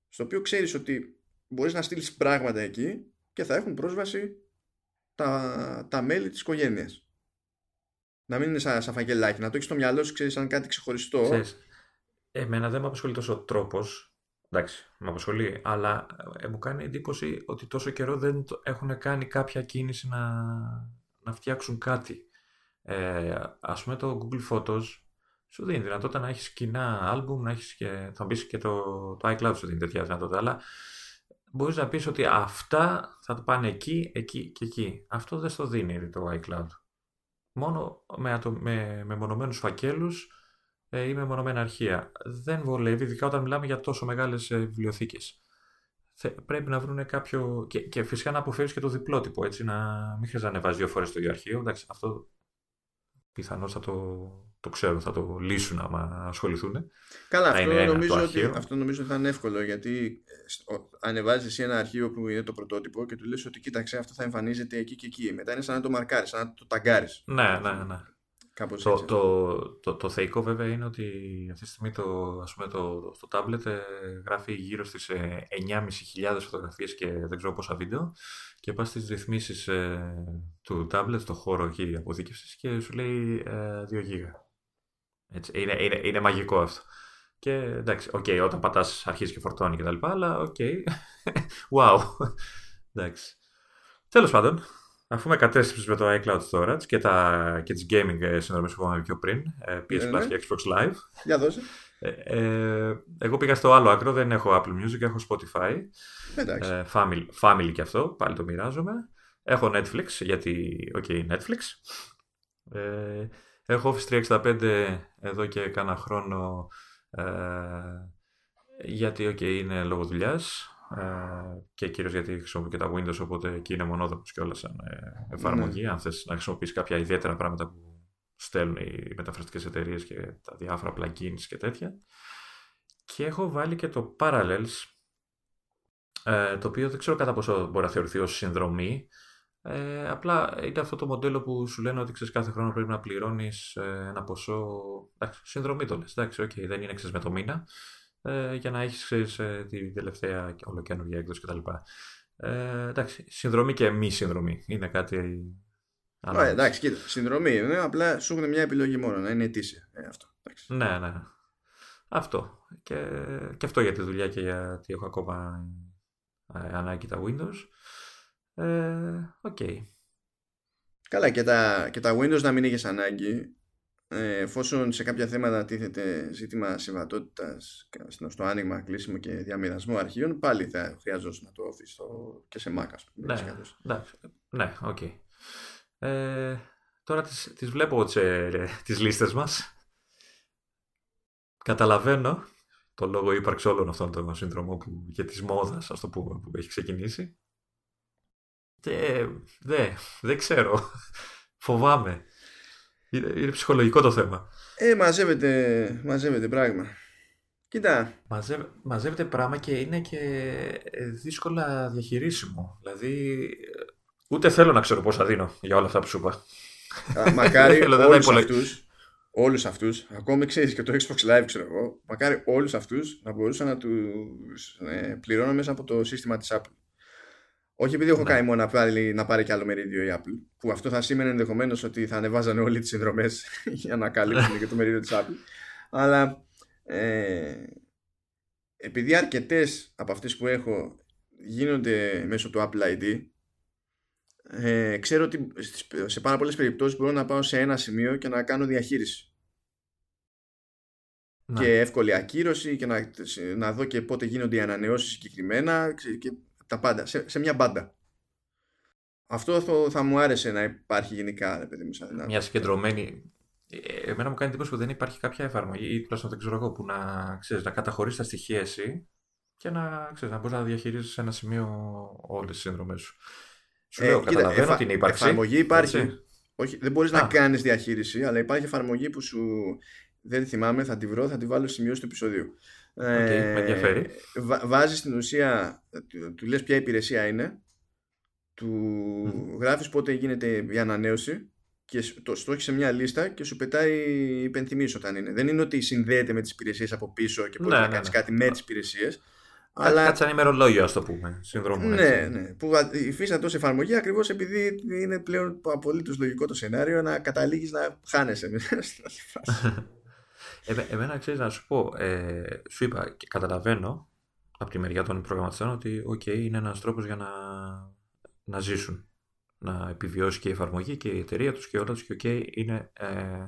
στο οποίο ξέρεις ότι μπορείς να στείλεις πράγματα εκεί και θα έχουν πρόσβαση τα, τα μέλη της οικογένειας. Να μην είναι σαν, σαν φαγγελάκι, να το έχεις στο μυαλό σου, ξέρεις, σαν κάτι ξεχωριστό. Ξέρεις, εμένα δεν με απασχολεί τόσο ο τρόπος, εντάξει, με απασχολεί, αλλά ε, μου κάνει εντύπωση ότι τόσο καιρό δεν έχουν κάνει κάποια κίνηση να, να φτιάξουν κάτι. Ε, ας πούμε το Google Photos σου δίνει δυνατότητα να έχεις κοινά άλμπουμ, να έχεις και, θα μπεις και το, το iCloud σου δίνει τέτοια δυνατότητα, αλλά μπορείς να πεις ότι αυτά θα το πάνε εκεί, εκεί και εκεί. Αυτό δεν στο δίνει το iCloud. Μόνο με, με, με μονομένους φακέλους ε, ή με μονομένα αρχεία. Δεν βολεύει, ειδικά όταν μιλάμε για τόσο μεγάλες ε, βιβλιοθήκες. Πρέπει να βρουν κάποιο. Και, και φυσικά να αποφεύγει και το διπλότυπο, έτσι, να μην χρειάζεται να ανεβάζει δύο φορές το ίδιο αρχείο. Εντάξει, αυτό πιθανώς θα το, το ξέρω, θα το λύσουν άμα ασχοληθούν. Καλά, αυτό νομίζω, ότι, αυτό νομίζω ότι θα είναι εύκολο γιατί ε, ανεβάζεις εσύ ένα αρχείο που είναι το πρωτότυπο και του λες ότι κοίταξε αυτό θα εμφανίζεται εκεί και εκεί. Μετά είναι σαν να το μαρκάρεις, σαν να το ταγκάρεις. Ναι, ναι, ναι. Κάπως το, το, το, το, θεϊκό βέβαια είναι ότι αυτή τη στιγμή το, ας πούμε, το, το, tablet ε, γράφει γύρω στις 9.500 ε, φωτογραφίες και δεν ξέρω πόσα βίντεο και πας στις ρυθμίσεις ε, του tablet, στο χώρο εκεί αποθήκευσης και σου λέει ε, 2 γίγα. Έτσι, είναι, είναι, είναι μαγικό αυτό. Και εντάξει, okay, όταν πατάς αρχίζει και φορτώνει και τα λοιπά, αλλά OK. Okay. <laughs> wow. εντάξει. Τέλος πάντων, Αφού με κατέστρεψε με το iCloud Storage και, τα, και τις gaming ε, συνδρομές που είπαμε πιο πριν, ε, PS ναι, Plus ναι. και Xbox Live. Για δώσε. Ε, ε, εγώ πήγα στο άλλο άκρο, δεν έχω Apple Music, έχω Spotify. Εντάξει. Ε, family, family και αυτό, πάλι το μοιράζομαι. Έχω Netflix, γιατί, OK, okay, Netflix. Ε, έχω Office 365 εδώ και κάνα χρόνο, ε, γιατί, OK, okay, είναι λόγω δουλειάς. Ε, και κυρίως γιατί χρησιμοποιώ και τα Windows οπότε εκεί είναι μονόδρομος και όλα σαν ε, εφαρμογή ναι. αν θες να χρησιμοποιείς κάποια ιδιαίτερα πράγματα που στέλνουν οι μεταφραστικές εταιρείες και τα διάφορα plugins και τέτοια και έχω βάλει και το Parallels, ε, το οποίο δεν ξέρω κατά πόσο μπορεί να θεωρηθεί ως συνδρομή. Ε, απλά είναι αυτό το μοντέλο που σου λένε ότι ξέρεις, κάθε χρόνο πρέπει να πληρώνεις ε, ένα ποσό. Εντάξει, συνδρομή το λες. Εντάξει, okay, δεν είναι ξέρεις, με το μήνα. Ε, για να έχεις ξέρεις, ε, τη τελευταία ολοκένουργια έκδοση κτλ. Ε, εντάξει, συνδρομή και μη συνδρομή. Είναι κάτι. Ωραία, εντάξει, κοίτα. Συνδρομή είναι. Απλά σου έχουν μια επιλογή μόνο να είναι ετήσια. Ε, αυτό. Εντάξει. Ναι, ναι. Αυτό. Και, και αυτό για τη δουλειά και γιατί έχω ακόμα ε, ανάγκη τα Windows. Ε, okay. Καλά και τα, και τα Windows να μην είχες ανάγκη ε, εφόσον σε κάποια θέματα τίθεται ζήτημα συμβατότητας στο άνοιγμα, κλείσιμο και διαμοιρασμό αρχείων πάλι θα χρειαζόταν να το office και σε Mac ας πούμε. Ναι, ναι, OK. Okay. Ε, τώρα τις, τις βλέπω τις, ε, τις λίστες μας. Καταλαβαίνω το λόγο ύπαρξης όλων αυτών των συνδρομών που, και της μόδας ας το πούμε, που έχει ξεκινήσει. Και δεν, δεν ξέρω. Φοβάμαι. Είναι, είναι ψυχολογικό το θέμα. Ε, μαζεύεται, μαζεύεται πράγμα. Κοίτα. Μαζεύε, μαζεύεται πράγμα και είναι και δύσκολα διαχειρίσιμο. Δηλαδή, ούτε θέλω να ξέρω πόσα δίνω για όλα αυτά που σου είπα. Μακάρι <laughs> όλους αυτούς, όλους αυτούς, ακόμη ξέρεις και το Xbox Live ξέρω εγώ, μακάρι όλους αυτούς να μπορούσα να τους ε, πληρώνω μέσα από το σύστημα της Apple. Όχι επειδή έχω ναι. κάνει μόνο να πάρει, να πάρει και άλλο μερίδιο η Apple, που αυτό θα σήμαινε ενδεχομένως ότι θα ανεβάζανε όλοι τις συνδρομές <laughs> για να καλύψουν και το μερίδιο της Apple. Αλλά ε, επειδή αρκετές από αυτές που έχω γίνονται μέσω του Apple ID, ε, ξέρω ότι σε πάρα πολλές περιπτώσεις μπορώ να πάω σε ένα σημείο και να κάνω διαχείριση. Ναι. Και εύκολη ακύρωση και να, να δω και πότε γίνονται οι ανανεώσεις συγκεκριμένα και τα πάντα, σε, σε μια μπάντα. Αυτό θα, θα μου άρεσε να υπάρχει γενικά, ρε παιδί μου, σαν Μια συγκεντρωμένη. Ε, εμένα μου κάνει εντύπωση που δεν υπάρχει κάποια εφαρμογή, ή τουλάχιστον δεν ξέρω εγώ, που να, ξέρεις, να καταχωρήσει τα στοιχεία εσύ και να, ξέρεις, να μπορείς να διαχειρίζεις σε ένα σημείο όλες τις συνδρομές σου. Σου ε, λέω, κοίτα, καταλαβαίνω εφα... την ύπαρξη. Εφαρμογή υπάρχει. Όχι, δεν μπορείς να κάνεις διαχείριση, αλλά υπάρχει εφαρμογή που σου. Δεν τη θυμάμαι, θα τη βρω, θα τη βάλω σημείο του επεισοδίου. Okay, ε, με ενδιαφέρει. Βάζεις στην ουσία, του, του λες ποια υπηρεσία είναι, του mm. γράφεις πότε γίνεται η ανανέωση και το, στόχει σε μια λίστα και σου πετάει υπενθυμίσεις όταν είναι. Δεν είναι ότι συνδέεται με τις υπηρεσίες από πίσω και μπορεί ναι, να ναι, κάνεις ναι. κάτι με τις υπηρεσίες. Αλλά... Κάτι σαν ημερολόγιο, ας το πούμε. Συνδρόμου. Ναι, ναι. Που υφίσταται ω εφαρμογή ακριβώς επειδή είναι πλέον απολύτως λογικό το σενάριο να καταλήγεις να χάνεσαι <laughs> <laughs> Ε, εμένα ξέρεις να σου πω, ε, σου είπα και καταλαβαίνω από τη μεριά των προγραμματιστών ότι okay, είναι ένας τρόπος για να, να ζήσουν. Να επιβιώσει και η εφαρμογή και η εταιρεία τους και όλα τους και ok, είναι ε,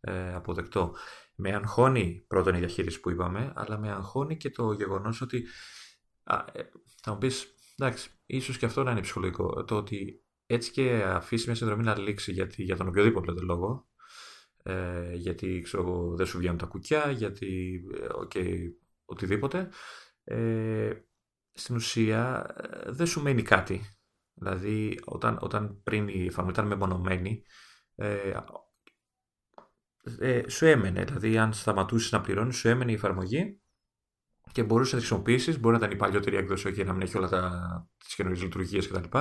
ε, αποδεκτό. Με αγχώνει πρώτον η διαχείριση που είπαμε, αλλά με αγχώνει και το γεγονός ότι α, ε, θα μου πεις, εντάξει, ίσως και αυτό να είναι ψυχολογικό, το ότι έτσι και αφήσει μια συνδρομή να λήξει γιατί, για τον οποιοδήποτε λόγο, ε, γιατί ξέρω, δεν σου βγαίνουν τα κουκιά, γιατί okay, ε, οτιδήποτε. Ε, στην ουσία ε, δεν σου μένει κάτι. Δηλαδή όταν, όταν πριν η εφαρμογή ήταν μεμονωμένη, ε, ε, σου έμενε. Δηλαδή αν σταματούσες να πληρώνεις, σου έμενε η εφαρμογή και μπορούσες να τη χρησιμοποιήσεις. Μπορεί να ήταν η παλιότερη έκδοση, όχι να μην έχει όλα τις καινούριε λειτουργίες κτλ.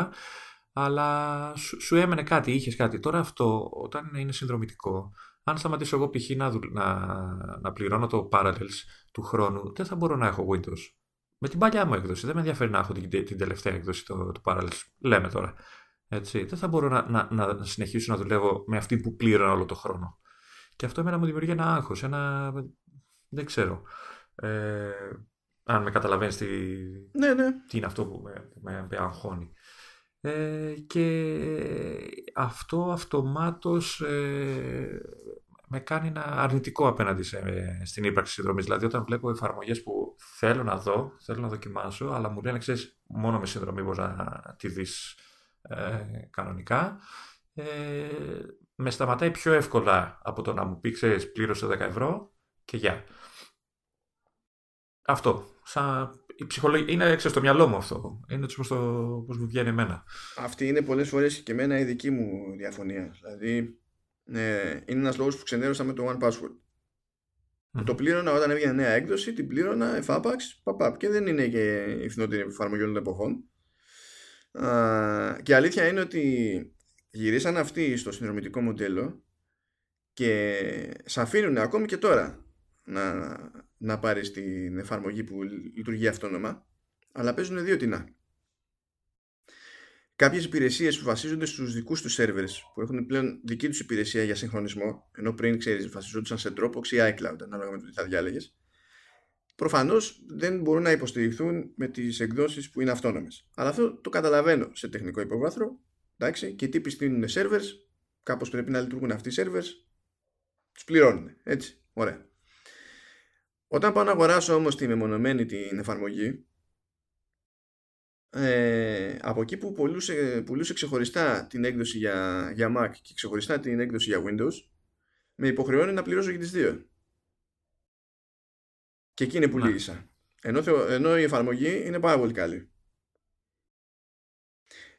Αλλά σου, σου έμενε κάτι, είχες κάτι. Τώρα αυτό, όταν είναι συνδρομητικό, αν σταματήσω εγώ π.χ. Να, να, να πληρώνω το Parallels του χρόνου, δεν θα μπορώ να έχω Windows. Με την παλιά μου έκδοση. Δεν με ενδιαφέρει να έχω την, την τελευταία έκδοση του, του Parallels. Λέμε τώρα. Έτσι. Δεν θα μπορώ να, να, να συνεχίσω να δουλεύω με αυτή που πλήρωνα όλο το χρόνο. Και αυτό εμένα μου δημιουργεί ένα άγχος, ένα... δεν ξέρω. Ε, αν με καταλαβαίνεις τι, ναι, ναι. τι είναι αυτό που με, με, με αγχώνει. Ε, και αυτό αυτομάτως ε, με κάνει ένα αρνητικό απέναντι σε, στην ύπαρξη συνδρομής. Δηλαδή όταν βλέπω εφαρμογές που θέλω να δω, θέλω να δοκιμάσω, αλλά μου λένε, ξέρεις, μόνο με συνδρομή μπορείς να τη δεις ε, κανονικά, ε, με σταματάει πιο εύκολα από το να μου πει, ξέρεις, πλήρωσε 10 ευρώ και γεια. Αυτό, σαν η ψυχολογία είναι έξω στο μυαλό μου αυτό. Είναι έτσι το, πώς μου βγαίνει εμένα. Αυτή είναι πολλές φορές και εμένα η δική μου διαφωνία. Δηλαδή, ε, είναι ένας λόγος που ξενέρωσα με το One Password. Που το πλήρωνα όταν έβγαινε νέα έκδοση, την πλήρωνα εφάπαξ, παπαπ. Και δεν είναι και η φθηνότερη εφαρμογή όλων των εποχών. και αλήθεια είναι ότι γυρίσαν αυτοί στο συνδρομητικό μοντέλο και σε αφήνουν ακόμη και τώρα να, να πάρεις την εφαρμογή που λειτουργεί αυτόνομα αλλά παίζουν δύο τεινά. Κάποιες υπηρεσίες που βασίζονται στους δικούς τους servers που έχουν πλέον δική τους υπηρεσία για συγχρονισμό, ενώ πριν ξέρεις, βασιζόντουσαν σε Dropbox ή iCloud, ανάλογα με το τι θα διάλεγες, προφανώς δεν μπορούν να υποστηριχθούν με τις εκδόσεις που είναι αυτόνομες. Αλλά αυτό το καταλαβαίνω σε τεχνικό υποβάθρο. Εντάξει, και οι τύποι στείλουν servers, κάπως πρέπει να λειτουργούν αυτοί οι servers, τους πληρώνουν. Έτσι, ωραία. Όταν πάω να αγοράσω όμως τη μεμονωμένη την εφαρμογή, ε, από εκεί που πουλούσε, πουλούσε ξεχωριστά την έκδοση για, για Mac και ξεχωριστά την έκδοση για Windows με υποχρεώνει να πληρώσω και τις δύο. Και εκεί είναι που λύγησα. Ενώ, ενώ η εφαρμογή είναι πάρα πολύ καλή.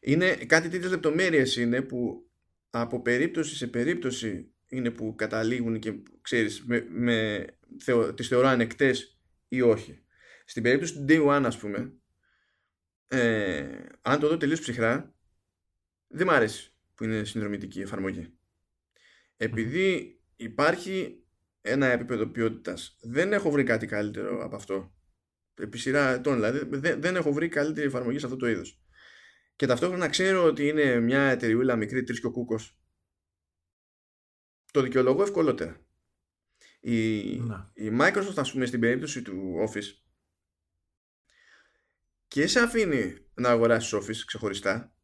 Είναι κάτι τέτοιες λεπτομέρειες είναι που από περίπτωση σε περίπτωση είναι που καταλήγουν και ξέρεις με, με, τις θεωρώ ανεκτές ή όχι. Στην περίπτωση του Day One ας πούμε ε, αν το δω τελείως ψυχρά δεν μ' αρέσει που είναι συνδρομητική εφαρμογή. Επειδή υπάρχει ένα επίπεδο ποιότητας. δεν έχω βρει κάτι καλύτερο από αυτό. Επί σειρά ετών δηλαδή δεν, δεν έχω βρει καλύτερη εφαρμογή σε αυτό το είδος. Και ταυτόχρονα ξέρω ότι είναι μια εταιρεούλα μικρή τρεις και ο κούκος το δικαιολογώ ευκολότερα. Η, η Microsoft ας πούμε στην περίπτωση του Office και σε αφήνει να αγοράσεις Office ξεχωριστά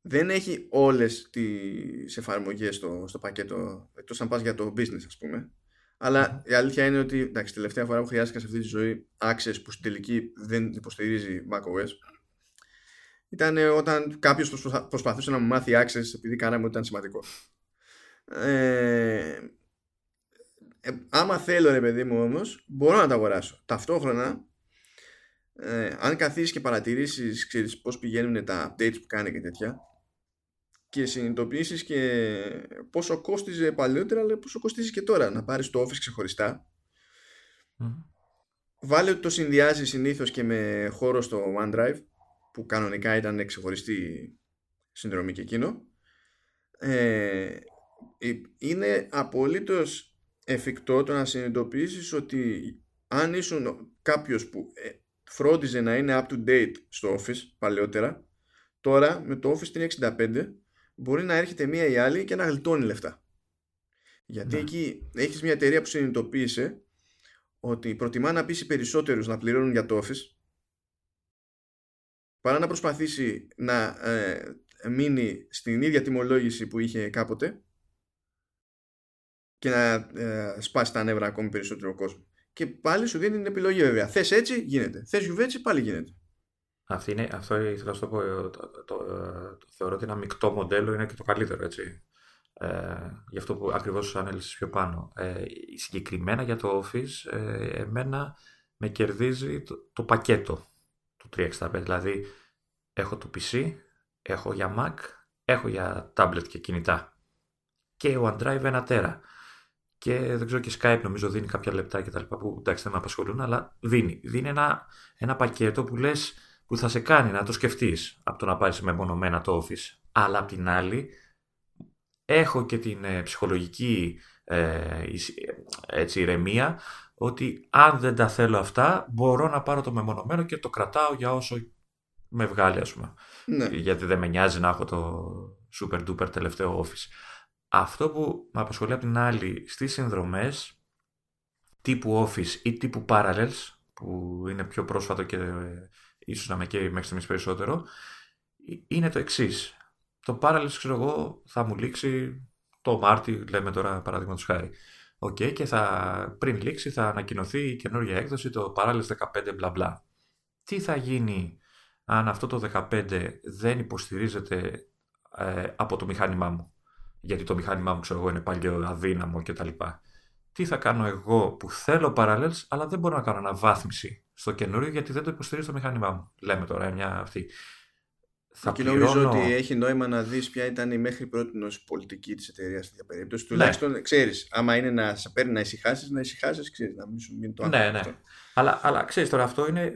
δεν έχει όλες τις εφαρμογές στο, στο πακέτο εκτός αν πας για το business ας πούμε. Αλλά η αλήθεια είναι ότι εντάξει, τελευταία φορά που χρειάστηκα σε αυτή τη ζωή Access που στην τελική δεν υποστηρίζει macOS ήταν όταν κάποιος προσπαθούσε να μου μάθει Access επειδή κάναμε ότι ήταν σημαντικό. Ε, ε, άμα θέλω ρε παιδί μου όμως μπορώ να τα αγοράσω. Ταυτόχρονα ε, αν καθίσεις και παρατηρήσεις ξέρεις πώς πηγαίνουν τα updates που κάνει και τέτοια και συνειδητοποιήσεις και πόσο κόστιζε παλιότερα αλλά πόσο κοστίζει και τώρα να πάρεις το Office ξεχωριστά βάλε ότι το συνδυάζει συνήθως και με χώρο στο OneDrive που κανονικά ήταν ξεχωριστή συνδρομή και εκείνο ε, είναι απολύτως εφικτό το να συνειδητοποιήσεις ότι αν ήσουν κάποιος που ε, φρόντιζε να είναι up to date στο Office παλαιότερα, τώρα με το Office 365 μπορεί να έρχεται μία ή άλλη και να γλιτώνει λεφτά. Γιατί ναι. εκεί έχεις μια εταιρεία που συνειδητοποίησε ότι προτιμά να πείσει περισσότερους να πληρώνουν για το Office παρά να προσπαθήσει να ε, μείνει στην ίδια τιμολόγηση που είχε κάποτε και να ε, σπάσει τα νεύρα ακόμη περισσότερο κόσμος και πάλι σου δίνει την επιλογή βέβαια. Θες έτσι, γίνεται. Θες γιουβέτσι, πάλι γίνεται. Αυτή είναι, αυτό ήθελα να σου το πω. Το, το, το, θεωρώ ότι ένα μεικτό μοντέλο είναι και το καλύτερο, έτσι. Ε, γι' αυτό που ακριβώς ανέλησες πιο πάνω. Ε, συγκεκριμένα για το Office, ε, εμένα με κερδίζει το, το πακέτο του 365. Δηλαδή, έχω το PC, έχω για Mac, έχω για tablet και κινητά. Και OneDrive ένα τέρα και δεν ξέρω και Skype νομίζω δίνει κάποια λεπτά και τα λοιπά που εντάξει δεν με απασχολούν αλλά δίνει. Δίνει ένα, ένα πακέτο που λες που θα σε κάνει να το σκεφτείς από το να πάρεις μεμονωμένα το office. Αλλά απ' την άλλη έχω και την ε, ψυχολογική ε, έτσι, ηρεμία ότι αν δεν τα θέλω αυτά μπορώ να πάρω το μεμονωμένο και το κρατάω για όσο με βγάλει ας πούμε. Ναι. Γιατί δεν με νοιάζει να έχω το super duper τελευταίο office. Αυτό που με απασχολεί από την άλλη στις συνδρομές τύπου Office ή τύπου Parallels που είναι πιο πρόσφατο και ε, ίσως να με καίει μέχρι στιγμής περισσότερο είναι το εξής. Το Parallels ξέρω εγώ θα μου λήξει το Μάρτι λέμε τώρα παραδείγματος χάρη. Okay, και θα, πριν λήξει θα ανακοινωθεί η καινούργια έκδοση το Parallels 15 μπλα μπλα. Τι θα γίνει αν αυτό το 15 δεν υποστηρίζεται ε, από το μηχάνημά μου; Γιατί το μηχάνημά μου ξέρω εγώ είναι πάλι αδύναμο κτλ. Τι θα κάνω εγώ που θέλω parallels, αλλά δεν μπορώ να κάνω αναβάθμιση στο καινούριο γιατί δεν το υποστηρίζει το μηχάνημά μου. Λέμε τώρα μια αυτή. θα και πληρώνω... νομίζω ότι έχει νόημα να δεις ποια ήταν η μέχρι πρώτη πολιτική της εταιρείας στην περίπτωση. Ναι. Τουλάχιστον ξέρεις, άμα είναι να σε παίρνει να ησυχάσεις, να ησυχάσεις, ξέρεις, να μην σου μείνει το Ναι, ναι. Αλλά, αλλά ξέρεις τώρα αυτό είναι,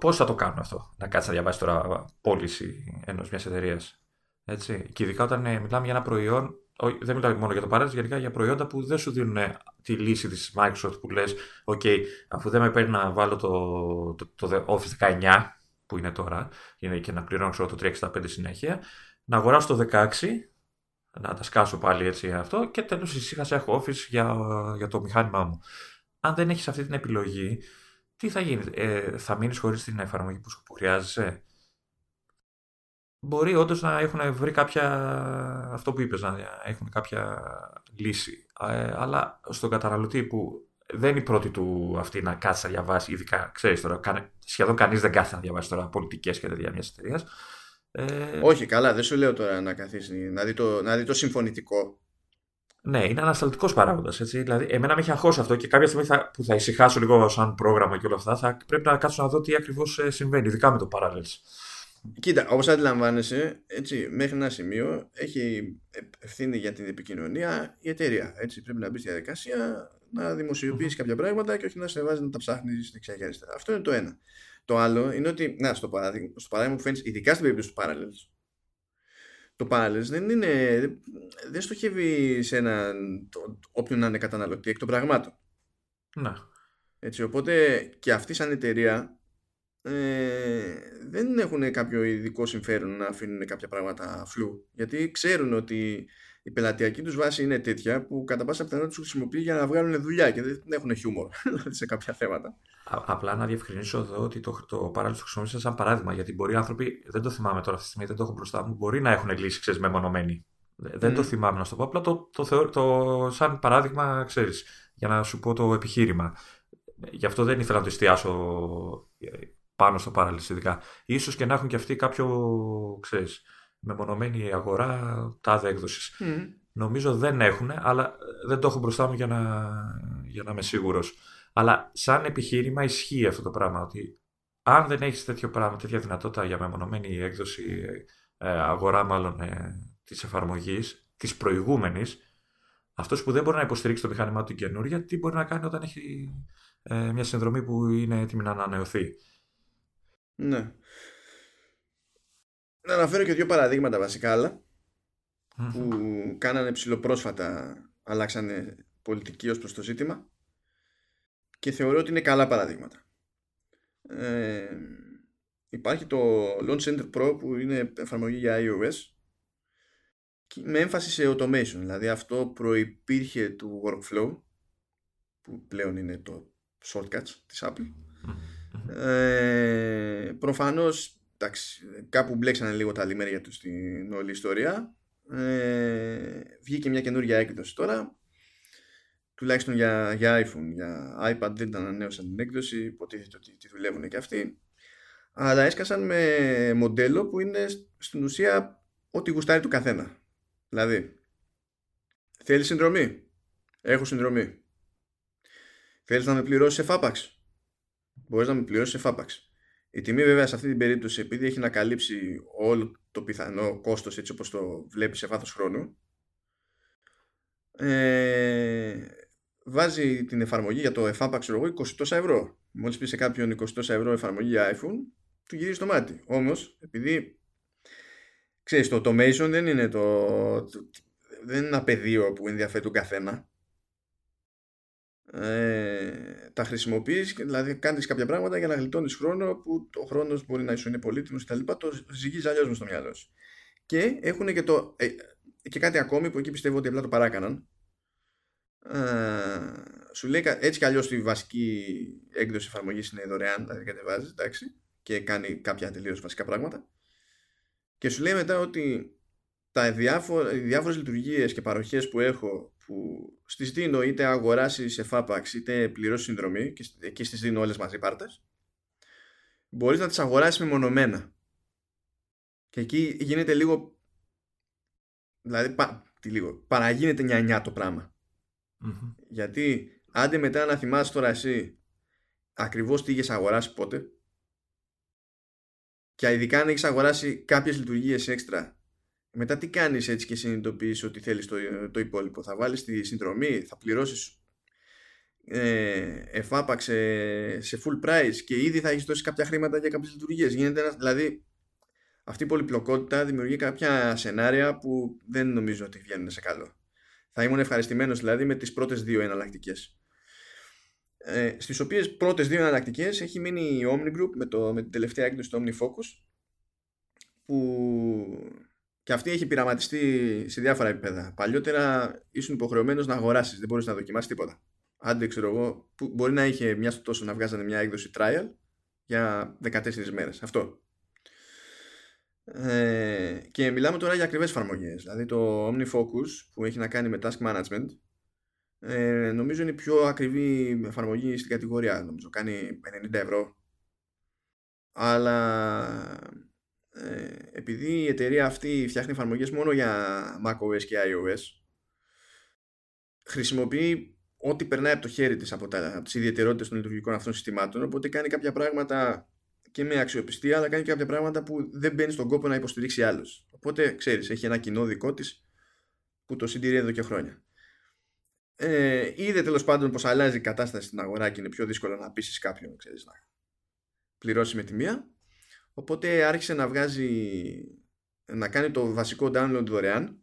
πώς θα το κάνουν αυτό, να κάτσεις να διαβάσεις τώρα πώληση ενός μιας εταιρείας. Έτσι. Και ειδικά όταν ε, μιλάμε για ένα προϊόν, δεν μιλάμε μόνο για το παράδειγμα, γενικά για προϊόντα που δεν σου δίνουν τη λύση της Microsoft που λες: OK, αφού δεν με παίρνει να βάλω το, το, το Office 19 που είναι τώρα, είναι και να πληρώνω το 365 συνέχεια, να αγοράσω το 16, να τα σκάσω πάλι έτσι αυτό και τέλος ησύχας έχω Office για, για το μηχάνημά μου. Αν δεν έχεις αυτή την επιλογή, τι θα γίνει, ε, θα μείνεις χωρίς την εφαρμογή που χρειάζεσαι; Μπορεί όντως να έχουν βρει κάποια, αυτό που είπες, να έχουν κάποια λύση. Ε, αλλά στον καταναλωτή που δεν είναι η πρώτη του αυτή να κάτσει να διαβάσει, ειδικά ξέρεις τώρα, σχεδόν κανείς δεν κάθεται να διαβάσει τώρα πολιτικές και τέτοια μιας εταιρείας. Ε... Όχι, καλά, δεν σου λέω τώρα να καθίσει να δει το, να δει το συμφωνητικό. Ναι, είναι ανασταλτικός παράγοντας. Δηλαδή, εμένα με έχει αγχώσει αυτό και κάποια στιγμή θα, που θα ησυχάσω λίγο σαν πρόγραμμα και όλα αυτά, θα πρέπει να κάτσω να δω τι ακριβώς ε, συμβαίνει, ειδικά με το Parallels. Κοίτα, όπως αντιλαμβάνεσαι, έτσι, μέχρι ένα σημείο έχει ευθύνη για την επικοινωνία η εταιρεία. Έτσι, πρέπει να μπεις στη διαδικασία να δημοσιοποιήσει κάποια πράγματα και όχι να σε βάζει να τα ψάχνεις δεξιά και αριστερά. Αυτό είναι το ένα. Το άλλο είναι ότι, να, στο παράδειγμα, στο παράδειγμα που φαίνει, ειδικά στην περίπτωση του Parallels, το Parallels δεν, είναι, δεν στοχεύει σε έναν, όποιον να είναι καταναλωτή εκ των πραγμάτων. Να. Έτσι, οπότε και αυτή σαν εταιρεία ε, δεν έχουν κάποιο ειδικό συμφέρον να αφήνουν κάποια πράγματα φλού. Γιατί ξέρουν ότι η πελατειακή τους βάση είναι τέτοια που κατά πάσα πιθανότητα τους χρησιμοποιεί για να βγάλουν δουλειά και δεν έχουν χιούμορ <laughs> δηλαδή σε κάποια θέματα. απλά να διευκρινίσω εδώ ότι το, το παράλληλο το χρησιμοποιήσα σαν παράδειγμα. Γιατί μπορεί οι άνθρωποι, δεν το θυμάμαι τώρα αυτή τη στιγμή, δεν το έχω μπροστά μου, μπορεί να έχουν λύσει ξέρεις, μεμονωμένοι. Δεν το θυμάμαι να σου το πω. Απλά το, το, το, το σαν παράδειγμα, ξέρεις, για να σου πω το επιχείρημα. Γι' αυτό δεν ήθελα να το εστιάσω πάνω στο παράλληλο ειδικά. Ίσως και να έχουν και αυτοί κάποιο, ξέρεις, μεμονωμένη αγορά τάδε έκδοσης. Mm. Νομίζω δεν έχουν, αλλά δεν το έχω μπροστά μου για να, για να είμαι σίγουρος. Αλλά σαν επιχείρημα ισχύει αυτό το πράγμα, ότι αν δεν έχεις τέτοιο πράγμα, τέτοια δυνατότητα για μεμονωμένη έκδοση, ε, αγορά μάλλον ε, της εφαρμογής, της προηγούμενης, αυτός που δεν μπορεί να υποστηρίξει το μηχάνημά του την καινούργια, τι μπορεί να κάνει όταν έχει ε, μια συνδρομή που είναι έτοιμη να ανανεωθεί. Ναι. Να αναφέρω και δύο παραδείγματα βασικά που κάνανε ψηλοπρόσφατα αλλάξανε πολιτική ως προς το ζήτημα και θεωρώ ότι είναι καλά παραδείγματα. Ε, υπάρχει το Launch Center Pro που είναι εφαρμογή για iOS με έμφαση σε automation δηλαδή αυτό προϋπήρχε του workflow που πλέον είναι το shortcuts της Apple ε, προφανώς εντάξει, κάπου μπλέξανε λίγο τα λιμέρια τους στην όλη ιστορία. Ε, βγήκε μια καινούργια έκδοση τώρα. Τουλάχιστον για, για iPhone για iPad δεν ανανέωσαν την έκδοση υποτίθεται ότι τη δουλεύουν και αυτοί. Αλλά έσκασαν με μοντέλο που είναι στην ουσία ό,τι γουστάρει του καθένα. Δηλαδή θέλεις συνδρομή; Έχω συνδρομή. Θέλεις να με πληρώσεις σε φάπαξ μπορείς να με πληρώσεις σε φάπαξ. Η τιμή βέβαια σε αυτή την περίπτωση επειδή έχει να καλύψει όλο το πιθανό κόστος έτσι όπως το βλέπεις σε βάθος χρόνου ε, βάζει την εφαρμογή για το εφάπαξ ξέρω εγώ 20 τόσα ευρώ. Μόλις πεις σε κάποιον 20 τόσα ευρώ εφαρμογή για iPhone του γυρίζει το μάτι. Όμως επειδή ξέρεις το automation δεν είναι το, το δεν είναι ένα πεδίο που ενδιαφέρει τον καθένα ε, τα χρησιμοποιείς δηλαδή κάνεις κάποια πράγματα για να γλιτώνεις χρόνο που ο χρόνος μπορεί να σου είναι πολύτιμος και τα λοιπά το ζυγίζεις αλλιώς μες στο μυαλό σου. Και έχουν και, το, ε, και κάτι ακόμη που εκεί πιστεύω ότι απλά το παράκαναν. Ε, σου λέει έτσι κι αλλιώς η βασική έκδοση εφαρμογής είναι δωρεάν δηλαδή κατεβάζεις εντάξει και κάνει κάποια τελείως βασικά πράγματα. Και σου λέει μετά ότι τα διάφορα, οι διάφορες λειτουργίες και παροχές που έχω που στις δίνω είτε αγοράσεις σε Fapax είτε πληρώσεις συνδρομή και εκεί στις δίνω όλες μαζί πάρτες μπορείς να τις αγοράσεις μεμονωμένα. Και εκεί γίνεται λίγο δηλαδή πα, τι λίγο, παραγίνεται νιά το πραγμα γιατί άντε μετά να θυμάσαι τώρα εσύ ακριβώς τι είχες αγοράσει πότε. Και ειδικά αν έχεις αγοράσει κάποιες λειτουργίες έξτρα μετά τι κάνεις έτσι και συνειδητοποιείς ότι θέλεις το, το υπόλοιπο; Θα βάλεις τη συνδρομή, θα πληρώσεις ε, εφάπαξ σε, full price και ήδη θα έχεις δώσει κάποια χρήματα για κάποιες λειτουργίες γίνεται ένας, δηλαδή αυτή η πολυπλοκότητα δημιουργεί κάποια σενάρια που δεν νομίζω ότι βγαίνουν σε καλό θα ήμουν ευχαριστημένος δηλαδή με τις πρώτες δύο εναλλακτικές. Ε, στις οποίες πρώτες δύο εναλλακτικές έχει μείνει η Omni Group με, το, με την τελευταία έκδοση του Omni Focus που και αυτή έχει πειραματιστεί σε διάφορα επίπεδα. Παλιότερα ήσουν υποχρεωμένος να αγοράσεις, δεν μπορείς να δοκιμάσεις τίποτα. Άντε, ξέρω εγώ, που μπορεί να είχε μια στο τόσο να βγάζανε μια έκδοση trial για 14 μέρες. Αυτό. Ε, και μιλάμε τώρα για ακριβές εφαρμογές. Δηλαδή το OmniFocus που έχει να κάνει με task management ε, νομίζω είναι η πιο ακριβή εφαρμογή στην κατηγορία. Νομίζω κάνει 90 ευρώ. Αλλά ε, επειδή η εταιρεία αυτή φτιάχνει εφαρμογές μόνο για macOS και iOS χρησιμοποιεί ό,τι περνάει από το χέρι της από, τα, από τις ιδιαιτερότητες των λειτουργικών αυτών συστημάτων οπότε κάνει κάποια πράγματα και με αξιοπιστία αλλά κάνει κάποια πράγματα που δεν μπαίνει στον κόπο να υποστηρίξει άλλος οπότε ξέρεις έχει ένα κοινό δικό της που το συντηρεί εδώ και χρόνια. Ε, είδε τέλος πάντων πως αλλάζει η κατάσταση στην αγορά και είναι πιο δύσκολο να πείσει κάποιον ξέρεις, να πληρώσει με τη μία Οπότε άρχισε να βγάζει να κάνει το βασικό download δωρεάν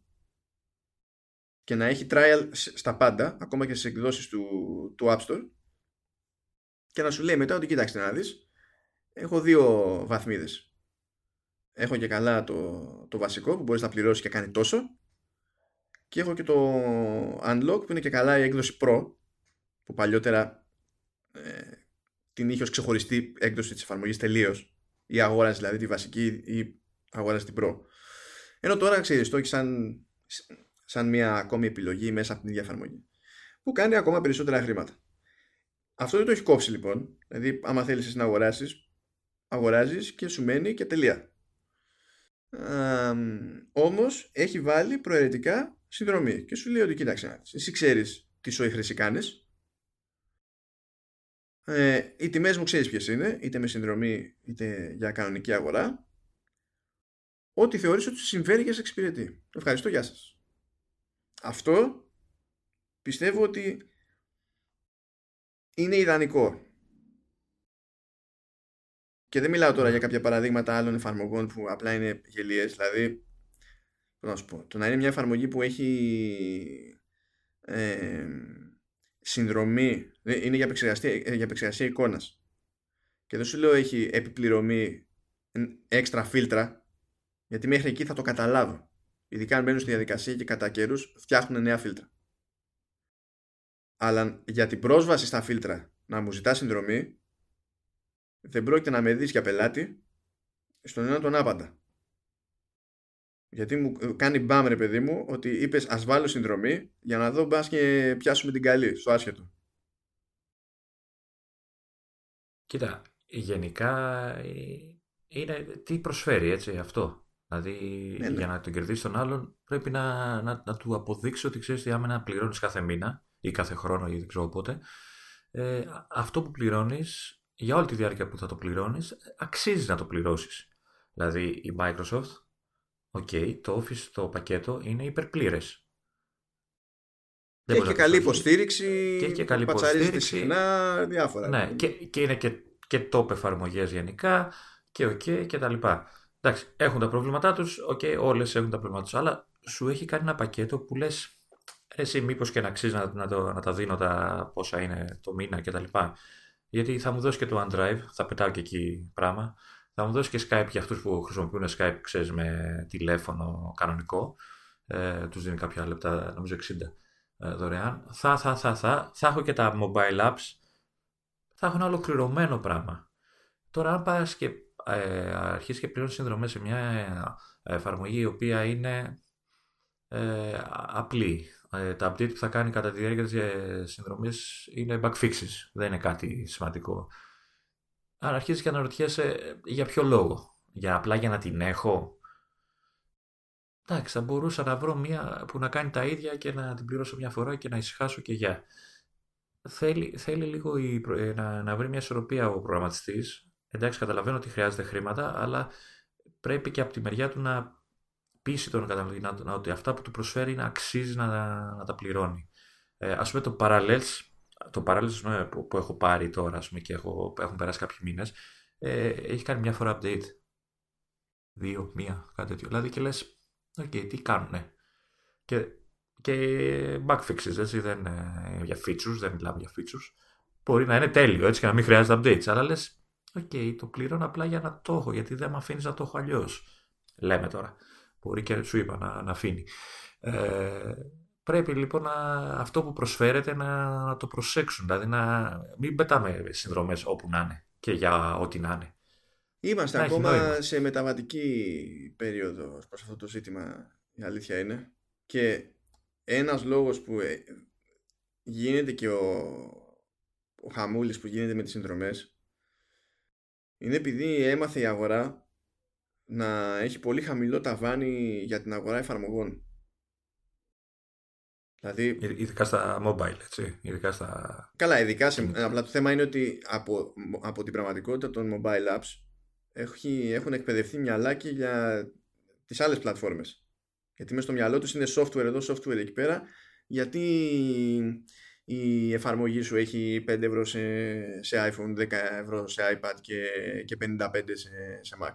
και να έχει trial στα πάντα, ακόμα και στις εκδόσεις του, του App Store. Και να σου λέει μετά ότι κοίταξε να δεις έχω δύο βαθμίδες. Έχω και καλά το, το βασικό που μπορείς να πληρώσεις και κάνει τόσο και έχω και το Unlock που είναι και καλά η έκδοση Pro που παλιότερα ε, την είχε ως ξεχωριστή έκδοση της εφαρμογής τελείως ή αγόρασε δηλαδή τη βασική ή αγόρασε την Pro. Ενώ τώρα ξέρεις, το έχεις σαν, σαν μια ακόμη επιλογή μέσα από την ίδια εφαρμογή. Που κάνει ακόμα περισσότερα χρήματα. Αυτό δεν το έχει κόψει λοιπόν. Δηλαδή, άμα θέλεις να αγοράσεις, αγοράζεις και σου μένει και τελεία. Όμως έχει βάλει προαιρετικά συνδρομή και σου λέει ότι κοίταξε, εσύ ξέρεις τι σοή χρήση κάνει ε, οι τιμές μου ξέρεις ποιες είναι, είτε με συνδρομή είτε για κανονική αγορά. Ό,τι θεωρείς ότι συμφέρει και σε εξυπηρετεί. Ευχαριστώ, γεια σας. Αυτό πιστεύω ότι είναι ιδανικό. Και δεν μιλάω τώρα για κάποια παραδείγματα άλλων εφαρμογών που απλά είναι γελίες. Δηλαδή, να σου πω, το να είναι μια εφαρμογή που έχει ε, συνδρομή, ε, είναι για επεξεργασία, ε, για επεξεργασία εικόνας. Και δεν σου λέω έχει επιπληρωμή έξτρα φίλτρα, γιατί μέχρι εκεί θα το καταλάβω. Ειδικά αν μπαίνουν στη διαδικασία και κατά καιρούς φτιάχνουν νέα φίλτρα. Αλλά για την πρόσβαση στα φίλτρα να μου ζητάς συνδρομή, δεν πρόκειται να με δεις για πελάτη στον ένα τον άπαντα. Γιατί μου κάνει μπαμ ρε παιδί μου ότι είπες ας βάλω συνδρομή για να δω μπας και πιάσουμε την καλή στο άσχετο. Κοίτα, γενικά ε, είναι τι προσφέρει έτσι αυτό. Δηλαδή ναι, ναι. για να τον κερδίσει τον άλλον πρέπει να, να, να του αποδείξει ότι ξέρεις ότι άμα να πληρώνεις κάθε μήνα ή κάθε χρόνο ή δεν ξέρω πότε ε, αυτό που πληρώνεις για όλη τη διάρκεια που θα το πληρώνεις αξίζει να το πληρώσεις. Δηλαδή η Microsoft OK, okay, το Office το πακέτο είναι υπερπλήρες. Και έχει και καλή υποστήριξη, και έχει και καλή υποστήριξη. συχνά, διάφορα. Ναι, και, και είναι και, και top εφαρμογές γενικά και OK okay, και τα λοιπά. Εντάξει, έχουν τα προβλήματά τους, OK, okay, όλες έχουν τα προβλήματά τους, αλλά σου έχει κάνει ένα πακέτο που λες εσύ μήπως και να αξίζει να, να, το, να τα δίνω τα πόσα είναι το μήνα και τα λοιπά. Γιατί θα μου δώσεις και το OneDrive, θα πετάω και εκεί πράγμα. Θα μου δώσεις και Skype για αυτούς που χρησιμοποιούν Skype, ξέρεις, με τηλέφωνο κανονικό. Ε, τους δίνει κάποια λεπτά, νομίζω 60 ε, δωρεάν. Θα, θα, θα, θα, θα έχω και τα mobile apps. Θα έχω ένα ολοκληρωμένο πράγμα. Τώρα αν πας και ε, αρχίσεις και πληρώνεις συνδρομές σε μια ε, εφαρμογή η οποία είναι ε, απλή. Ε, τα update που θα κάνει κατά τη διάρκεια της ε, συνδρομής είναι bug fixes. Δεν είναι κάτι σημαντικό. Άρα αρχίζεις και αναρωτιέσαι ε, για ποιο λόγο; Για απλά για να την έχω; Εντάξει, θα μπορούσα να βρω μία που να κάνει τα ίδια και να την πληρώσω μια φορά και να ησυχάσω και για. Θέλει, θέλει λίγο η, ε, να, να βρει μια ισορροπία ο προγραμματιστής εντάξει καταλαβαίνω ότι χρειάζεται χρήματα, αλλά πρέπει και από τη μεριά του να πείσει τον καταναλωτή ότι αυτά που του προσφέρει να αξίζει να, να τα πληρώνει. Ε, ας πούμε το Parallels, το Parallels που, που έχω πάρει τώρα ας πούμε, και έχω, έχουν περάσει κάποιοι μήνες, ε, έχει κάνει μια φορά update. Δύο, μία, κάτι τέτοιο. Δηλαδή και λες, OK, okay, τι κάνουνε. Και, και bug fixes, έτσι, δεν, ε, για features, δεν μιλάμε για features. Μπορεί να είναι τέλειο, έτσι, και να μην χρειάζεται updates, αλλά λες, OK, okay, το πληρώνω απλά για να το έχω, γιατί δεν με αφήνεις να το έχω αλλιώς. Λέμε τώρα. Μπορεί και σου είπα να, να αφήνει. Ε, πρέπει λοιπόν να, αυτό που προσφέρεται να, να το προσέξουν. Δηλαδή να μην πετάμε συνδρομές όπου να είναι και για ό,τι να είναι. Είμαστε να ακόμα σε μεταβατική περίοδο προς αυτό το ζήτημα η αλήθεια είναι και ένας λόγος που ε, γίνεται και ο, ο χαμούλης που γίνεται με τις συνδρομές είναι επειδή έμαθε η αγορά να έχει πολύ χαμηλό ταβάνι για την αγορά εφαρμογών. Δηλαδή... Ειδικά στα mobile, έτσι. Ειδικά στα... Καλά, ειδικά σε... Απλά το θέμα είναι ότι από, από την πραγματικότητα των mobile apps έχει, έχουν εκπαιδευτεί μυαλάκι για τις άλλες πλατφόρμες. Γιατί μέσα στο μυαλό τους είναι software εδώ, software εκεί πέρα. Γιατί η εφαρμογή σου έχει 5 ευρώ σε, σε iPhone, 10 ευρώ σε iPad και, και 55 σε, σε Mac.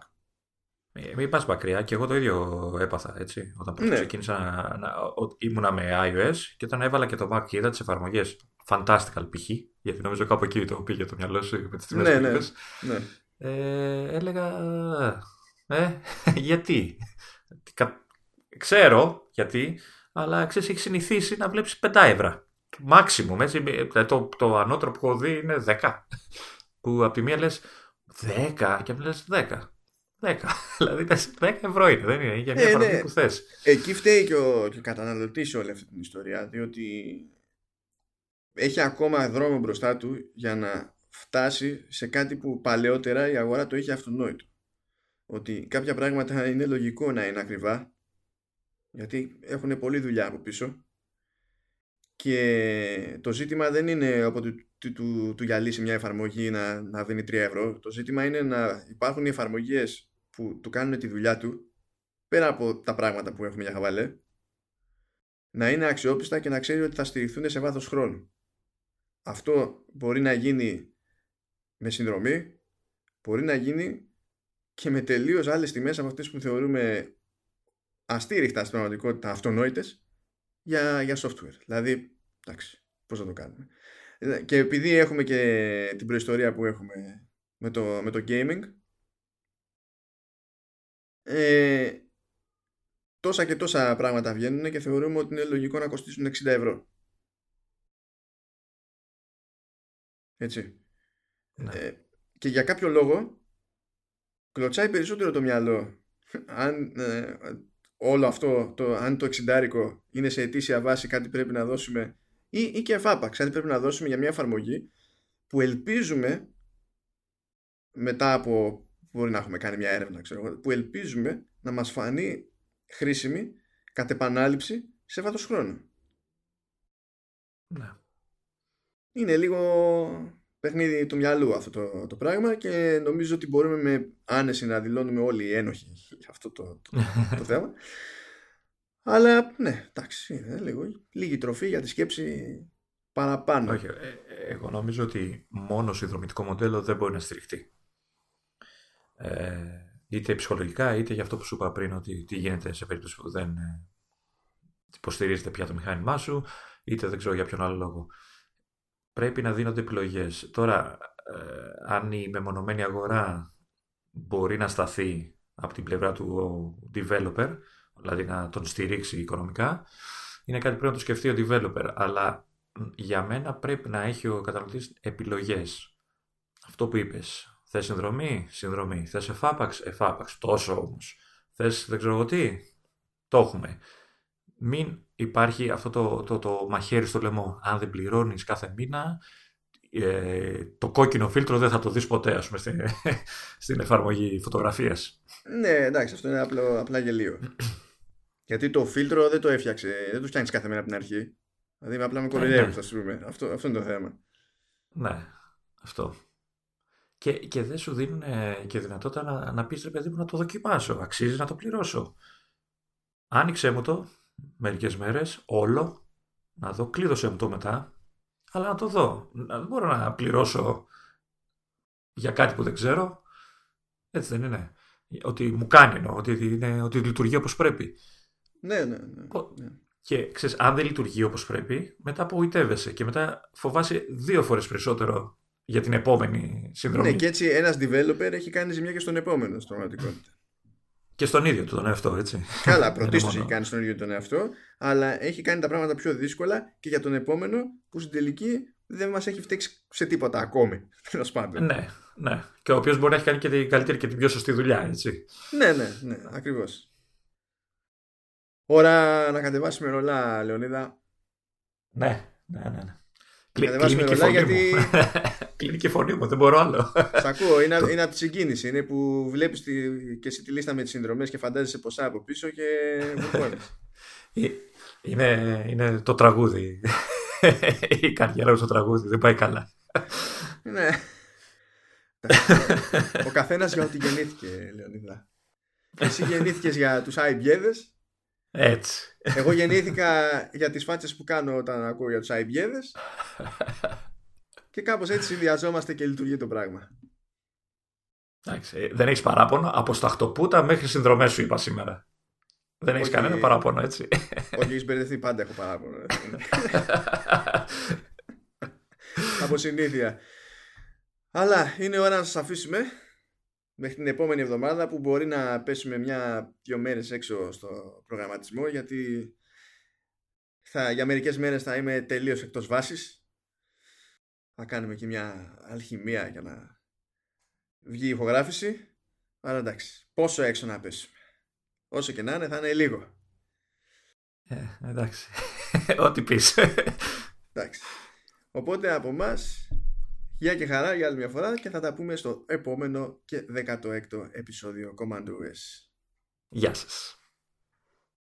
Ε, μην πας μακριά και εγώ το ίδιο έπαθα έτσι. Όταν ναι. ξεκίνησα να, να, ήμουνα με iOS και όταν έβαλα και το Mac και είδα τις εφαρμογές Fantastical π.χ. Γιατί νομίζω κάπου εκεί το πήγε το μυαλό σου με τις τιμέ ναι, ναι, ναι. Ε, έλεγα. Ε, <laughs> γιατί; Ξέρω γιατί, αλλά ξέρεις, έχει συνηθίσει να βλέπεις 5 ευρώ. Maximum, έτσι. Ε, το, το ανώτερο που έχω δει είναι 10. <laughs> Που από τη μία λες 10 και από λες 10. 10. <laughs> δηλαδή 10 ευρώ είναι, δεν είναι για μια ε, ναι. που θες. Εκεί φταίει και ο, και ο καταναλωτής σε όλη αυτή την ιστορία, διότι έχει ακόμα δρόμο μπροστά του για να φτάσει σε κάτι που παλαιότερα η αγορά το είχε αυτονόητο. Ότι κάποια πράγματα είναι λογικό να είναι ακριβά, γιατί έχουν πολλή δουλειά από πίσω και το ζήτημα δεν είναι από του, του, του, του γυαλίσει μια εφαρμογή να, να δίνει 3 ευρώ. Το ζήτημα είναι να υπάρχουν οι εφαρμογές που του κάνουν τη δουλειά του πέρα από τα πράγματα που έχουμε για χαβαλέ να είναι αξιόπιστα και να ξέρει ότι θα στηριχθούν σε βάθος χρόνου. Αυτό μπορεί να γίνει με συνδρομή, μπορεί να γίνει και με τελείως άλλες τιμές από αυτές που θεωρούμε αστήριχτα στην πραγματικότητα αυτονόητες για, για software. Δηλαδή, εντάξει, πώς θα το κάνουμε. Και επειδή έχουμε και την προϊστορία που έχουμε με το, με το gaming, ε, τόσα και τόσα πράγματα βγαίνουν και θεωρούμε ότι είναι λογικό να κοστίσουν 60 ευρώ. Έτσι. Ναι. Ε, και για κάποιο λόγο κλωτσάει περισσότερο το μυαλό αν ε, όλο αυτό, το, αν το εξιντάρικο είναι σε αιτήσια βάση κάτι πρέπει να δώσουμε ή, ή και εφάπαξ, κάτι πρέπει να δώσουμε για μια εφαρμογή που ελπίζουμε μετά από μπορεί να έχουμε κάνει μια έρευνα ξέρω, που ελπίζουμε να μας φανεί χρήσιμη κατ' επανάληψη σε βάθος χρόνου. Ναι. Είναι λίγο παιχνίδι του μυαλού αυτό το, το πράγμα και νομίζω ότι μπορούμε με άνεση να δηλώνουμε όλοι οι ένοχοι για αυτό το, το, <laughs> το θέμα. Αλλά ναι, εντάξει, είναι λίγο λίγη τροφή για τη σκέψη παραπάνω. Όχι, ε, ε, εγώ νομίζω ότι μόνος συνδρομητικό μοντέλο δεν μπορεί να στηριχτεί. Ε, είτε ψυχολογικά είτε για αυτό που σου είπα πριν ότι τι γίνεται σε περίπτωση που δεν ε, υποστηρίζεται πια το μηχάνημά σου είτε δεν ξέρω για ποιον άλλο λόγο. Πρέπει να δίνονται επιλογές. Τώρα, ε, αν η μεμονωμένη αγορά μπορεί να σταθεί από την πλευρά του developer, δηλαδή να τον στηρίξει οικονομικά, είναι κάτι που πρέπει να το σκεφτεί ο developer. Αλλά για μένα πρέπει να έχει ο καταναλωτής επιλογές. Αυτό που είπες, Θες συνδρομή, συνδρομή. Θες εφάπαξ, εφάπαξ. Τόσο όμως. Θες δεν ξέρω εγώ τι. Το έχουμε. Μην υπάρχει αυτό το, το, το μαχαίρι στο λαιμό. Αν δεν πληρώνεις κάθε μήνα, ε, το κόκκινο φίλτρο δεν θα το δεις ποτέ ας πούμε, στην, <laughs> στην εφαρμογή φωτογραφίας. Ναι, εντάξει, αυτό είναι απλό, απλά γελίο. <clears throat> Γιατί το φίλτρο δεν το έφτιαξε, δεν το φτιάχνεις κάθε μέρα από την αρχή. Δηλαδή απλά με κοροϊδεύεις, ναι. ας πούμε. Αυτό, αυτό είναι το θέμα. Ναι, αυτό. Και, και δεν σου δίνουν και δυνατότητα να, να πεις ρε παιδί μου να το δοκιμάσω, αξίζει να το πληρώσω. Άνοιξε μου το μερικές μέρες, όλο, να δω, κλείδωσε μου το μετά, αλλά να το δω. Δεν μπορώ να πληρώσω για κάτι που δεν ξέρω. Έτσι δεν είναι. Ότι μου κάνει εννοώ, ότι, είναι, ότι λειτουργεί όπως πρέπει. Ναι, ναι, ναι. ναι. Και ξέρεις, αν δεν λειτουργεί όπως πρέπει, μετά απογοητεύεσαι και μετά φοβάσαι δύο φορές περισσότερο για την επόμενη συνδρομή. Ναι, και έτσι ένας developer έχει κάνει ζημιά και στον επόμενο στην πραγματικότητα. Και στον ίδιο του τον εαυτό, έτσι. Καλά, <laughs> πρωτίστως έχει κάνει στον ίδιο τον εαυτό, αλλά έχει κάνει τα πράγματα πιο δύσκολα και για τον επόμενο που στην τελική δεν μας έχει φταίξει σε τίποτα ακόμη. <laughs> Τέλος πάντων. Ναι, ναι. Και ο οποίος μπορεί να έχει κάνει και την καλύτερη και την πιο σωστή δουλειά, έτσι. Ναι, ναι, ναι, ακριβώς. Ώρα να κατεβάσουμε ρολά, Λεωνίδα. Ναι, ναι, ναι. ναι. Κλείνει και φωνή γιατί... μου. <laughs> Κλείνει και φωνή μου, δεν μπορώ άλλο. Σ' ακούω, είναι, είναι από τη συγκίνηση. Είναι που βλέπεις και εσύ τη λίστα με τις συνδρομές και φαντάζεσαι ποσά από πίσω και ε, είναι, είναι το τραγούδι. Η καριέρα μου στο τραγούδι δεν πάει καλά. Ναι. Ο καθένας για ό,τι γεννήθηκε, Λεωνίδα. <laughs> Εσύ γεννήθηκες για τους Άιμπιέδες έτσι. Εγώ γεννήθηκα για τις φάτσες που κάνω όταν ακούω για τους αϊμπιέδες <laughs> και κάπως έτσι συνδυαζόμαστε και λειτουργεί το πράγμα. Εντάξει, δεν έχεις παράπονο από σταχτοπούτα μέχρι συνδρομές σου είπα σήμερα. Δεν έχεις κανένα παράπονο, έτσι. Όχι, έχεις μπερδευτεί πάντα έχω παράπονο. <laughs> από συνήθεια. Αλλά είναι ώρα να σας αφήσουμε μέχρι την επόμενη εβδομάδα που μπορεί να πέσουμε μια-δυο μέρες έξω στο προγραμματισμό γιατί θα, για μερικές μέρες θα είμαι τελείως εκτός βάσης. Θα κάνουμε και μια αλχημία για να βγει η ηχογράφηση. Αλλά εντάξει, πόσο έξω να πέσουμε. Όσο και να είναι θα είναι λίγο. Ε, εντάξει, <laughs> ό,τι πεις. Εντάξει. Οπότε από μας Γεια και χαρά για άλλη μια φορά και θα τα πούμε στο επόμενο και 16ο επεισόδιο Command OS. Γεια σας.